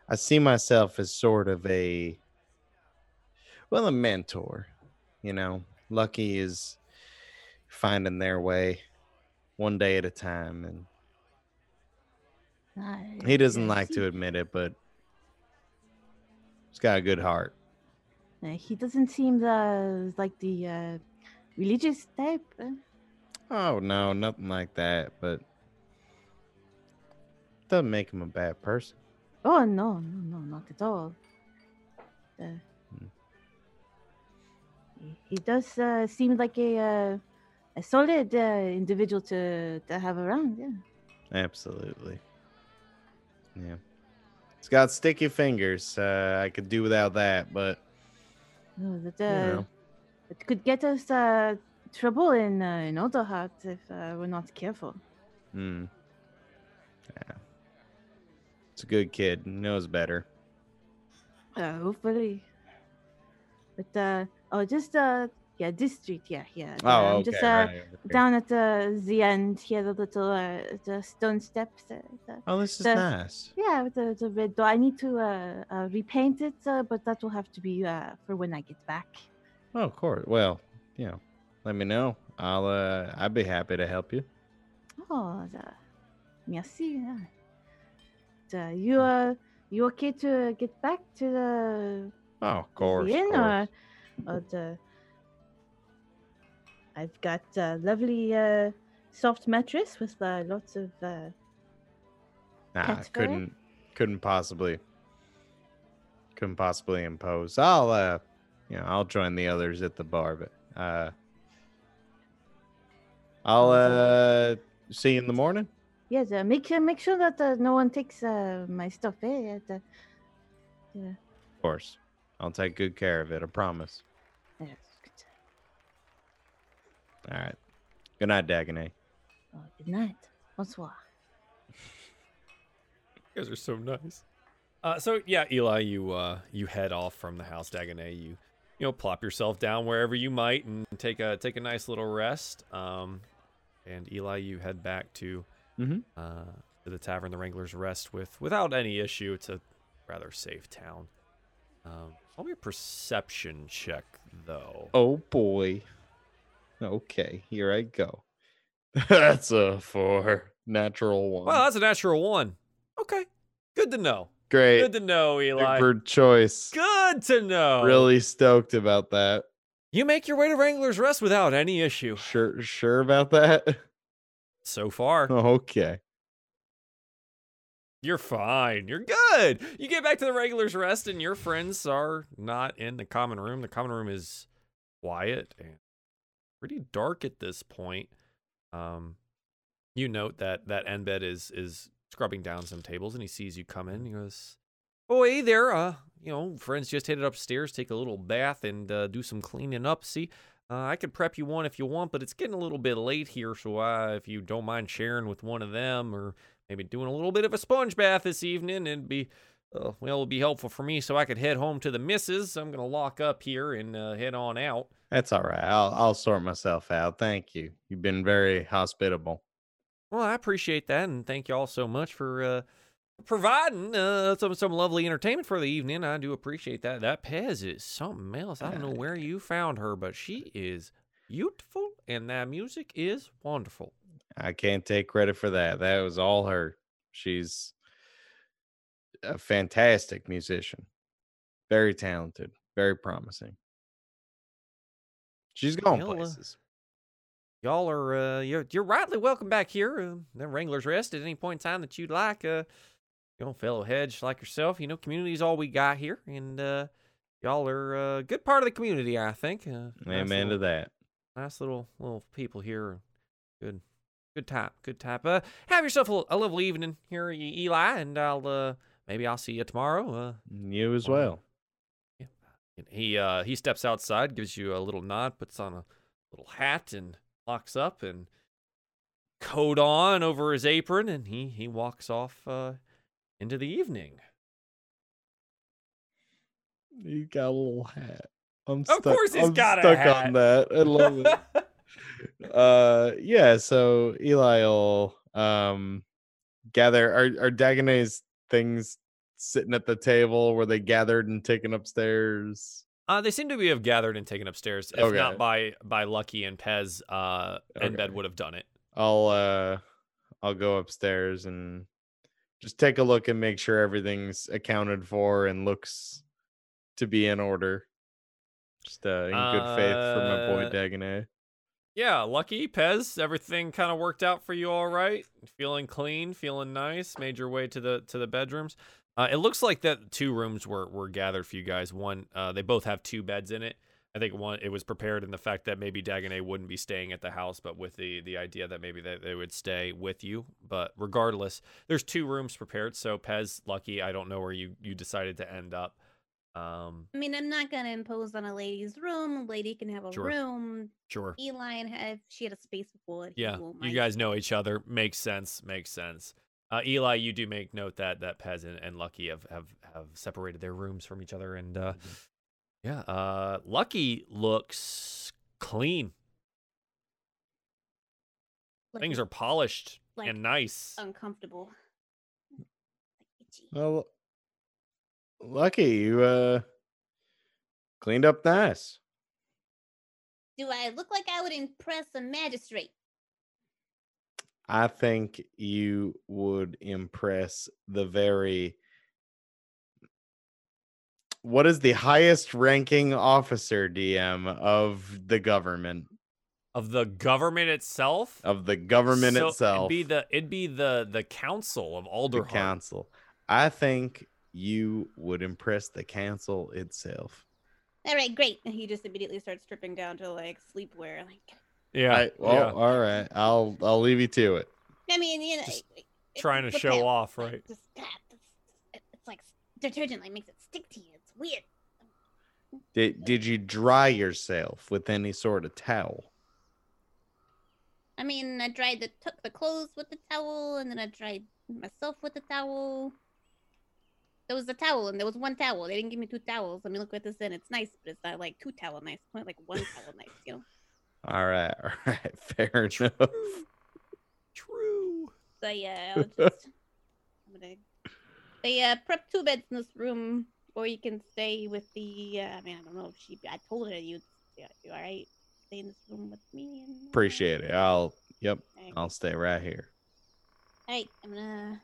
I see myself as sort of a well a mentor, you know. Lucky is finding their way one day at a time and he doesn't like to admit it, but he's got a good heart. Uh, he doesn't seem uh, like the uh, religious type. Uh, Oh no, nothing like that. But doesn't make him a bad person. oh no, no, no, not at all. Uh, Hmm. he, he does uh, seem like a uh, a solid uh, individual to to have around. Yeah. Absolutely. Yeah. He's got sticky fingers. Uh, I could do without that, but No, that you uh, know, it could get us uh, trouble in uh, in Alderheart if uh, we're not careful. mm. yeah. It's a good kid. Knows better. Uh, hopefully. But uh, oh, just uh, yeah, this street, yeah, yeah. Oh, um, okay. Just uh, right here. down at the the end here, the little uh, the stone steps. Uh, the, Oh, this is the- nice. yeah, with the, the red door. I need to uh, uh, repaint it, uh, but that will have to be uh, for when I get back. Oh, of course. Well, you know, let me know. I'll. uh I'd be happy to help you. Oh, the, merci. Yeah. The, you uh, you okay to get back to the Oh, of course. the inn, course. or, or the? I've got a lovely uh, soft mattress with uh, lots of. Uh, Nah, couldn't couldn't possibly couldn't possibly impose. I'll uh you know, I'll join the others at the bar, but uh I'll uh see you in the morning. yes, uh, make sure make sure that uh, no one takes uh, my stuff. Eh? Yeah, Of course. I'll take good care of it, I promise. yes. All right. Good night, Dagonet. Oh, good night. Bonsoir. You guys are so nice. Uh, so yeah, Eli, you uh, you head off from the house, Dagonet. You you know plop yourself down wherever you might and take a take a nice little rest. Um, and Eli, you head back to Mhm. uh, to the tavern, the Wrangler's Rest, with without any issue. It's a rather safe town. Um, I'll be a perception check though. Oh boy. Okay, here I go. That's a four. Natural one. Well, that's a natural one. Okay, good to know. Great. Good to know, Eli. Super choice. Good to know. Really stoked about that. You make your way to Wrangler's Rest without any issue. Sure sure about that? So far, Okay. you're fine. You're good. You get back to the Wrangler's Rest, and your friends are not in the common room. The common room is quiet and pretty dark at this point. Um, you note that that Enbed is is scrubbing down some tables, and he sees you come in. He goes, "Oh, hey there. Uh, you know, friends just headed upstairs, take a little bath, and uh, do some cleaning up. See, uh, I could prep you one if you want, but it's getting a little bit late here, so uh, if you don't mind sharing with one of them, or maybe doing a little bit of a sponge bath this evening, it'd be." Uh, well, it'll be helpful for me so I could head home to the missus. I'm gonna lock up here and uh, head on out. That's all right. I'll I'll sort myself out. Thank you. You've been very hospitable. Well, I appreciate that, and thank you all so much for uh, providing uh, some some lovely entertainment for the evening. I do appreciate that. That Pez is something else. I don't know where you found her, but she is beautiful, and that music is wonderful. I can't take credit for that. That was all her. She's a fantastic musician, very talented, very promising. She's going Well, uh, places. Y'all are uh, you're you're rightly welcome back here. Uh, the Wrangler's Rest at any point in time that you'd like. Uh, you know, fellow hedge like yourself. You know, community's all we got here, and uh, y'all are a good part of the community. I think. Uh, nice Amen to that. nice little little people here. Good, good type, good type. Uh, have yourself a, a lovely evening here, Eli, and I'll uh maybe I'll see you tomorrow. Uh, You as well. and he uh he steps outside, gives you a little nod, puts on a little hat, and locks up and coat on over his apron, and he he walks off uh into the evening. He got a little hat. I'm Of course he's I'm got a stuck hat. on that. I love it. uh yeah so eli will um gather are are dagonet's things sitting at the table where they gathered and taken upstairs Uh, they seem to be have gathered and taken upstairs, if Okay. not by by Lucky and Pez. Uh, Enbed would have done it. i'll uh i'll go upstairs and just take a look and make sure everything's accounted for and looks to be in order just uh in good faith for my boy Uh, dagonet Yeah, Lucky Pez, everything kind of worked out for you all right. Feeling clean, feeling nice. Made your way to the to the bedrooms. Uh, it looks like that two rooms were were gathered for you guys. One, uh, they both have two beds in it. I think one it was prepared in the fact that maybe Dagonet wouldn't be staying at the house, but with the the idea that maybe they, they would stay with you. But regardless, there's two rooms prepared. So Pez, Lucky, I don't know where you you decided to end up. Um, I mean, I'm not gonna impose on a lady's room. A lady can have a Sure. room. sure. Eli and have she had a space before. he Yeah, won't you mind. guys know each other. Makes sense. Makes sense. Uh, Eli, you do make note that that Pez and, and Lucky have, have have separated their rooms from each other, and uh, yeah, uh, Lucky looks clean. Like Things are polished like and nice. uncomfortable. Like. Well, lucky you uh cleaned up nice. Do I look like I would impress a magistrate? I think you would impress the very what is the highest ranking officer DM of the government of the government itself. of the government So itself It'd be the it'd be the the council of the council. I think you would impress the council itself. All right, great. And he just immediately starts stripping down to like sleepwear. Like, Yeah. Right, well, yeah. all right. I'll I'll leave you to it. I mean, you know, Just it- it- trying to show at- off, right? Just, God, it's, it's like detergent, like makes it stick to you. It's weird. Did did you dry yourself with any sort of towel? I mean, I dried the took the clothes with the towel, and then I dried myself with the towel. There was a towel, and there was one towel. They didn't give me two towels. Let me look at this in. It's nice, but it's not like two towel nice. It's only like one towel nice, you know. All right, all right, fair enough. True. So yeah, I'll just I'm gonna they uh prep two beds in this room, or you can stay with the. Uh, I mean, I don't know if she. I told her you'd. Yeah, you all right? Stay in this room with me. And, uh, Appreciate it. I'll yep, alright, I'll stay right here. Alright, I'm gonna.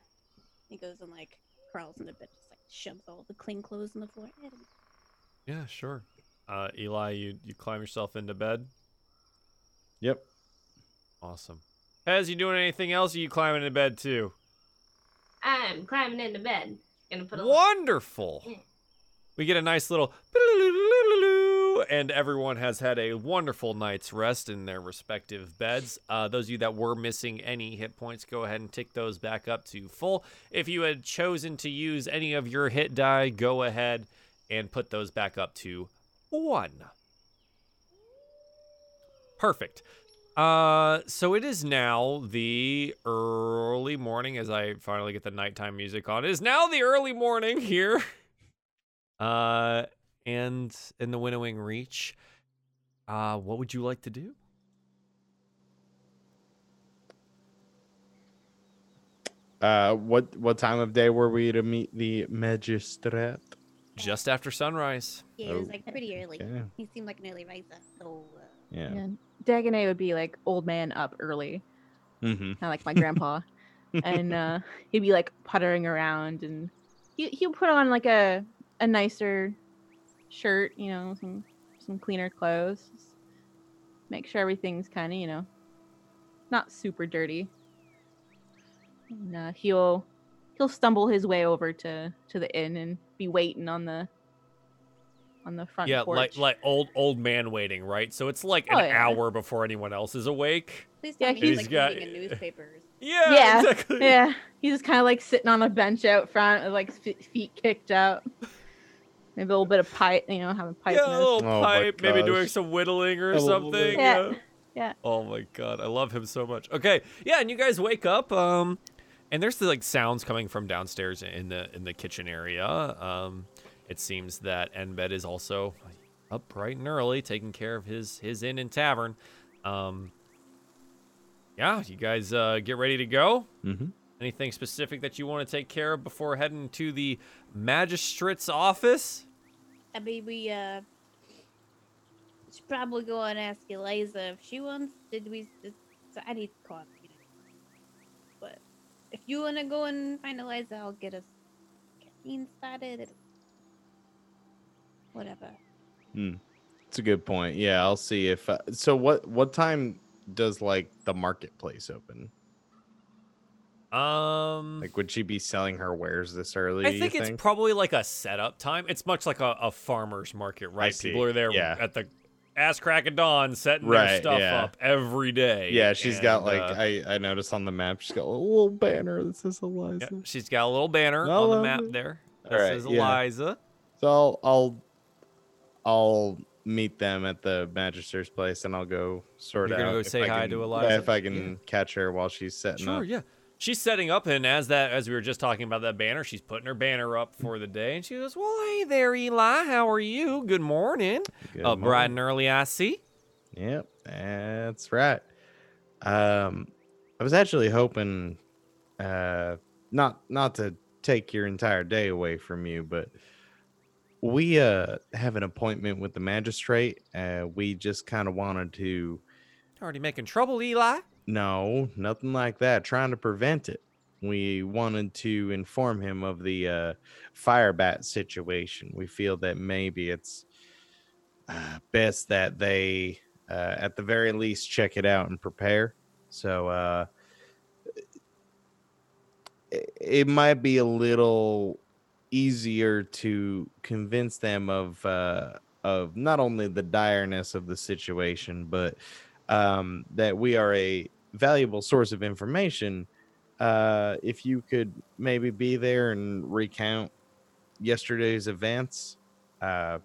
He goes and like crawls into bed, just like shoves all the clean clothes on the floor. Yeah, Yeah, sure. Uh, Eli, you you climb yourself into bed. Yep. Awesome. Pez, you doing anything else? Or you climbing into bed too? I'm climbing into bed. Gonna put a Wonderful. Yeah. We get a nice little and everyone has had a wonderful night's rest in their respective beds. Uh, those of you that were missing any hit points, go ahead and tick those back up to full. If you had chosen to use any of your hit die, go ahead and put those back up to one. Perfect. Uh, so it is now the early morning as I finally get the nighttime music on. It is now the early morning here. Uh, and in the winnowing reach, uh, what would you like to do? Uh, what what time of day were we to meet the magistrate? Just after sunrise. yeah it was like pretty early. Okay. He seemed like an early riser, so uh, Yeah. Yeah. Dagonet would be like old man up early, Mm-hmm. kind of like my grandpa, and uh, he'd be like puttering around, and he he'll put on like a a nicer shirt, you know, some some cleaner clothes, just make sure everything's kind of you know not super dirty. And uh, he'll he'll stumble his way over to to the inn and be waiting on the on the front yeah, porch. like like old old man waiting, right? So it's like an Oh, yeah. hour before anyone else is awake. Please Yeah, tell me he's he's like got- reading a newspaper. Yeah, Yeah, exactly. Yeah, he's just kind of like sitting on a bench out front with like f- feet kicked out. Maybe a little bit of pipe, you know, having pipe. Yeah, a in his- little Oh pipe, maybe doing some whittling or A something. bit. Yeah, yeah. Oh my god, I love him so much. Okay, yeah, and you guys wake up, um, and there's the like sounds coming from downstairs in the in the kitchen area. Um, it seems that Enbed is also up bright and early, taking care of his his inn and tavern. Um, yeah, you guys uh, get ready to go. Mm-hmm. Anything specific that you want to take care of before heading to the magistrate's office? I mean, we uh should probably go and ask Eliza if she wants. Did we? Did, so I need coffee. But if you wanna go and find Eliza, I'll get us caffeine started. It'll- Whatever. It's a good point. Yeah, I'll see if. Uh, so what what time does like the marketplace open? Um, Like, would she be selling her wares this early? I think it's probably like a setup time. It's much like a, a farmer's market, right? People are there Yeah. at the ass crack of dawn setting Right, their stuff yeah. up every day. yeah, she's got like uh, I I noticed on the map she's got a little banner that says Eliza. yeah, she's got a little banner on the map it. there that All right, says. Eliza. So I'll I'll I'll meet them at the magister's place and I'll go sort You're out. gonna go say I hi can- to Eliza? if I can Yeah. catch her while she's setting Sure, up. yeah. She's setting up, and as that, as we were just talking about that banner, she's putting her banner up for the day, and she goes, "Well, hey there, Eli. How are you? Good morning. Good Up bright and early, I see. Yep, that's right. Um, I was actually hoping, uh, not not to take your entire day away from you, but we uh have an appointment with the magistrate. Uh, we just kind of wanted to. Already making trouble, Eli. No, nothing like that. Trying to prevent it. We wanted to inform him of the uh, fire bat situation. We feel that maybe it's uh, best that they, uh, at the very least, check it out and prepare. So uh, it, it might be a little easier to convince them of uh, of not only the direness of the situation, but um, that we are a valuable source of information. Uh, if you could maybe be there and recount yesterday's events, uh,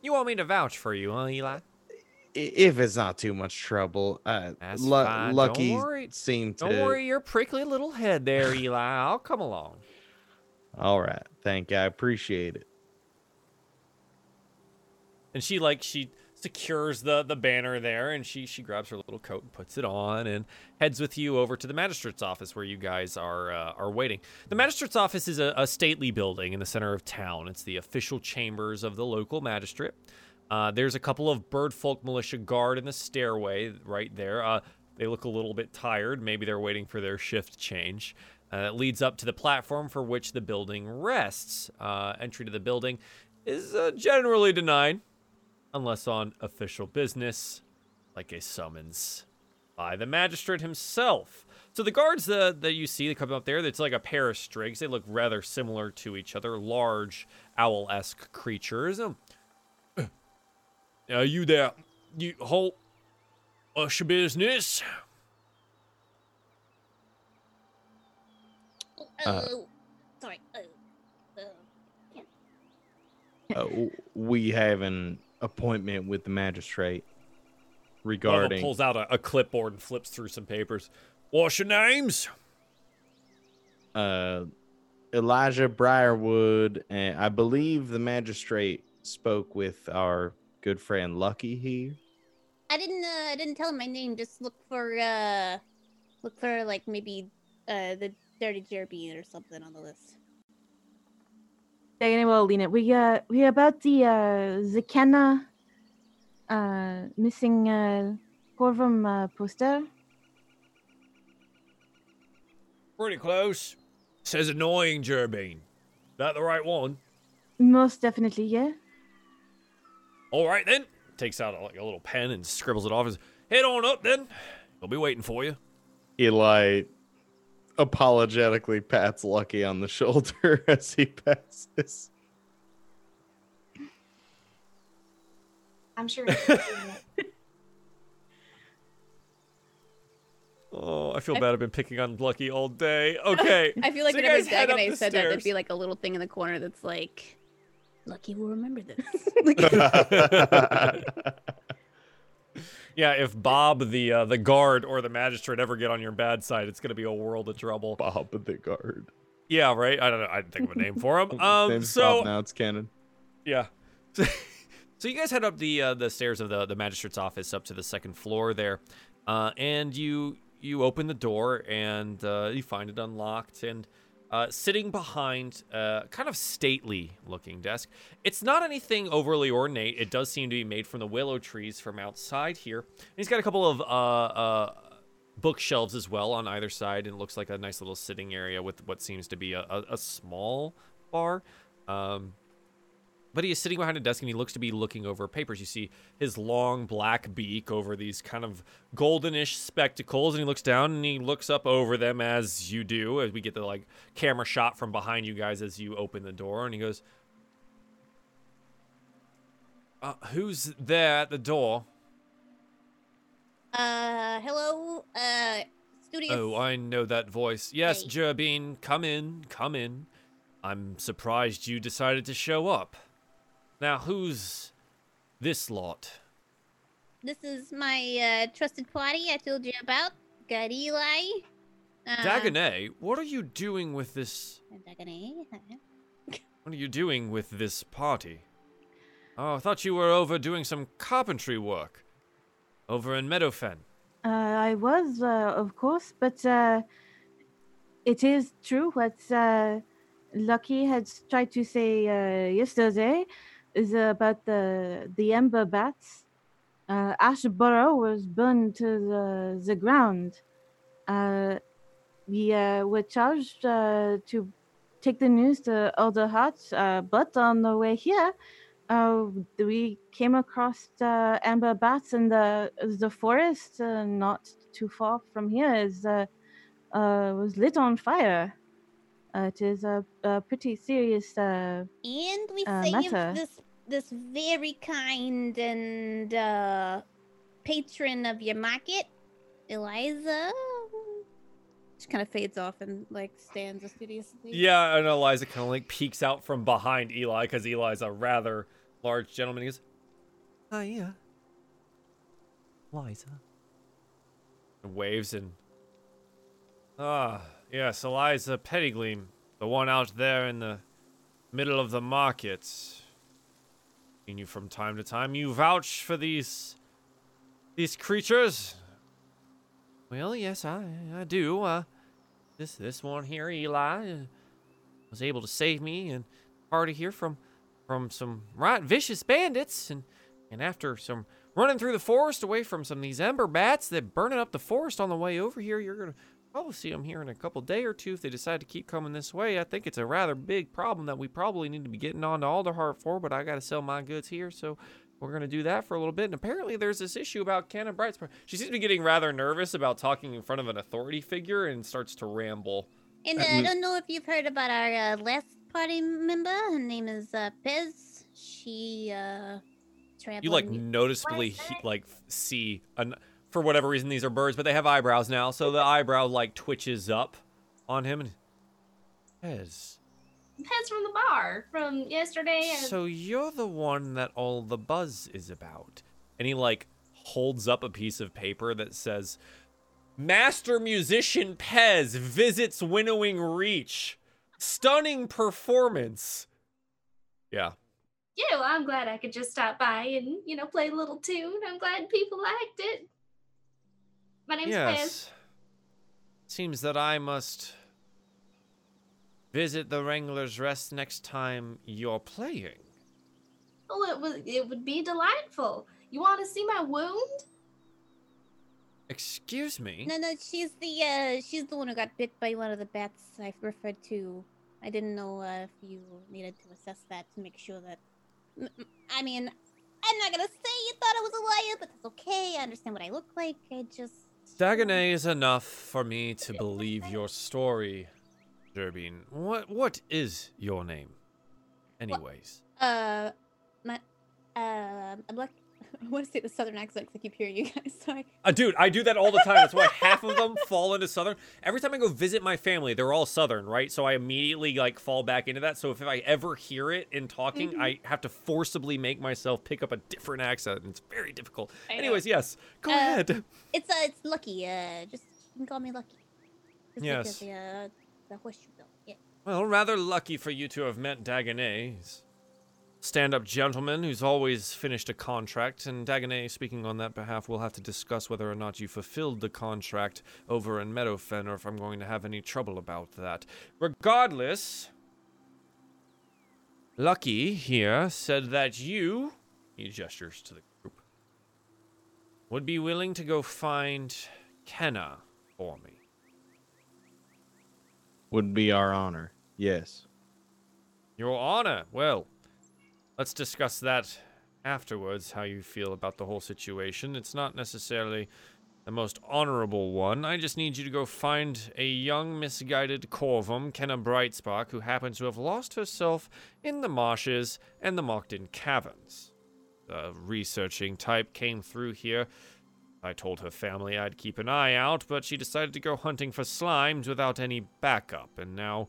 You want me to vouch for you, huh, Eli? if it's not too much trouble. Uh, That's Lu- fine. Don't Lucky worry. seemed to. Don't worry your prickly little head there, Eli. I'll come along. All right, thank you. I appreciate it. And she like she secures the the banner there, and she she grabs her little coat and puts it on, and heads with you over to the magistrate's office where you guys are uh, are waiting. The magistrate's office is a, a stately building in the center of town. It's the official chambers of the local magistrate. Uh, there's a couple of birdfolk militia guard in the stairway right there. Uh, they look a little bit tired. Maybe they're waiting for their shift change. Uh, it leads up to the platform for which the building rests. Uh, entry to the building is uh, generally denied, unless on official business, like a summons by the magistrate himself. So the guards uh, that you see that come up there, it's like a pair of strigs. They look rather similar to each other, large owl-esque creatures. Um, are you there? You hold us your business? Oh, Uh, oh, sorry. Oh, oh. Uh, we have an appointment with the magistrate One of regarding. pulls out a, a clipboard and flips through some papers. What's your names? uh, Elijah Briarwood, and I believe the magistrate spoke with our good friend Lucky here. I didn't. Uh, I didn't tell him my name. Just look for. uh Look for like maybe uh the dirty jerby or something on the list. Dagonet will lean it. We uh we about the uh Zakena uh missing uh Corvum uh, Poster. Pretty close. Says annoying jerbeen. That the right one? Most definitely, yeah. All right then. Takes out like a little pen and scribbles it off. Says, Head on up then. I'll be waiting for you. Eli apologetically pats Lucky on the shoulder as he passes. I'm sure. Oh, I feel I- bad. I've been picking on Lucky all day. Okay. I feel like so you whenever guys Dagonet the said that, there'd be like a little thing in the corner that's like, Lucky will remember this. yeah, if Bob, the uh, the guard or the magistrate, ever get on your bad side, it's gonna be a world of trouble. Bob the guard. Yeah, right. I don't know. I didn't think of a name for him. Um, so Bob now it's canon. Yeah. so you guys head up the uh, the stairs of the the magistrate's office up to the second floor there, uh, and you you open the door and uh, you find it unlocked and. Uh, sitting behind uh, kind of stately looking desk. It's not anything overly ornate. It does seem to be made from the willow trees from outside here. And he's got a couple of uh, uh, bookshelves as well on either side, and it looks like a nice little sitting area with what seems to be a, a, a small bar. Um, but he is sitting behind a desk and he looks to be looking over papers. You see his long black beak over these kind of goldenish spectacles, and he looks down and he looks up over them as you do, as we get the like camera shot from behind you guys as you open the door, and he goes, uh, "Who's there at the door?" Uh, hello, uh, studious. Oh, I know that voice. Yes, Hey. Come in, come in. I'm surprised you decided to show up. Now, who's this lot? This is my uh, trusted party I told you about. Got Eli. Uh, Dagonet, what are you doing with this? Dagonet. What are you doing with this party? Oh, I thought you were over doing some carpentry work. Over in Meadowfen. Uh, I was, uh, of course, but uh, it is true what uh, Lucky had tried to say uh, yesterday is about the the ember bats. Uh, Ashborough was burned to the, the ground. Uh, we uh, were charged uh, to take the news to Alderheart, uh, but on the way here, uh, we came across uh, ember bats in the the forest, not too far from here. Is was lit on fire. Uh, it is a, a pretty serious. Uh, And we Uh, saved Meta. this this very kind and uh, patron of your market, Eliza. She kind of fades off and like stands studiously. Yeah, and Eliza kind of like peeks out from behind Eli because Eli's a rather large gentleman. He goes, Hiya. Eliza. And waves and. Ah, yes, Eliza Pettigleam. The one out there in the middle of the market. Seen you from time to time. You vouch for these. these creatures? Well, yes, I, I do. Uh, this this one here, Eli, uh, was able to save me and party here from from some right vicious bandits, and and after some running through the forest away from some of these ember bats that burning up the forest on the way over here, you're gonna probably see them here in a couple day or two if they decide to keep coming this way. I think it's a rather big problem that we probably need to be getting on to Alderheart for, but I got to sell my goods here, so. We're gonna do that for a little bit, and apparently there's this issue about Cannon Bright's. She seems to be getting rather nervous about talking in front of an authority figure and starts to ramble. And uh, I don't know if you've heard about our uh, last party member. Her name is uh, Pez. She uh, traveled. You like noticeably he, like see an for whatever reason these are birds, but they have eyebrows now, so the eyebrow like twitches up on him and Pez. Pets from the bar from yesterday. And So you're the one that all the buzz is about. And he like holds up a piece of paper that says Master musician Pez visits Winnowing Reach. Stunning performance. Yeah. yeah, well, I'm glad I could just stop by and you know play a little tune. I'm glad people liked it. My name's Pez. Yes. Seems that I must visit the Wrangler's Rest next time you're playing. Oh, it would it would be delightful. You want to see my wound? Excuse me? No, no, she's the uh, she's the one who got bit by one of the bats I referred to. I didn't know uh, if you needed to assess that to make sure that. M- m- I mean, I'm not gonna say you thought I was a liar, but that's okay. I understand what I look like. I just. Dagonet is enough for me to believe your story, jerbeen. What what is your name? Anyways. Uh, my, uh, I'm like, I want to say the southern accent because I keep hearing you guys. Sorry. Uh, dude, I do that all the time. That's why half of them fall into Southern. Every time I go visit my family, they're all Southern, right? So I immediately like fall back into that. So if I ever hear it in talking, Mhm. I have to forcibly make myself pick up a different accent, and it's very difficult. Anyways, yes, go Uh, ahead. It's uh, it's Lucky. Uh, just you can call me Lucky. Just Yes. Like the, uh, the horseshoe bill. Yeah. Well, rather lucky for you to have met Dagonet. He's a stand-up gentleman who's always finished a contract, and Dagonet, speaking on that behalf, will have to discuss whether or not you fulfilled the contract over in Meadowfen, or if I'm going to have any trouble about that. Regardless, Lucky here said that you, he gestures to the group, would be willing to go find Kenna for me. Would be our honor. Yes. Your Honor, well, let's discuss that afterwards, how you feel about the whole situation. It's not necessarily the most honorable one. I just need you to go find a young, misguided Corvum, Kenna Brightspark, who happens to have lost herself in the marshes and the Mockton Caverns. The researching type came through here. I told her family I'd keep an eye out, but she decided to go hunting for slimes without any backup, and now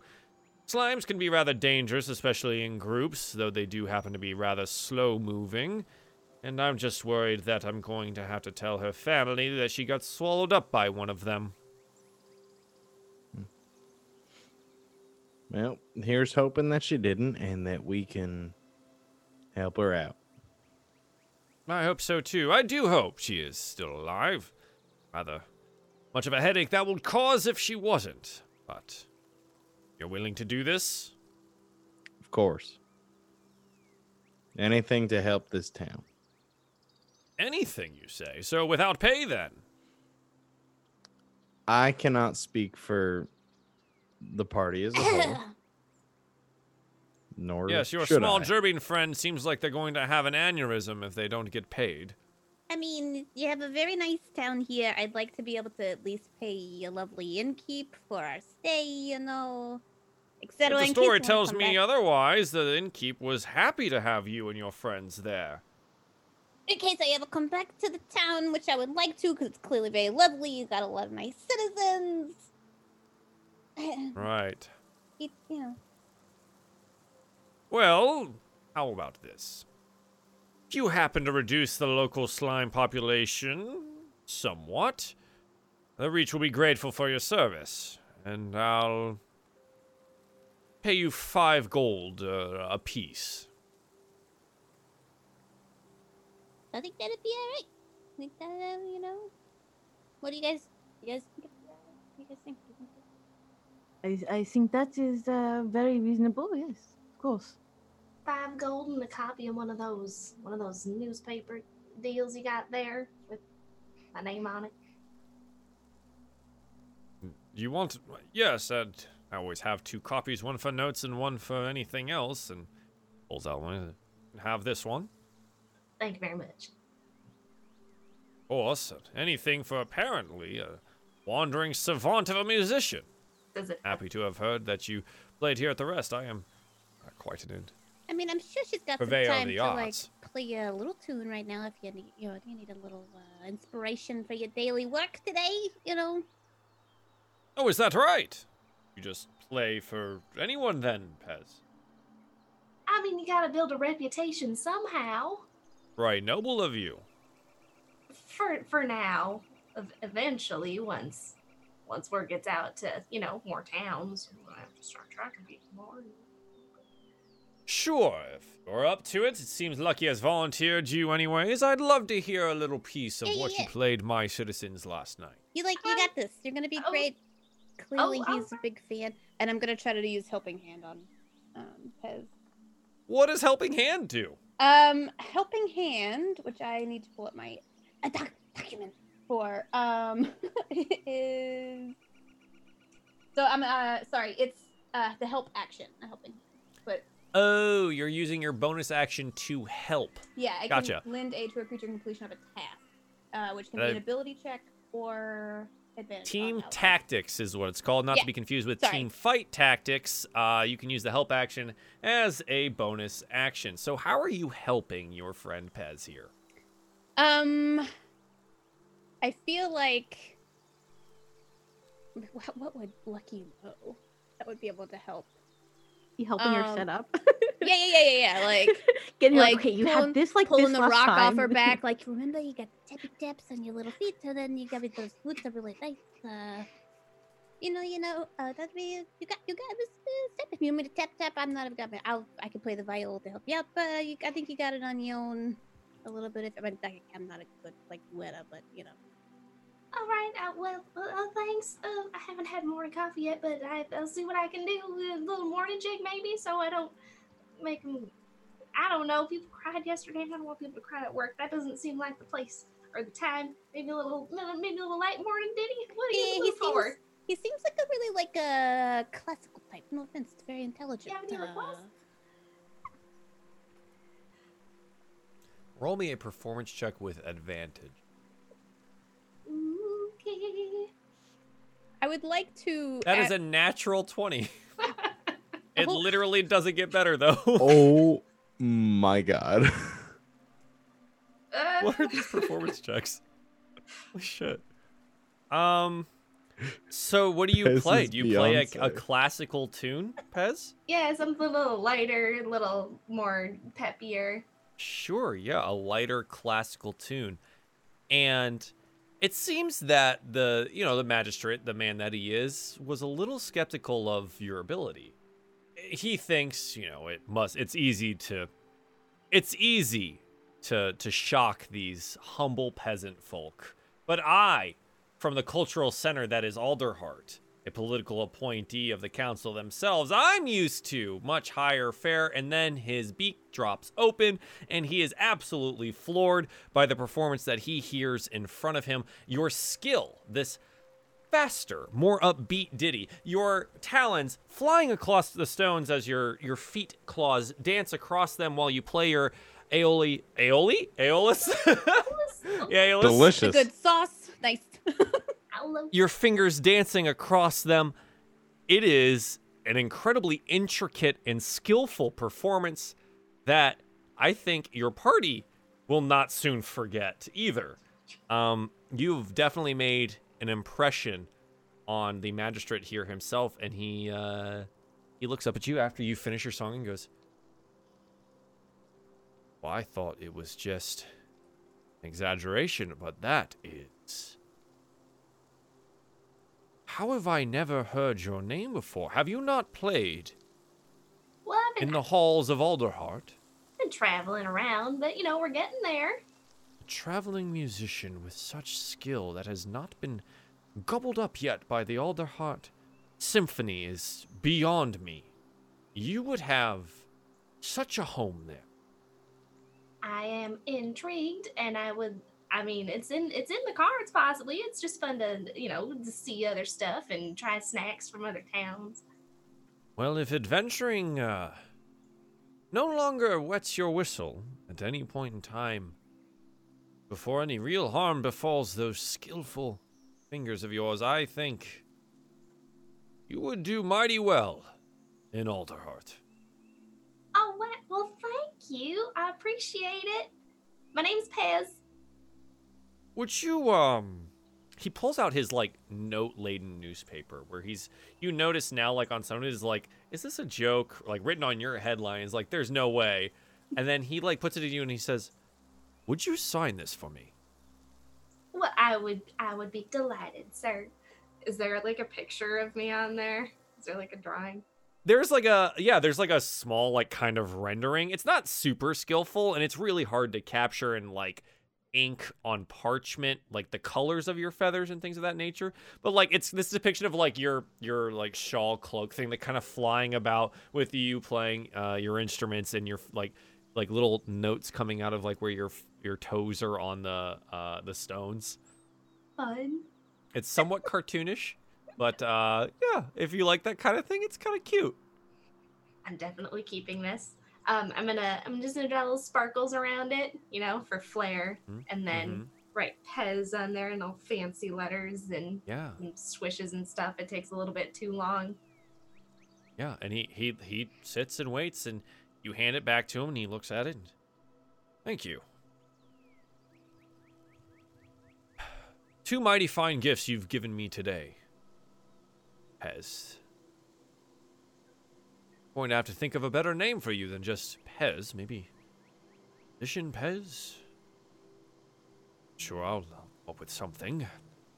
Slimes can be rather dangerous, especially in groups, though they do happen to be rather slow moving. And I'm just worried that I'm going to have to tell her family that she got swallowed up by one of them. Hmm. Well, here's hoping that she didn't and that we can help her out. I hope so too. I do hope she is still alive. Rather much of a headache that would cause if she wasn't. But you're willing to do this? Of course. Anything to help this town. Anything you say. So without pay then. I cannot speak for the party as a whole. Nor Yes, your small I. German friend seems like they're going to have an aneurysm if they don't get paid. I mean, you have a very nice town here. I'd like to be able to at least pay a lovely innkeep for our stay, you know, etc. The story tells me back. otherwise, the innkeep was happy to have you and your friends there. In case I ever come back to the town, which I would like to, because it's clearly very lovely. You got a lot of nice citizens. Right. It, you know, Well, how about this? If you happen to reduce the local slime population somewhat, the Reach will be grateful for your service, and I'll pay you five gold uh, a piece. I think that'd be alright. I think that, uh, you know. What do you guys, you guys think? of that? What do you guys think? Do you think that- I, I think that is uh, very reasonable. Yes, of course. Five gold and a copy of one of those one of those newspaper deals you got there with my name on it. You want? Yes, I'd, I always have two copies, one for notes and one for anything else. And pulls out one. Have this one. Thank you very much. Of course, anything for apparently a wandering savant of a musician. Happy to have heard that you played here at the rest. I am uh, quite an I mean, I'm sure she's got Purveyor some time the to like play a little tune right now if you need, you know, you need a little uh, inspiration for your daily work today. You know, Oh, is that right? You just play for anyone then, Pez. I mean, you gotta build a reputation somehow. Right, noble of you. For for now, eventually, once once word gets out to you know more towns, we'll have to start tracking people more. Sure, if you're up to it. It seems Lucky has volunteered you anyways. I'd love to hear a little piece of Yeah, yeah, what you played my citizens last night. you like you got this. You're gonna be Oh. great. Clearly, oh, he's a big fan, and I'm gonna try to use helping hand on um, Pez. What does Helping Hand do? Um, helping hand, which I need to pull up my a doc- document. for um is so I'm uh sorry, it's uh the help action, a helping. But Oh, you're using your bonus action to help. yeah, I Gotcha. can lend aid to a creature completion of a task, uh, which can Uh, be an ability check or advantage. Team tactics is what it's called, not Yeah, to be confused with sorry. team fight tactics. Uh, you can use the help action as a bonus action. So, how are you helping your friend Pez here? Um, I feel like what, what would Lucky know that would be able to help? You helping her set up. Yeah, yeah, yeah, yeah, yeah. Like Getting like, like, okay, you pulling- had this like pulling this the rock time. off her back. Like remember, you got tappy taps on your little feet, and then you got me those boots are really nice. Uh, you know, you know, uh, that'd be you got you got this. Uh, step. If you want me to tap tap, I'm not a got me. I'll I can play the viol to help you out, but uh, you, I think you got it on your own a little bit. If I mean, I'm not a good like duetta, but you know. All right. Uh, well, well, uh, thanks. Uh, I haven't had morning coffee yet, but I, I'll see what I can do. A little morning jig, maybe, so I don't make them. I don't know. People cried yesterday. I don't want people to cry at work. That doesn't seem like the place or the time. Maybe a little, maybe a little light morning ditty. What are Yeah, you he looking for? seems he seems like a really like a classical type. No offense, it's very intelligent. have any requests? uh, Roll me a performance check with advantage. I would like to. That is add- a natural 20. it literally doesn't get better, though. Oh my god. Uh, what are these performance checks? Holy shit. Um, so what do you Pez play? Do you play a, a classical tune, Pez? Yeah, something a little lighter, a little more peppier. Sure, yeah, a lighter classical tune. And it seems that the, you know, the magistrate, the man that he is, was a little skeptical of your ability. He thinks, you know, it must it's easy to it's easy to to shock these humble peasant folk. But I, from the cultural center that is Alderheart, a political appointee of the council themselves, I'm used to much higher fare. And then his beak drops open, and he is absolutely floored by the performance that he hears in front of him. Your skill, this faster, more upbeat ditty. Your talons flying across the stones as your your feet claws dance across them while you play your aioli aioli aeolus. yeah, aeolus. a good sauce. Nice. Your fingers dancing across them. It is an incredibly intricate and skillful performance that I think your party will not soon forget either. Um, you've definitely made an impression on the magistrate here himself, and he uh, he looks up at you after you finish your song and goes, "Well, I thought it was just an exaggeration, but that is." How have I never heard your name before? Have you not played Well, in the halls of Alderheart? been traveling around, but you know, we're getting there. A traveling musician with such skill that has not been gobbled up yet by the Alderheart Symphony is beyond me. You would have such a home there. I am intrigued, and I would. I mean, it's in it's in the cards. Possibly, it's just fun to you know to see other stuff and try snacks from other towns. Well, if adventuring uh, no longer wets your whistle at any point in time, before any real harm befalls those skillful fingers of yours, I think you would do mighty well in Alderheart. Oh, well, thank you. I appreciate it. My name's Pez. Would you um he pulls out his like note-laden newspaper where he's you notice now like on some of his like is this a joke like written on your headlines like there's no way and then he like puts it to you and he says would you sign this for me Well, I would I would be delighted, sir. Is there like a picture of me on there? Is there like a drawing? there's like a yeah there's like a small like kind of rendering it's not super skillful and it's really hard to capture and like ink on parchment like the colors of your feathers and things of that nature but like it's this depiction of like your your like shawl cloak thing that kind of flying about with you playing uh your instruments and your like like little notes coming out of like where your your toes are on the uh the stones fun. It's somewhat cartoonish, but uh, yeah, if you like that kind of thing, it's kind of cute. I'm definitely keeping this. Um, I'm gonna I'm just gonna draw little sparkles around it, you know, for flair, Mhm, and then mhm. write Pez on there in all fancy letters and, Yeah, and swishes and stuff. It takes a little bit too long. yeah, and he he he sits and waits, and you hand it back to him, and he looks at it. And, Thank you. Two mighty fine gifts you've given me today. Pez. Going to have to think of a better name for you than just Pez. Maybe Mission Pez? Sure, I'll come up with something.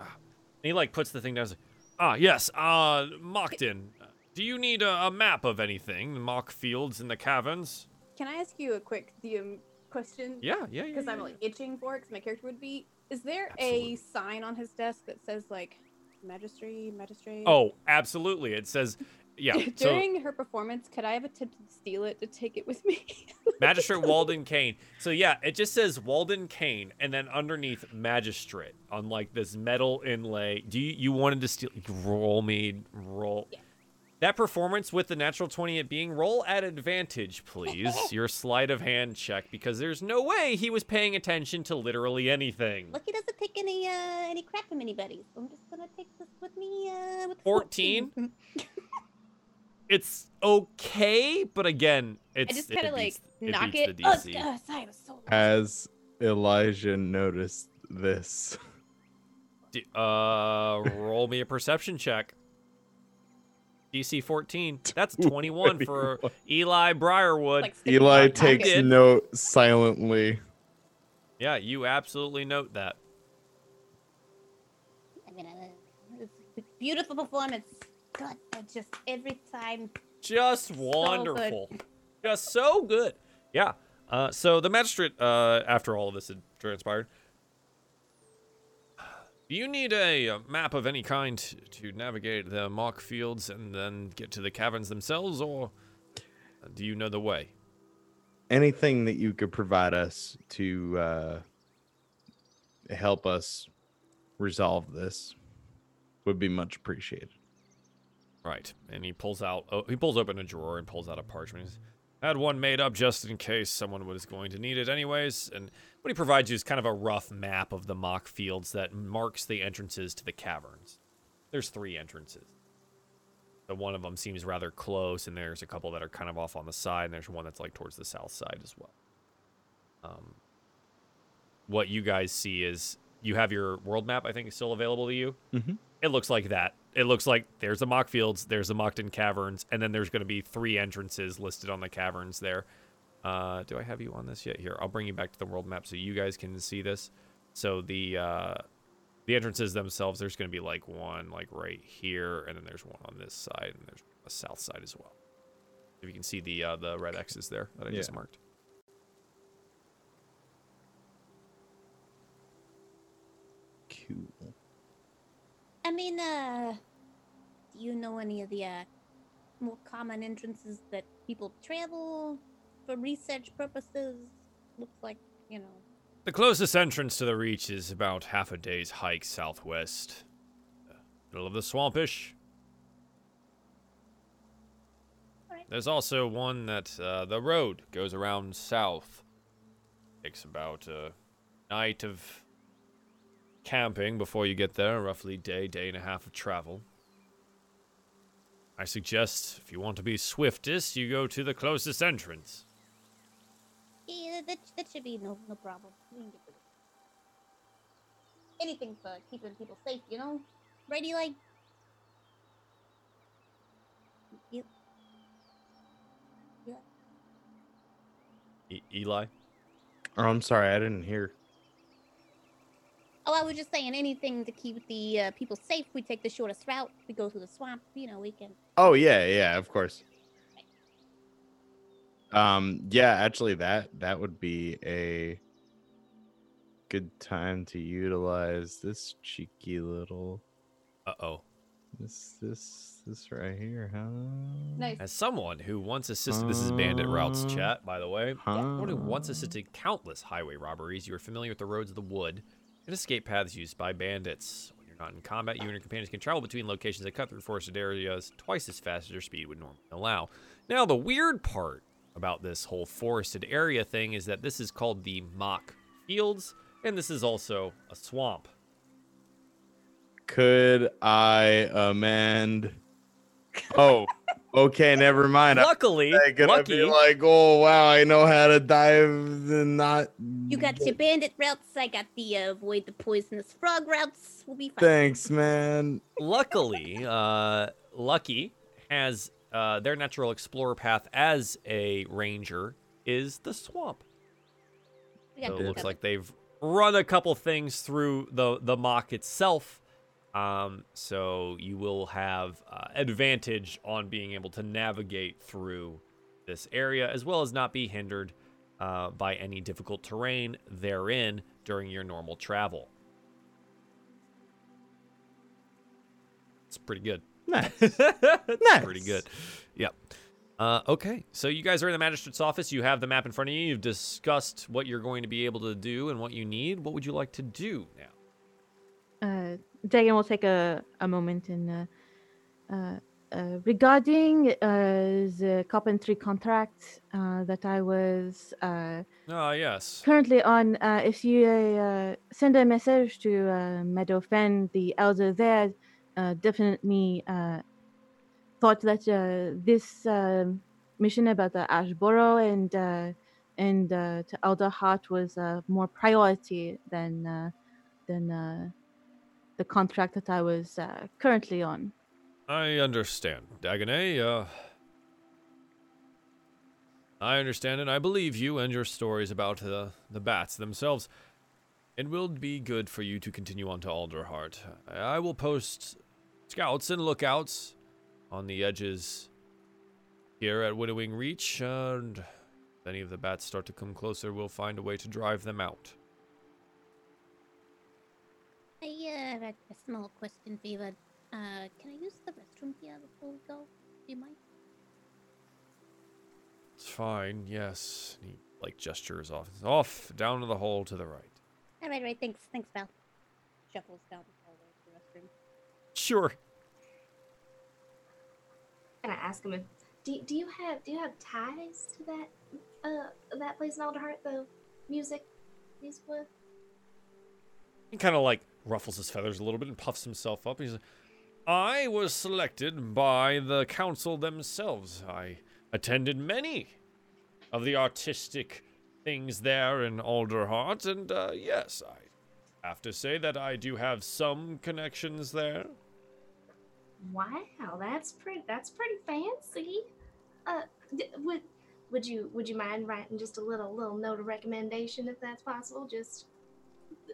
Ah. And he like puts the thing down. like, Ah, yes. Uh, Mockton. Do you need a, a map of anything? The Mokk Fields in the caverns? Can I ask you a quick DM question? Yeah, yeah, yeah. Because yeah, I'm yeah. like itching for it. Because my character would be. Is there Absolutely. a sign on his desk that says like, magistrate, magistrate? Oh, absolutely. It says, yeah. so During her performance, could I have attempted to steal it to take it with me? Magistrate Walden Kane. So yeah, it just says Walden Kane, and then underneath Magistrate on like this metal inlay. Do you you wanted to steal? Roll me roll. Yeah. That performance with the natural twenty it being roll at advantage, please. Your sleight of hand check because there's no way he was paying attention to literally anything. Look, he doesn't take any uh any crap from anybody. So I'm just gonna take this with me. Uh, with 14? It's okay, but again, it's I just kind of like beats- it knock beats it. Oh, God, sorry, so. As Elijah noticed this, D- uh, roll me a perception check. DC 14. That's 21 for Eli Briarwood. Like, Eli takes pocket. note silently. yeah, you absolutely note that. I mean, uh, beautiful performance. God, I just every time. Just good. wonderful. Just so good. Yeah. Uh, so the magistrate, uh, after all of this had transpired, do you need a, uh map of any kind to navigate the Mokk Fields and then get to the caverns themselves, or do you know the way? Anything that you could provide us to uh, help us resolve this would be much appreciated. Right. And he pulls out, oh, he pulls open a drawer and pulls out a parchment. He's, Had one made up just in case someone was going to need it, anyways. And what he provides you is kind of a rough map of the Mokk Fields that marks the entrances to the caverns. There's three entrances. The one of them seems rather close, and there's a couple that are kind of off on the side, and there's one that's like towards the south side as well. Um, what you guys see is you have your world map, I think, is still available to you. Mhm. It looks like that. It looks like there's the Mokk Fields, there's the Mockton caverns, and then there's going to be three entrances listed on the caverns there. Uh, do I have you on this yet? Here, I'll bring you back to the world map so you guys can see this. So the uh, the entrances themselves, there's going to be like one like right here, and then there's one on this side, and there's a south side as well. If you can see the uh, the red X's there that I just marked. Cool. I mean, uh, do you know any of the uh, more common entrances that people travel for research purposes? Looks like, you know. The closest entrance to the reach is about half a day's hike southwest. Uh, Middle of the swampish. There's also one that uh, the road goes around south. Takes about a night of camping before you get there, roughly day, day and a half of travel. I suggest if you want to be swiftest, you go to the closest entrance. Yeah, that, that should be no no problem. We can get rid of it. Anything for keeping people safe, you know? Ready, Eli? You, E- Eli? Oh, I'm sorry, I didn't hear. Oh, I was just saying anything to keep the uh, people safe. We take the shortest route. We go through the swamp. You know, we can. Oh yeah, yeah, of course. Um, yeah, actually, that that would be a good time to utilize this cheeky little Uh oh. this this this right here, huh? Nice. As someone who once assisted, this is Bandit Routes Uh, chat, by the way. Huh? Someone who once assisted countless highway robberies, you are familiar with the roads of the wood. Escape paths used by bandits. When you're not in combat, you and your companions can travel between locations that cut through forested areas twice as fast as your speed would normally allow. Now, the weird part about this whole forested area thing is that this is called the Mokk Fields, and this is also a swamp. Could I amend? Oh, okay, never mind. I'm Luckily, gonna lucky, be like, oh wow, I know how to dive and not. You got your bandit routes. I got the uh, avoid the poisonous frog routes. We'll be fine. Thanks, man. luckily, uh, Lucky has uh, their natural explorer path as a ranger is the swamp. So it looks like they've run a couple things through the the Mokk itself. Um, so you will have uh, advantage on being able to navigate through this area, as well as not be hindered uh, by any difficult terrain therein during your normal travel. It's pretty good. Nice. It's pretty good. Yep. Uh, okay, so you guys are in the magistrate's office. You have the map in front of you. You've discussed what you're going to be able to do and what you need. What would you like to do now? Uh, Dagan will take a, a moment and uh, uh, uh, regarding uh, the carpentry contract uh, that I was uh, Ah, yes. currently on. Uh, if you uh, send a message to uh, Meadowfen, the elder there, uh, definitely uh, thought that uh, this um mission about the Ashboro and uh, and uh, to Alderheart was uh, more priority than uh, than uh, the contract that I was uh, currently on. I understand, Dagonet. Uh, I understand and I believe you and your stories about the, the bats themselves. It will be good for you to continue on to Alderheart. I, will post scouts and lookouts on the edges here at Winnowing Reach, and if any of the bats start to come closer, we'll find a way to drive them out. I uh, have a, a small question for you. bud. Uh, can I use the restroom here before we go? Do you mind? It's fine, yes. He like gestures off. Off, down to the hole to the right. All right, right. Thanks, thanks, Val. Shuffles down the hallway to the restroom. Sure. Can I ask him if do, do you have do you have ties to that uh that place in Alderheart the music music with? He kind of like ruffles his feathers a little bit and puffs himself up. He's like, I was selected by the council themselves. I attended many of the artistic things there in Alderheart, and uh, yes, I have to say that I do have some connections there. Wow, that's pretty that's pretty fancy. Uh, d- would would you would you mind writing just a little little note of recommendation if that's possible? Just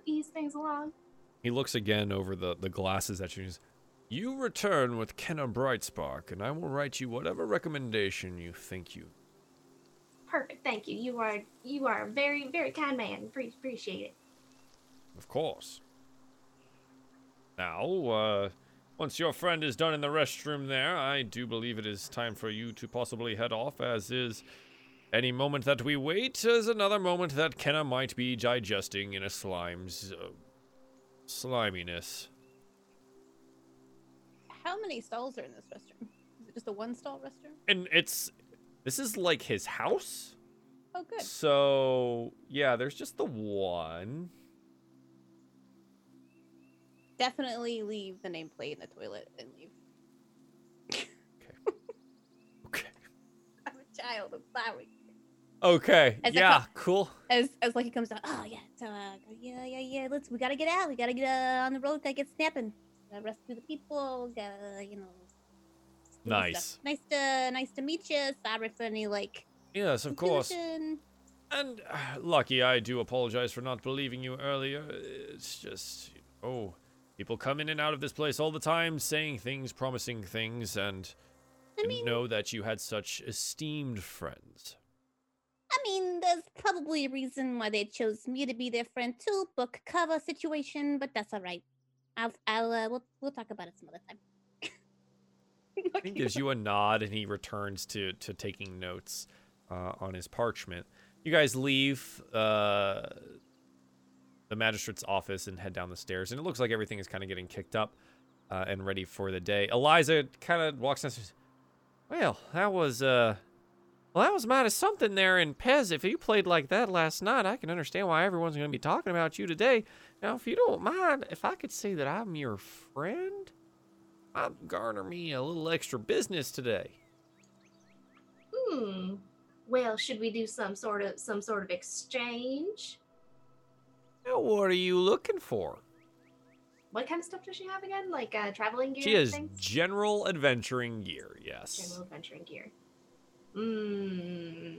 ease things along. He looks again over the, the glasses at you and says, You return with Kenna Brightspark, and I will write you whatever recommendation you think you Perfect, thank you. You are you are a very very kind man. Pre- appreciate it. Of course. Now, uh, once your friend is done in the restroom there, I do believe it is time for you to possibly head off, as is any moment that we wait is another moment that Kenna might be digesting in a slime's uh, sliminess. How many stalls are in this restroom? Is it just a one stall restroom? And it's this is like his house. Oh, good. So, yeah, there's just the one. Definitely leave the nameplate in the toilet and leave. Okay. Okay. I'm a child. I'm sorry. Okay. As yeah, co- cool. As as like he comes down. Oh yeah. So uh, yeah yeah yeah. Let's we gotta get out. We gotta get uh, on the road. Gotta get snapping. Gotta rescue the people. Gotta you know. Nice. Nice to nice to meet you. Sorry for any like. Yes, of course. And uh, Lucky, I do apologize for not believing you earlier. It's just, oh, people come in and out of this place all the time, saying things, promising things, and I mean, know that you had such esteemed friends. I mean, there's probably a reason why they chose me to be their friend too. Book cover situation, but that's all right. I'll, I'll, uh, we'll, we'll talk about it some other time. He gives you a nod, and he returns to to taking notes uh, on his parchment. You guys leave uh, the magistrate's office and head down the stairs. And it looks like everything is kind of getting kicked up uh, and ready for the day. Eliza kind of walks down. and says, Well, that was uh, well, that was mighty something there in Pez. If you played like that last night, I can understand why everyone's going to be talking about you today. Now, if you don't mind, if I could say that I'm your friend, I'd garner me a little extra business today. Hmm. Well, should we do some sort of some sort of exchange? Now, what are you looking for? What kind of stuff does she have again? Like uh, traveling gear? She has general adventuring gear, yes. general adventuring gear. Hmm.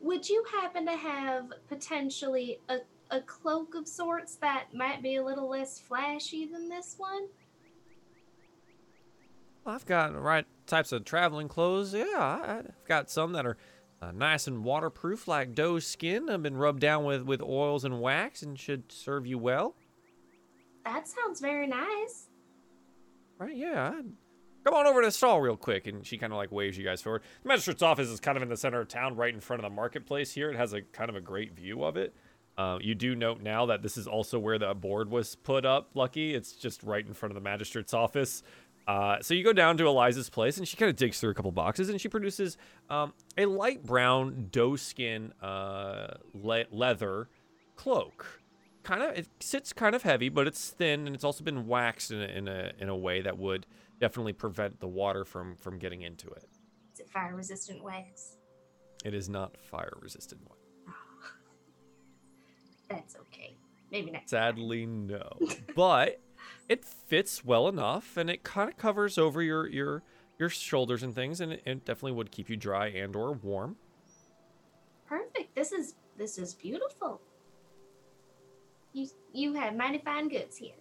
Would you happen to have potentially a, a cloak of sorts that might be a little less flashy than this one? I've got the right types of traveling clothes. Yeah, I've got some that are uh, nice and waterproof, like doe skin. I've been rubbed down with, with oils and wax and should serve you well. That sounds very nice. Right? Yeah. I'd- Come on over to the stall real quick. And she kind of like waves you guys forward. The magistrate's office is kind of in the center of town, right in front of the marketplace here. It has a kind of a great view of it. Uh, you do note now that this is also where the board was put up, Lucky. It's just right in front of the magistrate's office. Uh, so you go down to Eliza's place, and she kind of digs through a couple boxes, and she produces um, a light brown doe skin uh, le- leather cloak. Kind of, it sits kind of heavy, but it's thin, and it's also been waxed in a, in a in a way that would definitely prevent the water from from getting into it. Is it fire resistant wax? It is not fire resistant. Wax. Ah, that's okay. Maybe next. Sadly, no. but it fits well enough, and it kind of covers over your your your shoulders and things, and it, it definitely would keep you dry and or warm. Perfect. This is this is beautiful. You you have mighty fine goods here.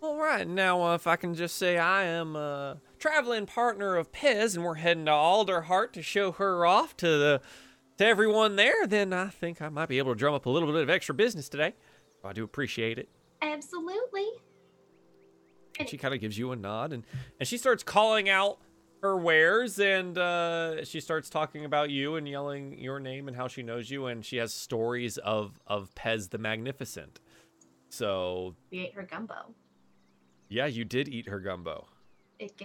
All right, now uh, if I can just say I am a traveling partner of Pez, and we're heading to Alderheart to show her off to the to everyone there, then I think I might be able to drum up a little bit of extra business today. I do appreciate it. Absolutely. And she kind of gives you a nod, and and she starts calling out her wares, and uh, she starts talking about you and yelling your name and how she knows you, and she has stories of of Pez the Magnificent. So We ate her gumbo. Yeah, you did eat her gumbo.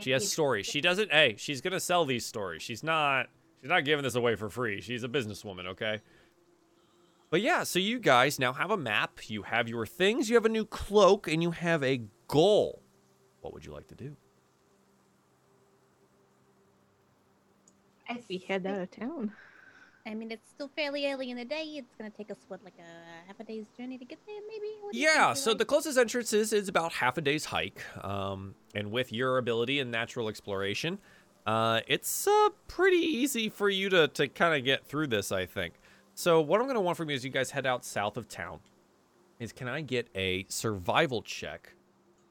She has stories. She doesn't. Hey, she's gonna sell these stories. She's not. She's not giving this away for free. She's a businesswoman, okay? But yeah, so you guys now have a map. You have your things. You have a new cloak, and you have a goal. What would you like to do? I We head out of town. I mean, it's still fairly early in the day. It's gonna take us what, like a half a day's journey to get there, maybe? What Yeah, so Eli? the closest entrance is, is about half a day's hike. Um, and with your ability in natural exploration, uh, it's uh, pretty easy for you to, to kind of get through this, I think. So what I'm going to want from you is you guys head out south of town. Is can I get a survival check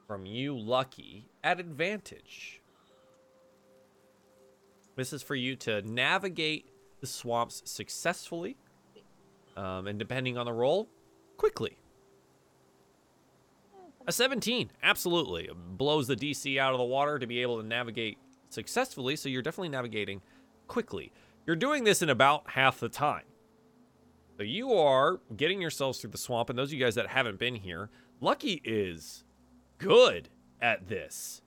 from you, Lucky, at advantage? This is for you to navigate the swamps successfully, um, and depending on the roll, quickly. A 17, absolutely. Blows the DC out of the water to be able to navigate successfully, so you're definitely navigating quickly. You're doing this in about half the time. So you are getting yourselves through the swamp, and those of you guys that haven't been here, Lucky is good at this.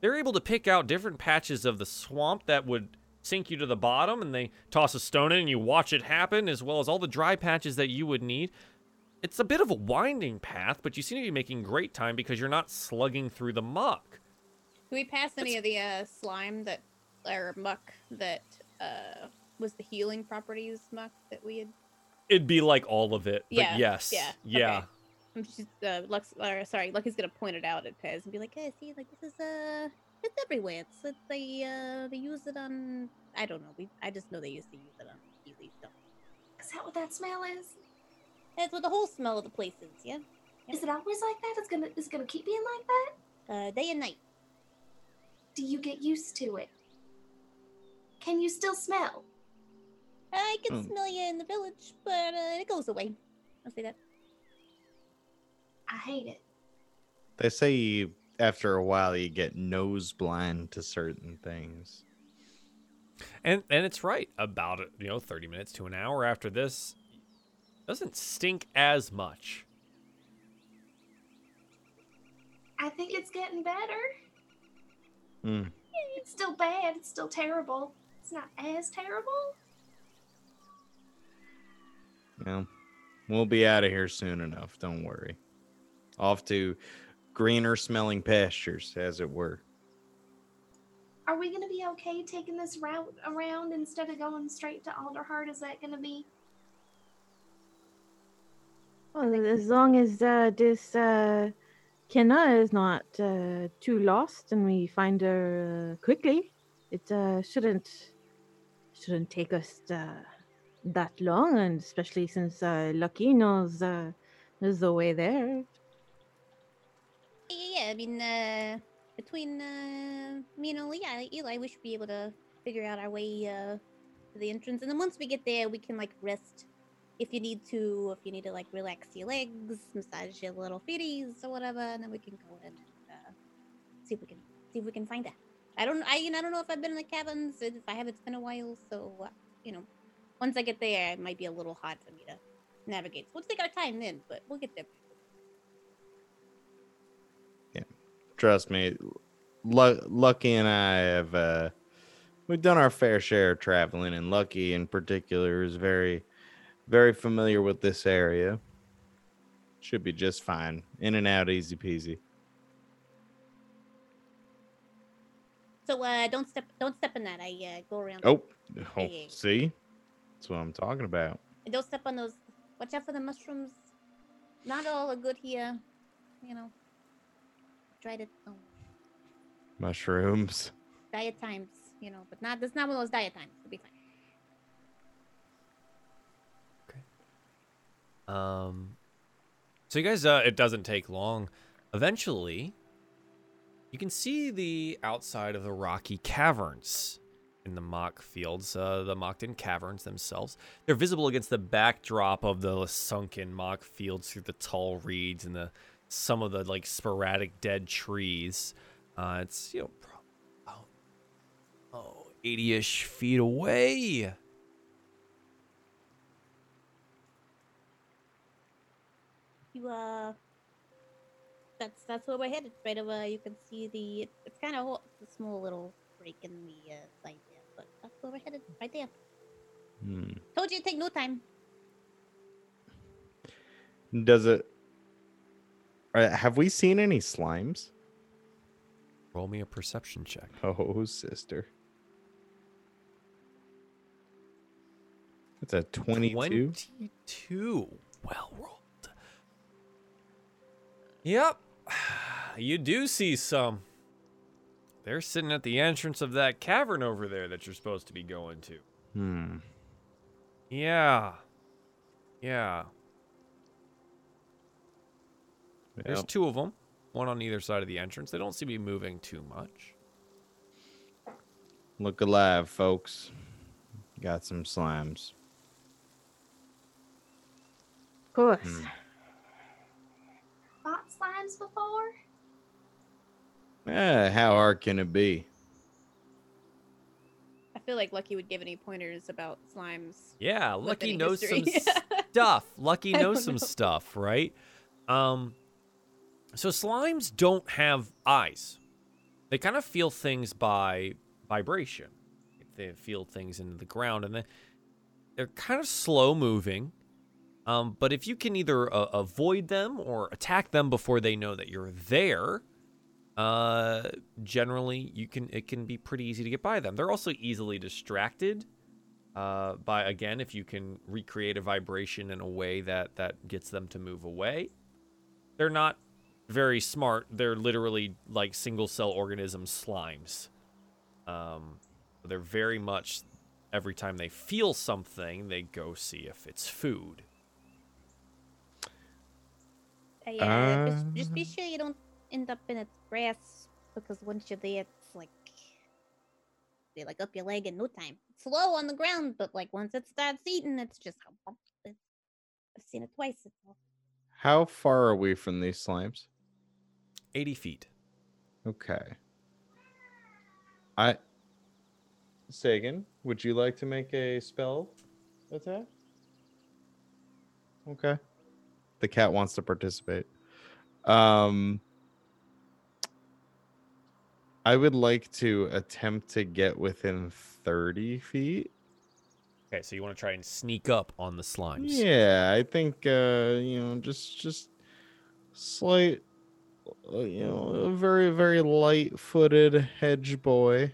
They're able to pick out different patches of the swamp that would sink you to the bottom, and they toss a stone in and you watch it happen, as well as all the dry patches that you would need. It's a bit of a winding path, but you seem to be making great time because you're not slugging through the muck. Do we pass any of the uh, slime that, or muck that uh, was the healing properties muck that we had? It'd be like all of it, but Yeah, yes, yeah, yeah. okay. I'm just uh, Lux, or sorry, Lucky's gonna point it out at Pez and be like, "Hey, see, like this is uh, it's everywhere. It's, it's they uh, they use it on. I don't know. We I just know they used to use it on Healy stuff. Is that what that smell is? That's what the whole smell of the place is. Yeah, Is it always like that? It's gonna is it gonna keep being like that? uh, day and night. Do you get used to it? Can you still smell? I can Hmm. smell you in the village, but uh, it goes away. I'll say that. I hate it. They say you, after a while you get nose blind to certain things. And and it's right. About you know, 30 minutes to an hour after this, doesn't stink as much. I think it's getting better. Hmm. It's still bad. It's still terrible. It's not as terrible. Well, we'll be out of here soon enough. Don't worry. Off to greener smelling pastures, as it were. Are we gonna be okay taking this route around instead of going straight to Alderheart? Is that gonna be? Well, as long as uh, this uh, Kenna is not uh, too lost and we find her uh, quickly, it uh, shouldn't shouldn't take us uh, that long, and especially since uh, Lucky knows uh, knows the way there. Yeah, yeah. I mean, uh, between uh, me and Eli, Eli, we should be able to figure out our way uh, to the entrance. And then once we get there, we can like rest if you need to. If you need to like relax your legs, massage your little feeties or whatever, and then we can go and uh, see if we can see if we can find that. I don't. I you know, I don't know if I've been in the cabins. If I have, it's been a while. So uh, you know, once I get there, it might be a little hard for me to navigate. So we'll take our time then, but we'll get there. Trust me, Lu- Lucky and I have uh, we've done our fair share of traveling, and Lucky in particular is very, very familiar with this area. Should be just fine. In and out, easy peasy. So uh, don't step don't step in that. I uh, go around. Oh, oh, see, that's what I'm talking about. And don't step on those. Watch out for the mushrooms. Not all are good here. You know. Tried it. Oh, Mushrooms. diet times. You know, but not. That's not one of those diet times. It'll be fine. Okay. Um, so you guys, uh, it doesn't take long. Eventually, you can see the outside of the rocky caverns in the Mokk Fields, uh, the Mockton caverns themselves. They're visible against the backdrop of the sunken Mokk Fields through the tall reeds and the some of the like sporadic dead trees. Uh, it's you know pro- oh, oh 80-ish feet away. You uh. That's that's where we're headed. Right over. You can see the. It's kind of a small little break in the uh, side there, but that's where we're headed. Right there. Hmm. Told you to take no time. Does it? Uh, have we seen any slimes? Roll me a perception check. Oh, sister. That's a 22. 22. Well rolled. Yep. You do see some. They're sitting at the entrance of that cavern over there that you're supposed to be going to. Hmm. Yeah. Yeah. There's two of them, one on either side of the entrance. They don't seem to be moving too much. look alive, folks. Got some slimes. Of course. Hmm. Bought slimes before? Eh, how hard can it be? I feel like Lucky would give any pointers about slimes. Yeah, Lucky knows history. some stuff. Lucky knows some know. stuff, right? Um so slimes don't have eyes. They kind of feel things by vibration. They feel things into the ground and they they're kind of slow moving. Um, but if you can either uh, avoid them or attack them before they know that you're there, uh, generally you can it can be pretty easy to get by them. They're also easily distracted uh, by again if you can recreate a vibration in a way that that gets them to move away. They're not very smart. They're literally like single cell organism slimes. Um, they're very much every time they feel something, they go see if it's food. Uh, yeah, just, just be sure you don't end up in its grass because once you're there, it's like they like up your leg in no time. It's slow on the ground, but like once it starts eating, it's just it's, I've seen it twice. How far are we from these slimes? 80 feet. Okay. I. Sagan, would you like to make a spell attack? Okay. The cat wants to participate. Um I would like to attempt to get within 30 feet. Okay, so you want to try and sneak up on the slimes. Yeah, I think uh, you know, just just slight you know, a very very light-footed hedge boy.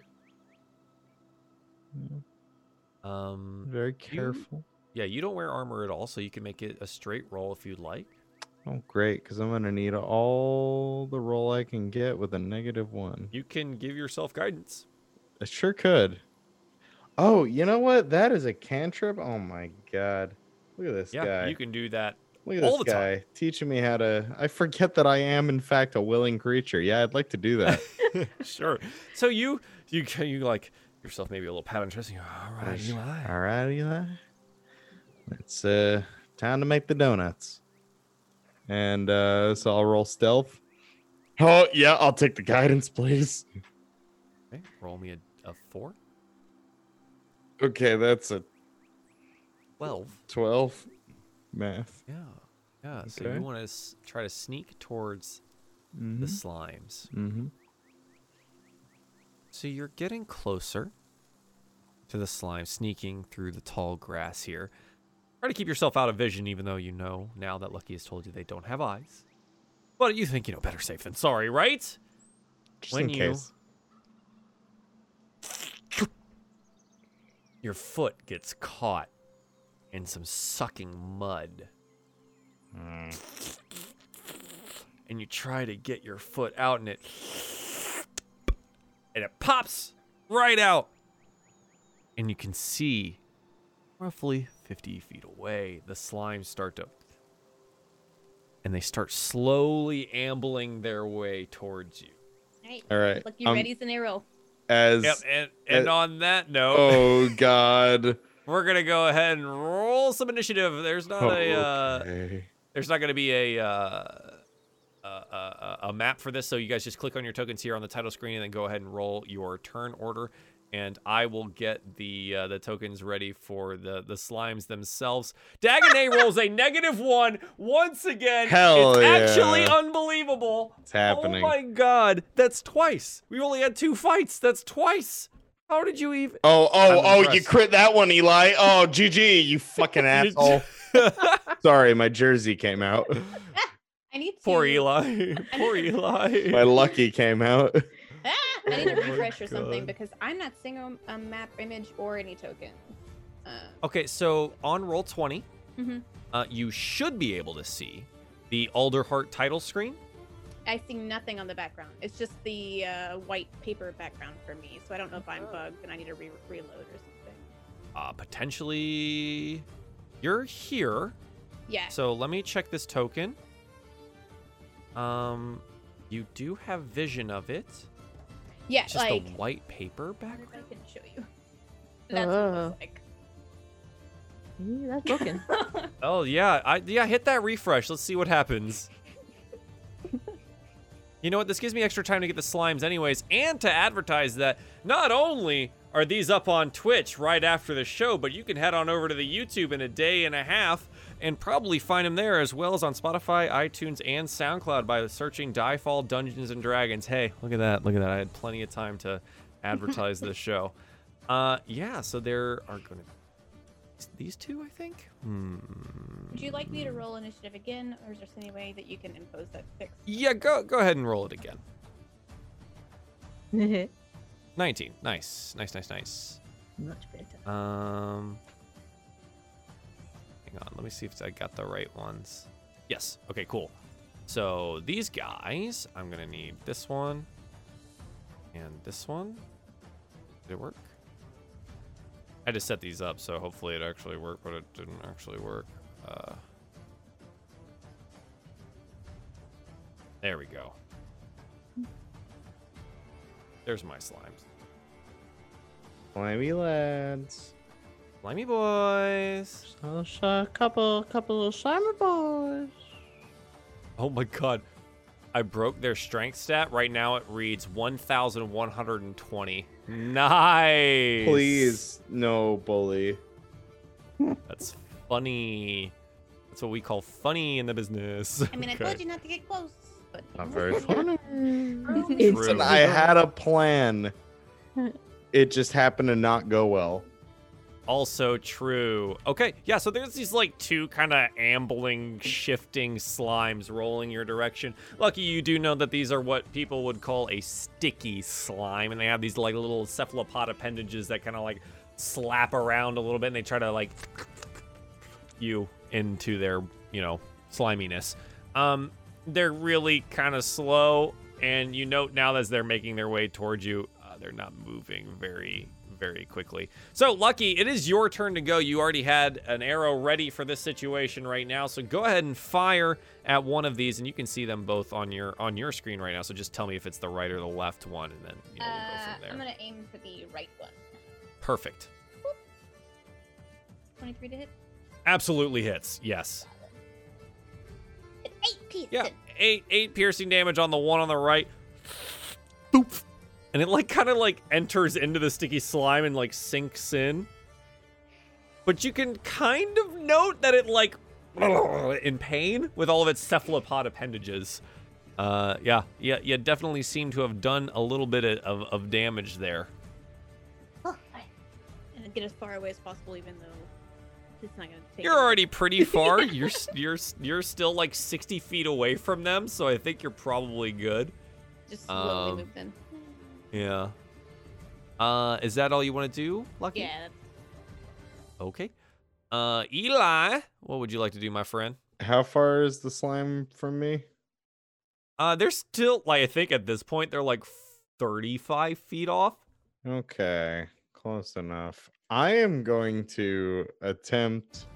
Um. Very careful. Yeah, you don't wear armor at all, so you can make it a straight roll if you'd like. Oh, great, because I'm gonna need all the roll I can get with a negative one. You can give yourself guidance. I sure could. Oh, you know what? That is a cantrip. Oh my god! Look at this Yeah, guy. you can do that. Look at all this the time. guy teaching me how to. I forget that I am in fact a willing creature. Yeah, I'd like to do that. sure. So you you you like yourself maybe a little pat on the chest. and you go, All right, Eli. All right, Eli. It's uh time to make the donuts. And uh so I'll roll stealth. Oh yeah, I'll take the guidance, please. Okay, roll me a, a four. Okay, that's a Twelve. twelve. Math. Yeah. Yeah. So you want to s- try to sneak towards Mm-hmm. the slimes. mm-hmm. So you're getting closer to the slime, sneaking through the tall grass here. Try to keep yourself out of vision, even though you know now that Lucky has told you they don't have eyes. But you think you know better safe than sorry, right? Just When in you- case. Your foot gets caught in some sucking mud. And you try to get your foot out and it and it pops right out. And you can see roughly 50 feet away the slimes start to and they start slowly ambling their way towards you. Right. All right. Look, you um, ready as an arrow. As Yep, and, and uh, on that note, oh god. We're gonna go ahead and roll some initiative. There's not a uh, Okay. there's not gonna be a uh, a, a, a map for this, so you guys just click on your tokens here on the title screen and then go ahead and roll your turn order. And I will get the uh, the tokens ready for the the slimes themselves. Dagonet rolls a negative one once again. Hell it's actually unbelievable. It's happening. Oh my god, that's twice. We only had two fights. That's twice. How did you even? Oh, oh, oh, you crit that one, Eli. Oh, GG, you fucking asshole. Sorry, my jersey came out. I need to. Poor Eli. Poor Eli. My lucky came out. Ah, I need a Oh refresh or something God. because I'm not seeing a, a map image or any token. Uh, Okay, so on Roll20, Mhm. uh, you should be able to see the Alderheart title screen. I see nothing on the background. It's just the uh, white paper background for me. So I don't know if I'm bugged and I need to re- reload or something. Uh, potentially, you're here. Yeah. So let me check this token. Um, you do have vision of it. Yeah, It's just like a white paper background. I can show you. That's what it Oh. looks like. Ooh, that's broken. Oh yeah, I yeah hit that refresh. Let's see what happens. You know what? This gives me extra time to get the slimes, anyways, and to advertise that not only are these up on Twitch right after the show, but you can head on over to the YouTube in a day and a half and probably find them there as well as on Spotify, iTunes, and SoundCloud by searching Diefall Dungeons and Dragons. Hey, look at that! Look at that! I had plenty of time to advertise this show. Uh, yeah. So there are going to these two, I think. Hmm. Would you like me to roll initiative again, or is there any way that you can impose that fix? Yeah, go go ahead and roll it again. 19. Nice. Nice, nice, nice. Much better. Um Hang on. Let me see if I got the right ones. Yes. Okay, cool. So, these guys, I'm going to need this one and this one. Did it work? I just set these up, so hopefully it actually worked, but it didn't actually work. Uh There we go. There's my slimes. Slimy lads. Slimy boys. A couple, couple of slimy boys. Oh my god. I broke their strength stat. Right now it reads 1,120. Nice. Please, no bully. That's funny. That's what we call funny in the business. I mean, I Okay. told you not to get close, but Not very funny. It's Listen, I had a plan. It just happened to not go well. Also true. Okay, yeah, so there's these like two kind of ambling, shifting slimes rolling your direction. Lucky you do know that these are what people would call a sticky slime, and they have these like little cephalopod appendages that kind of like slap around a little bit and they try to like you into their, you know, sliminess. Um, they're really kind of slow, and you note now as they're making their way towards you, uh, they're not moving very, very quickly. So, Lucky, it is your turn to go. You already had an arrow ready for this situation right now, so go ahead and fire at one of these, and you can see them both on your on your screen right now. So just tell me if it's the right or the left one, and then you know, we'll go uh, from there. I'm gonna aim for the right one. Perfect. 23 to hit. Absolutely hits. Yes. It's eight pieces. Yeah, eight eight piercing damage on the one on the right. Boop. And it like kind of like enters into the sticky slime and like sinks in. But you can kind of note that it like in pain with all of its cephalopod appendages. Uh, yeah, yeah, you definitely seem to have done a little bit of, of damage there. Oh, I- and get as far away as possible, even though it's not gonna take. You're already pretty far. you're you're you're still like 60 feet away from them, so I think you're probably good. just slowly um, move then. Yeah. Uh, is that all you want to do, Lucky? Yeah, Okay. Uh, Eli, what would you like to do, my friend? How far is the slime from me? Uh, they're still like I think at this point they're like 35 feet off. Okay, close enough. I am going to attempt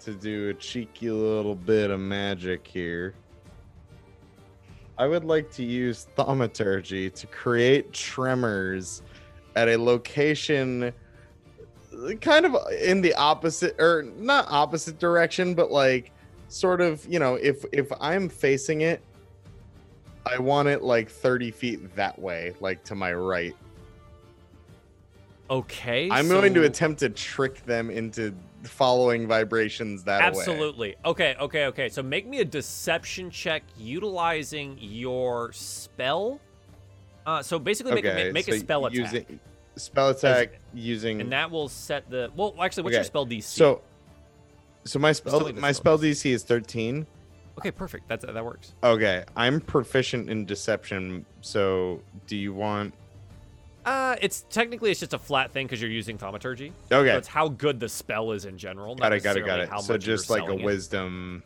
to do a cheeky little bit of magic here. I would like to use thaumaturgy to create tremors at a location uh, kind of in the opposite or not opposite direction but like sort of you know if if i'm facing it i want it like 30 feet that way like to my right Okay. i'm going to attempt to trick them into following vibrations that way Absolutely. Okay, okay, okay. So make me a deception check utilizing your spell. Uh, so basically make, a, okay ma- make so a spell attack. using spell attack using and that will set the well actually what's your spell DC? so so my spell my spell spell dc is 13 Okay, perfect. That's that works. okay i'm proficient in deception so do you want Uh, it's technically it's just a flat thing because you're using thaumaturgy. okay So it's how good the spell is in general. got it got it got it so just like a selling it. wisdom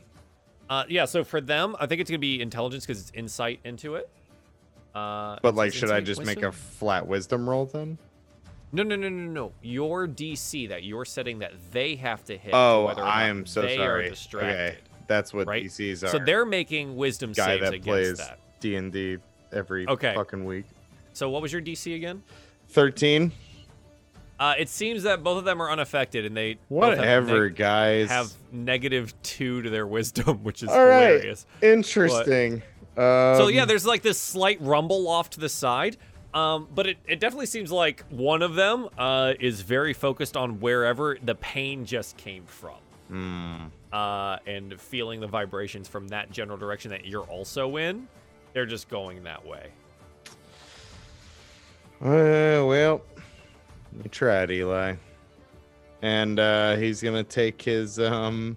Uh, yeah. So for them, I think it's gonna be intelligence because it's insight into it. Uh, but like should i just make a flat wisdom roll then No, no, no, no, no. Your DC that you're setting that they have to hit. oh whether or i am so they sorry Are distracted. okay that's what right? dcs are So they're making wisdom guy saves that against plays that. d&d every Okay. fucking week So what was your DC again? 13 Uh, it seems that both of them are unaffected, and they both have whatever neg- guys have negative two to their wisdom, which is All right. hilarious. interesting um, So yeah, there's like this slight rumble off to the side. Um, but it, it definitely seems like one of them uh, is very focused on wherever the pain just came from. hmm. Uh, and feeling the vibrations from that general direction that you're also in. They're just going that way. Uh, well, we tried, Eli. And uh he's gonna take his um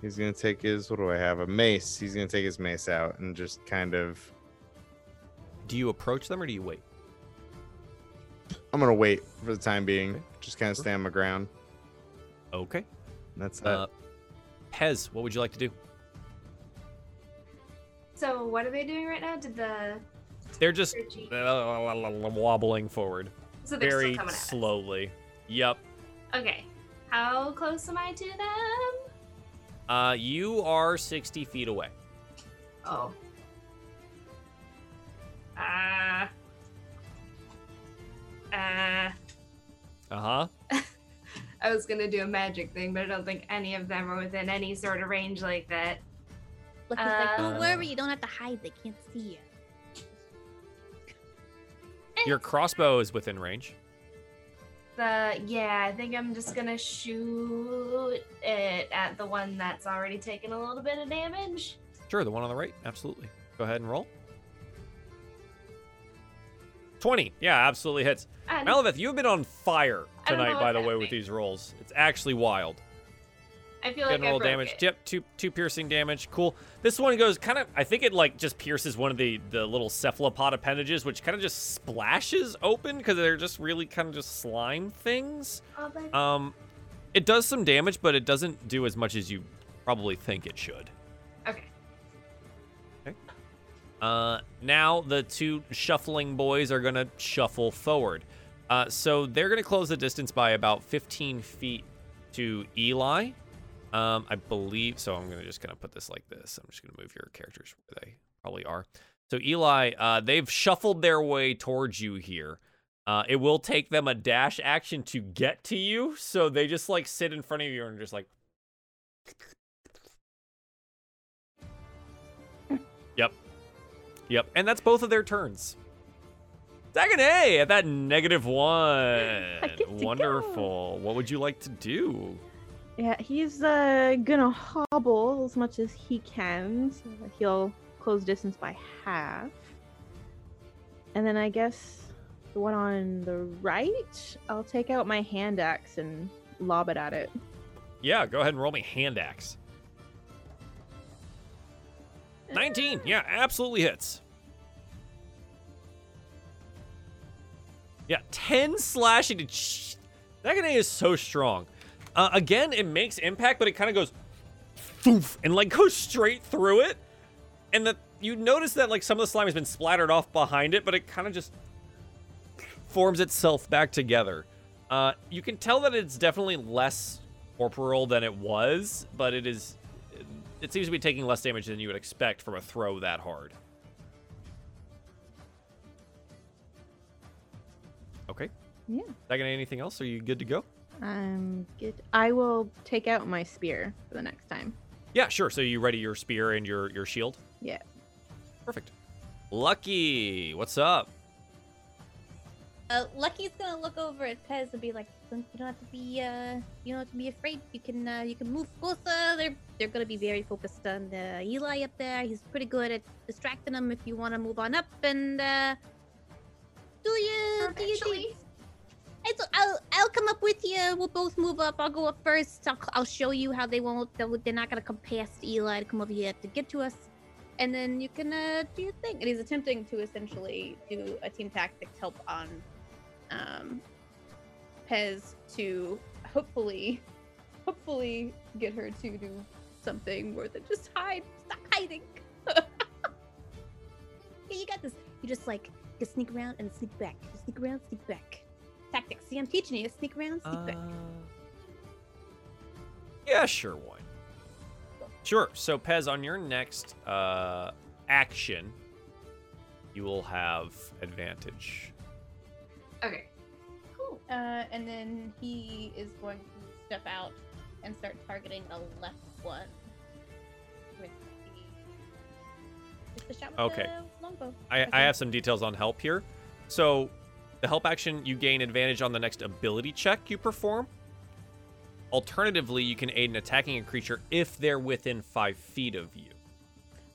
he's gonna take his what do I have? A mace. He's gonna take his mace out and just kind of Do you approach them or do you wait? I'm gonna wait for the time being. Okay. Just kind of stand my ground. Okay. That's that. Uh, Pez, what would you like to do? So what are they doing right now? Did the They're just wobbling forward so they're very still coming at us. slowly. Yep. Okay. How close am I to them? Uh, you are 60 feet away. Oh. Ah. Ah. Uh huh. I was gonna do a magic thing, but I don't think any of them are within any sort of range like that. Look, he's like, Uh, don't worry, you don't have to hide. They can't see you. Your crossbow is within range. Uh, yeah, I think I'm just gonna shoot it at the one that's already taken a little bit of damage. Sure, the one on the right. Absolutely. Go ahead and roll. 20. Yeah, absolutely hits. And Malaveth, you've been on fire I don't know tonight, by the way, with these rolls. It's actually wild. I feel like I roll damage. it. Yep, two two piercing damage. Cool. This one goes kind of. I think it like just pierces one of the the little cephalopod appendages, which kind of just splashes open because they're just really kind of just slime things. Oh, Um, it does some damage, but it doesn't do as much as you probably think it should. okay. Uh, now the two shuffling boys are gonna shuffle forward. Uh, so they're gonna close the distance by about 15 feet to Eli. Um, I believe so. I'm gonna just gonna put this like this. I'm just gonna move your characters where they probably are. So Eli, uh, they've shuffled their way towards you here. Uh, it will take them a dash action to get to you, so they just like sit in front of you and just like. Yep. Yep. And that's both of their turns. Dagonet at that negative one. get to go. Wonderful. What would you like to do? Yeah, he's uh gonna hobble as much as he can, so he'll close distance by half. And then I guess the one on the right, I'll take out my hand axe and lob it at it. Yeah, go ahead and roll me hand axe. 19. Yeah, absolutely hits. Yeah, 10 slashing. Dagonet is so strong. Uh, again, it makes impact, but it kind of goes foof and like goes straight through it. And that you notice that like some of the slime has been splattered off behind it, but it kind of just forms itself back together. Uh, you can tell that it's definitely less corporal than it was, but it is. It seems to be taking less damage than you would expect from a throw that hard. Okay. Yeah. Dagonet, anything else? Are you good to go? I'm good. I will take out my spear for the next time. Yeah, sure. So you ready your spear and your your shield? Yeah. Perfect. Lucky, what's up? Uh, Lucky's gonna look over at Pez and be like, "You don't have to be, uh, you don't have to be afraid. You can, uh, you can move closer. They're, they're gonna be very focused on the Eli up there. He's pretty good at distracting them. If you want to move on up and, uh, do you, do you, do you, Actually, I'll, I'll come up with you. We'll both move up. I'll go up first. I'll, I'll show you how they won't. They're not gonna come past Eli to come over here to get to us. And then you can uh, do your thing. And he's attempting to essentially do a team tactics help on um, Pez to hopefully, hopefully get her to do something more than just hide. Stop hiding. yeah, you got this. You just like you sneak around and sneak back. Sneak around, sneak back. Tactics. See, I'm teaching you. Sneak around, sneak back. yeah, sure. one. Sure. So Pez, on your next uh, action, you will have advantage. okay. Cool. Uh, and then he is going to step out and start targeting the left one. With the, with the shot with Okay. the longbow. I, I have some details on help here. So, the help action, you gain advantage on the next ability check you perform. Alternatively, you can aid in attacking a creature if they're within five feet of you.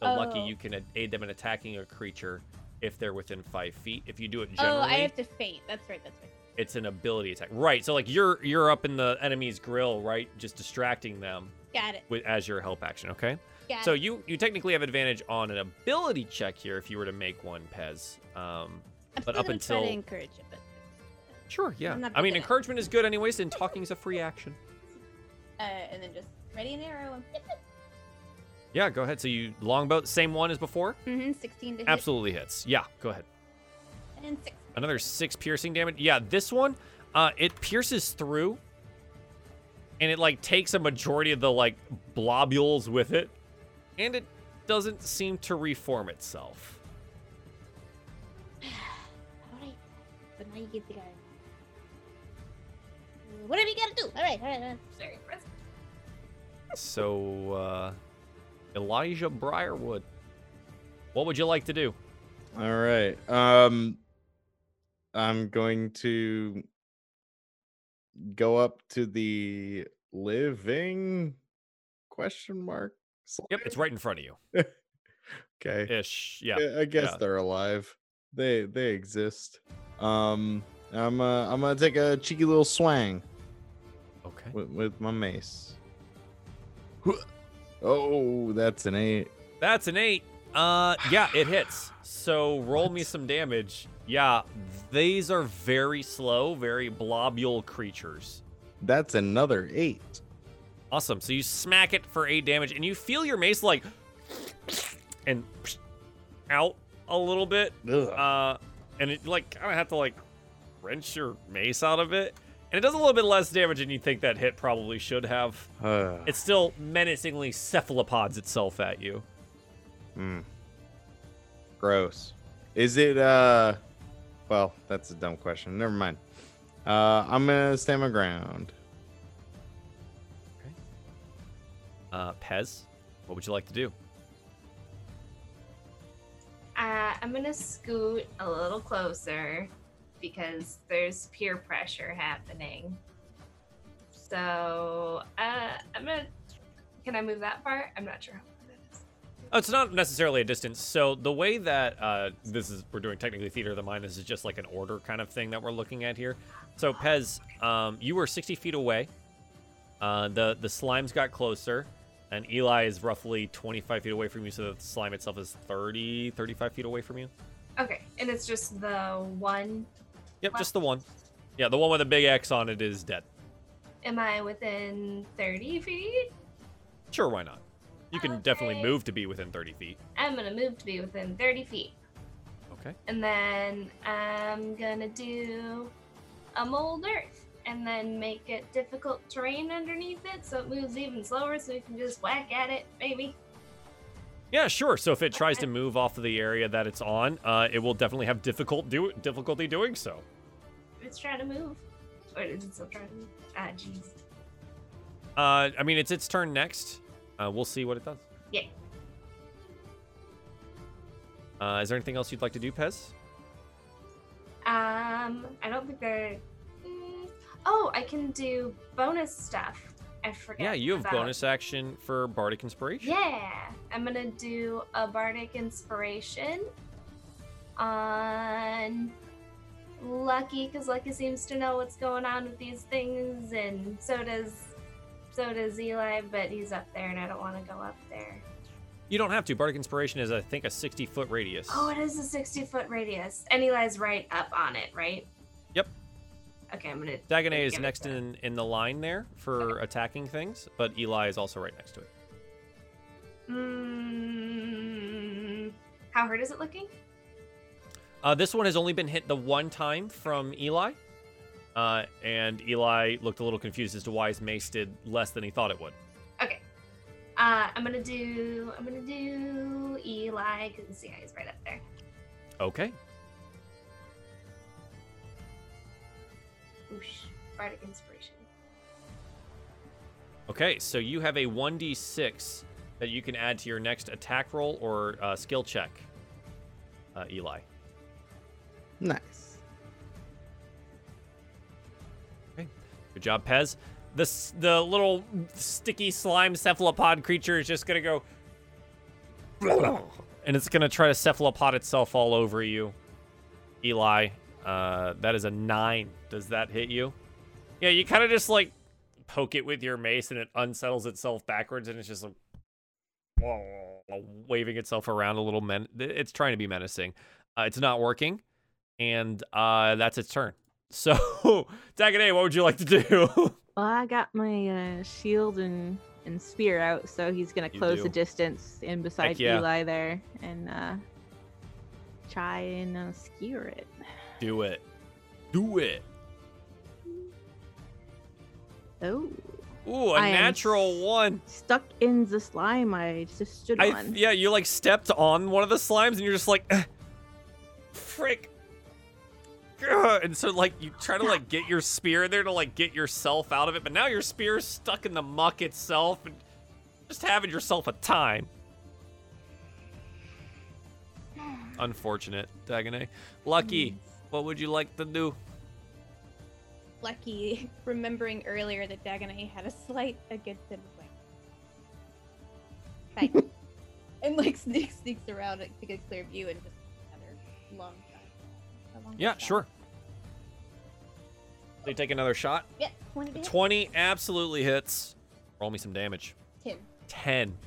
So, lucky Oh. you can aid them in attacking a creature if they're within five feet. If you do it generally, Oh, I have to feint. That's right. That's right. it's an ability attack. Right. So, like you're you're up in the enemy's grill, right, just distracting them Got it. with as your help action. Okay. Got So it. you you technically have advantage on an ability check here if you were to make one, Pez. Um, I'm but up gonna try until- to encourage it, but Sure, yeah. I'm not I mean, encouragement is good anyways, and talking is a free action. uh, and then just ready an arrow. And Yeah, go ahead. So you longbow, same one as before? mm-hmm, 16 to hit. Absolutely hits. Yeah, go ahead. And six. Another six piercing damage. Yeah, this one, uh, it pierces through, and it like takes a majority of the like blobules with it, and it doesn't seem to reform itself. But now you get the guy. Whatever you gotta do. All right. All right. All right. Very. So, uh, Elijah Briarwood, what would you like to do? All right. Um I'm going to go up to the living question mark. Yep, it's right in front of you. Okay. Ish. Yeah. I- I guess yeah. they're alive. They they exist. Um, I'm uh, I'm gonna take a cheeky little swang Okay. with, with my mace. Oh, that's an eight. That's an eight. Uh, yeah, it hits. So roll me some damage. Yeah, these are very slow, very blobule creatures. That's another eight. Awesome. So you smack it for eight damage, and you feel your mace like and out a little bit. Ugh. Uh, and it like kind of have to like wrench your mace out of it, and it does a little bit less damage than you think that hit probably should have. Uh, It still menacingly cephalopods itself at you. mm. Gross. Is it uh? Well, that's a dumb question. Never mind. Uh, I'm gonna stand my ground. Okay. Uh, Pez, what would you like to do? Uh, I'm gonna scoot a little closer because there's peer pressure happening. So uh, I'm gonna. Can I move that far? I'm not sure. Oh, it's not necessarily a distance. So the way that uh, this is, we're doing technically theater of the mind. This is just like an order kind of thing that we're looking at here. So Pez, um, you were 60 feet away. Uh, the the slimes got closer, and Eli is roughly 25 feet away from you. So the slime itself is 30, 35 feet away from you. Okay, and it's just the one. Yep, just the one. Yeah, the one with a big X on it is dead. Am I within 30 feet? Sure, why not? You can definitely move to be within 30 feet. I'm gonna move to be within 30 feet. Okay. And then I'm gonna do a mold earth and then make it difficult terrain underneath it so it moves even slower so we can just whack at it, maybe. Yeah, sure. So if it tries to move off of the area that it's on, uh, it will definitely have difficult do difficulty doing so. It's trying to move. Or is it still trying to move? Ah, jeez. Uh, I mean, it's its turn next. Uh, we'll see what it does. Yeah. Uh, is there anything else you'd like to do, Pez? Um, I don't think they're. Oh, I can do bonus stuff. I forget. Yeah, you have about- bonus action for Bardic Inspiration. Yeah, I'm gonna do a bardic inspiration on Lucky, because Lucky seems to know what's going on with these things, and so does so does Eli, but he's up there, and I don't want to go up there. You don't have to. Bardic Inspiration is, I think, a 60 foot radius. Oh, it is a 60 foot radius, and Eli's right up on it, right? Okay, I'm gonna. Dagonet is next that. in, in the line there for attacking things, but Eli is also right next to it. Mm, how hurt is it looking? Uh, this one has only been hit the one time from Eli. Uh, and Eli looked a little confused as to why his mace did less than he thought it would. Okay. Uh, I'm gonna do. I'm gonna do Eli because yeah, he's right up there. Okay. Whoosh. Bardic inspiration. Okay, so you have a 1d6 that you can add to your next attack roll or uh, skill check, uh, Eli. Nice. Good job, Pez. The, the little sticky slime cephalopod creature is just going to go. And it's going to try to cephalopod itself all over you. Eli, uh, that is a nine. Does that hit you? Yeah, you kind of just like poke it with your mace and it unsettles itself backwards and it's just like waving itself around a little. Men- it's trying to be menacing. Uh, it's not working. And uh, that's its turn. So, Dagonet, what would you like to do? Well, I got my uh, shield and, and spear out, so he's gonna close the distance in beside yeah. Eli there and uh, try and uh, skewer it. Do it. Do it. Oh, Ooh, a I natural one. stuck in the slime I just stood I, on. yeah, you like stepped on one of the slimes and you're just like, "Ugh, frick. Ugh," And so like you try to like get your spear in there to like get yourself out of it, but now your spear's stuck in the muck itself and just having yourself a time. Unfortunate, Dagonet. Lucky, hmm. What would you like to do? Lucky remembering earlier that Dagonet had a slight against him. Like, Fine. and like sneaks sneaks around to get a clear view and just another long shot. Long Yeah, shot. sure. They take another shot. Yeah, 20 to hit. 20 absolutely hits. Roll me some damage. 10. 10.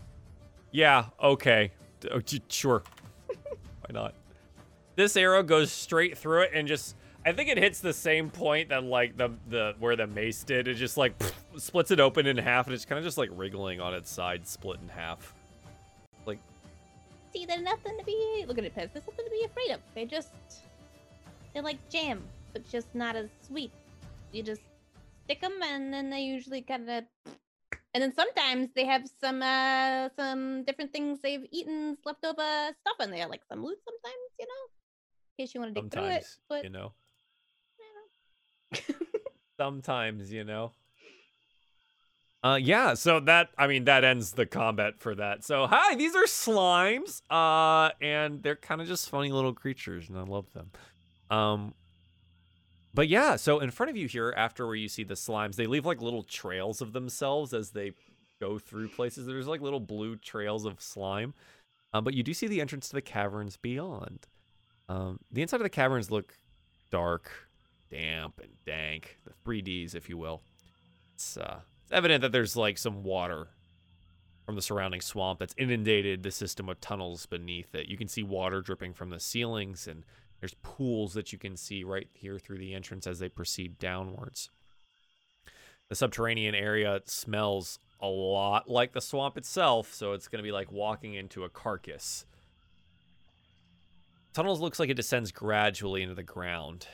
Yeah, okay. Oh, sure. Why not? This arrow goes straight through it and just I think it hits the same point that like the the where the mace did. It just like splits it open in half and it's kind of just like wriggling on its side, split in half. Like See, they're nothing to be. Look at it, Pez. There's nothing to be afraid of. They just. They're like jam, but just not as sweet. You just stick them, and then they usually kind of. And then sometimes they have some uh some different things they've eaten, leftover stuff in there, like some loot. Sometimes, you know, in case you want to dig through it. sometimes, But you know. know. sometimes, you know. Uh yeah, so that I mean that ends the combat for that. So hi, these are slimes. Uh and they're kind of just funny little creatures and I love them. Um but yeah, so in front of you here after where you see the slimes, they leave like little trails of themselves as they go through places. There's like little blue trails of slime. Uh, but you do see the entrance to the caverns beyond. Um, the inside of the caverns look dark, damp, and dank. The 3Ds, if you will. It's, uh, it's evident that there's like some water from the surrounding swamp that's inundated the system of tunnels beneath it. You can see water dripping from the ceilings, and there's pools that you can see right here through the entrance as they proceed downwards. The subterranean area smells a lot like the swamp itself, so it's going to be like walking into a carcass. Tunnels looks like it descends gradually into the ground.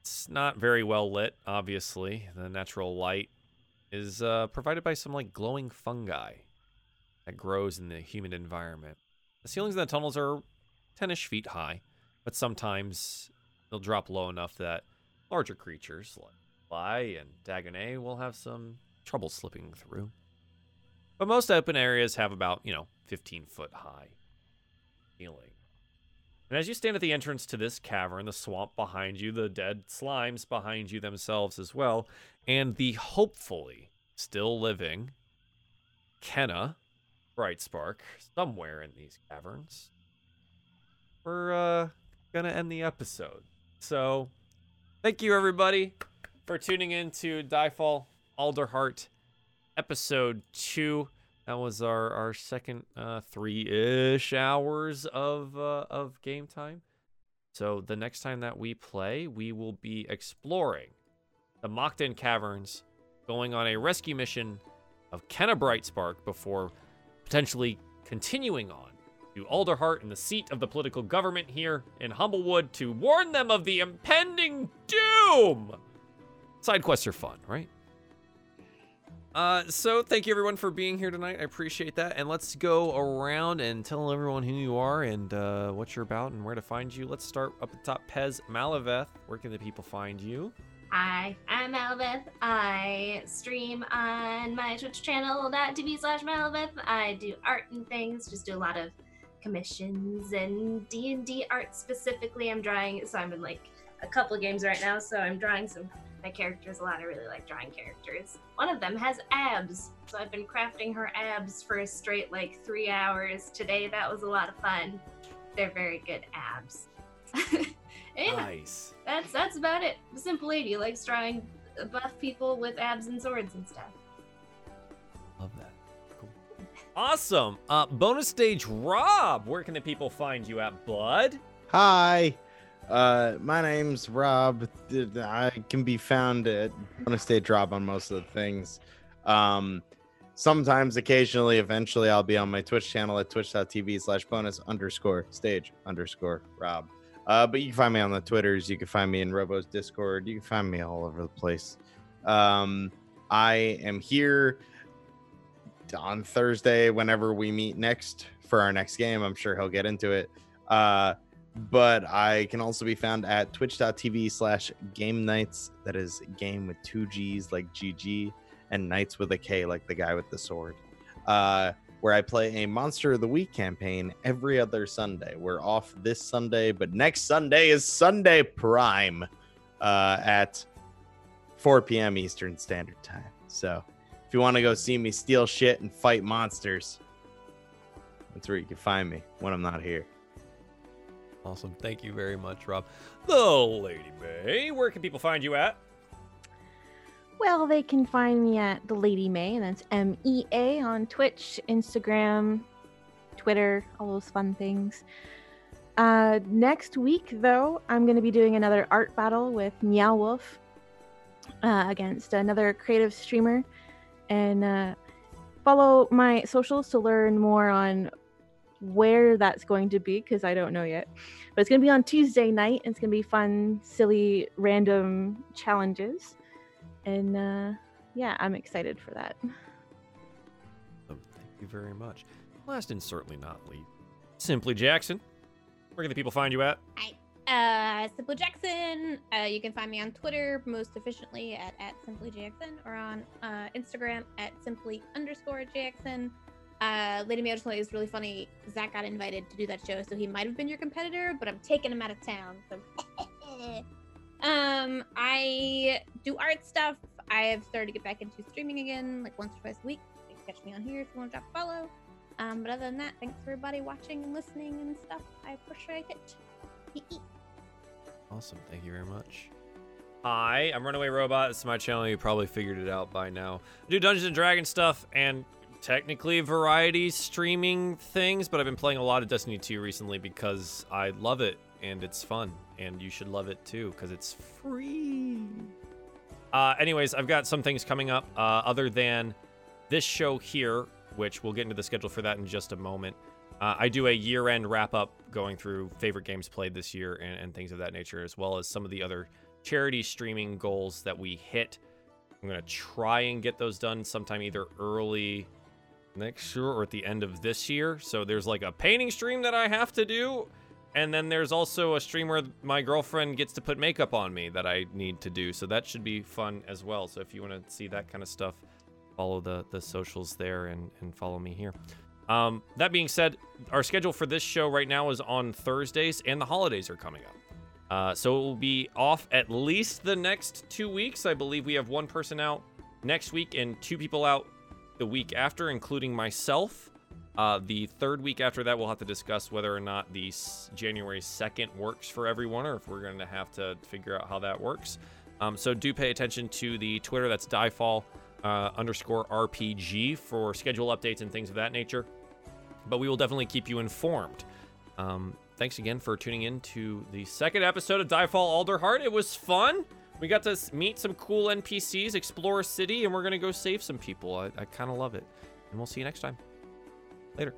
It's not very well lit, obviously. The natural light is uh, provided by some like glowing fungi that grows in the humid environment. The ceilings in the tunnels are 10ish feet high, but sometimes they'll drop low enough that larger creatures like Fly and Dagonet will have some trouble slipping through. But most open areas have about, you know, 15 foot high And as you stand at the entrance to this cavern, the swamp behind you, the dead slimes behind you themselves as well, and the hopefully still living Kenna Brightspark somewhere in these caverns, we're uh, gonna end the episode. So, thank you everybody for tuning in to Diefall Alderheart episode two. That was our our second uh, three ish hours of uh, of game time. So the next time that we play, we will be exploring the Mockden Caverns, going on a rescue mission of Kenna Brightspark before potentially continuing on to Alderheart in the seat of the political government here in Humblewood to warn them of the impending doom. Side quests are fun, right? Uh, so thank you everyone for being here tonight. I appreciate that. And let's go around and tell everyone who you are and uh, what you're about and where to find you. Let's start up at the top. Pez Malaveth, where can the people find you? Hi, I'm Malabeth. I stream on my Twitch channel .tv slash Malabeth. I do art and things, just do a lot of commissions and D&D art specifically. I'm drawing, so I'm in like a couple games right now, so I'm drawing some my characters a lot. I really like drawing characters. One of them has abs, so I've been crafting her abs for a straight like three hours today. That was a lot of fun. They're very good abs. yeah, Nice. that's that's about it. The simple lady likes drawing buff people with abs and swords and stuff. Love that. Cool. Awesome. Uh, bonus stage Rob, where can the people find you at, Blood? Hi, uh, my name's Rob. I can be found at Bonus Stage Rob on most of the things. Um, sometimes, occasionally, eventually, I'll be on my Twitch channel at twitch.tv slash bonus underscore stage underscore Rob. Uh, but you can find me on the Twitters. You can find me in Robo's Discord. You can find me all over the place. Um, I am here on Thursday whenever we meet next for our next game. I'm sure he'll get into it. Uh, but I can also be found at twitch.tv slash game nights. That is game with two G's like GG and nights with a K like the guy with the sword. Uh, where I play a Monster of the Week campaign every other Sunday. We're off this Sunday, but next Sunday is Sunday Prime. uh, at 4 p.m. Eastern Standard Time. So if you want to go see me steal shit and fight monsters, that's where you can find me when I'm not here. Awesome. Thank you very much, Rob. The Lady Mea, where can people find you at? Well, they can find me at the Lady Mea, and that's M E A on Twitch, Instagram, Twitter, all those fun things. Uh, next week, though, I'm going to be doing another art battle with Meow Wolf uh, against another creative streamer. And uh, follow my socials to learn more on where that's going to be because I don't know yet. But it's going to be on Tuesday night. And it's going to be fun, silly, random challenges. And uh, yeah, I'm excited for that. Um, thank you very much. Last and certainly not least, Simply Jackson. Where can the people find you at? Uh, Simple Jackson. Uh, you can find me on Twitter most efficiently at, at Simply Jackson or on uh, Instagram at simply underscore Jackson. Uh, Lady Mea is really funny. Zach got invited to do that show, so he might have been your competitor, but I'm taking him out of town. So, um, I do art stuff. I have started to get back into streaming again, like once or twice a week. You can catch me on here if you want to drop a follow. Um, but other than that, thanks for everybody watching and listening and stuff. I appreciate it. Awesome. Thank you very much. Hi, I'm Runaway Robot. This is my channel. You probably figured it out by now. I do Dungeons and Dragons stuff and technically variety streaming things, but I've been playing a lot of Destiny 2 recently because I love it and it's fun, and you should love it too because it's free. Uh, anyways, I've got some things coming up uh, other than this show here, which we'll get into the schedule for that in just a moment. Uh, I do a year end wrap up going through favorite games played this year and, and, things of that nature, as well as some of the other charity streaming goals that we hit. I'm going to try and get those done sometime either early next year or at the end of this year. So there's like a painting stream that I have to do. And then there's also a stream where my girlfriend gets to put makeup on me that I need to do. So that should be fun as well. So if you want to see that kind of stuff, follow the, the socials there and, and follow me here. Um, that being said, our schedule for this show right now is on Thursdays, and the holidays are coming up. Uh, so it will be off at least the next two weeks. I believe we have one person out next week and two people out the week after, including myself. Uh, the third week after that, we'll have to discuss whether or not the January 2nd works for everyone, or if we're going to have to figure out how that works. Um, so do pay attention to the Twitter. That's Diefall uh, underscore RPG for schedule updates and things of that nature but we will definitely keep you informed. Um, thanks again for tuning in to the second episode of Diefall Alderheart. It was fun. We got to meet some cool NPCs, explore a city, and we're going to go save some people. I, I kind of love it. And we'll see you next time. Later.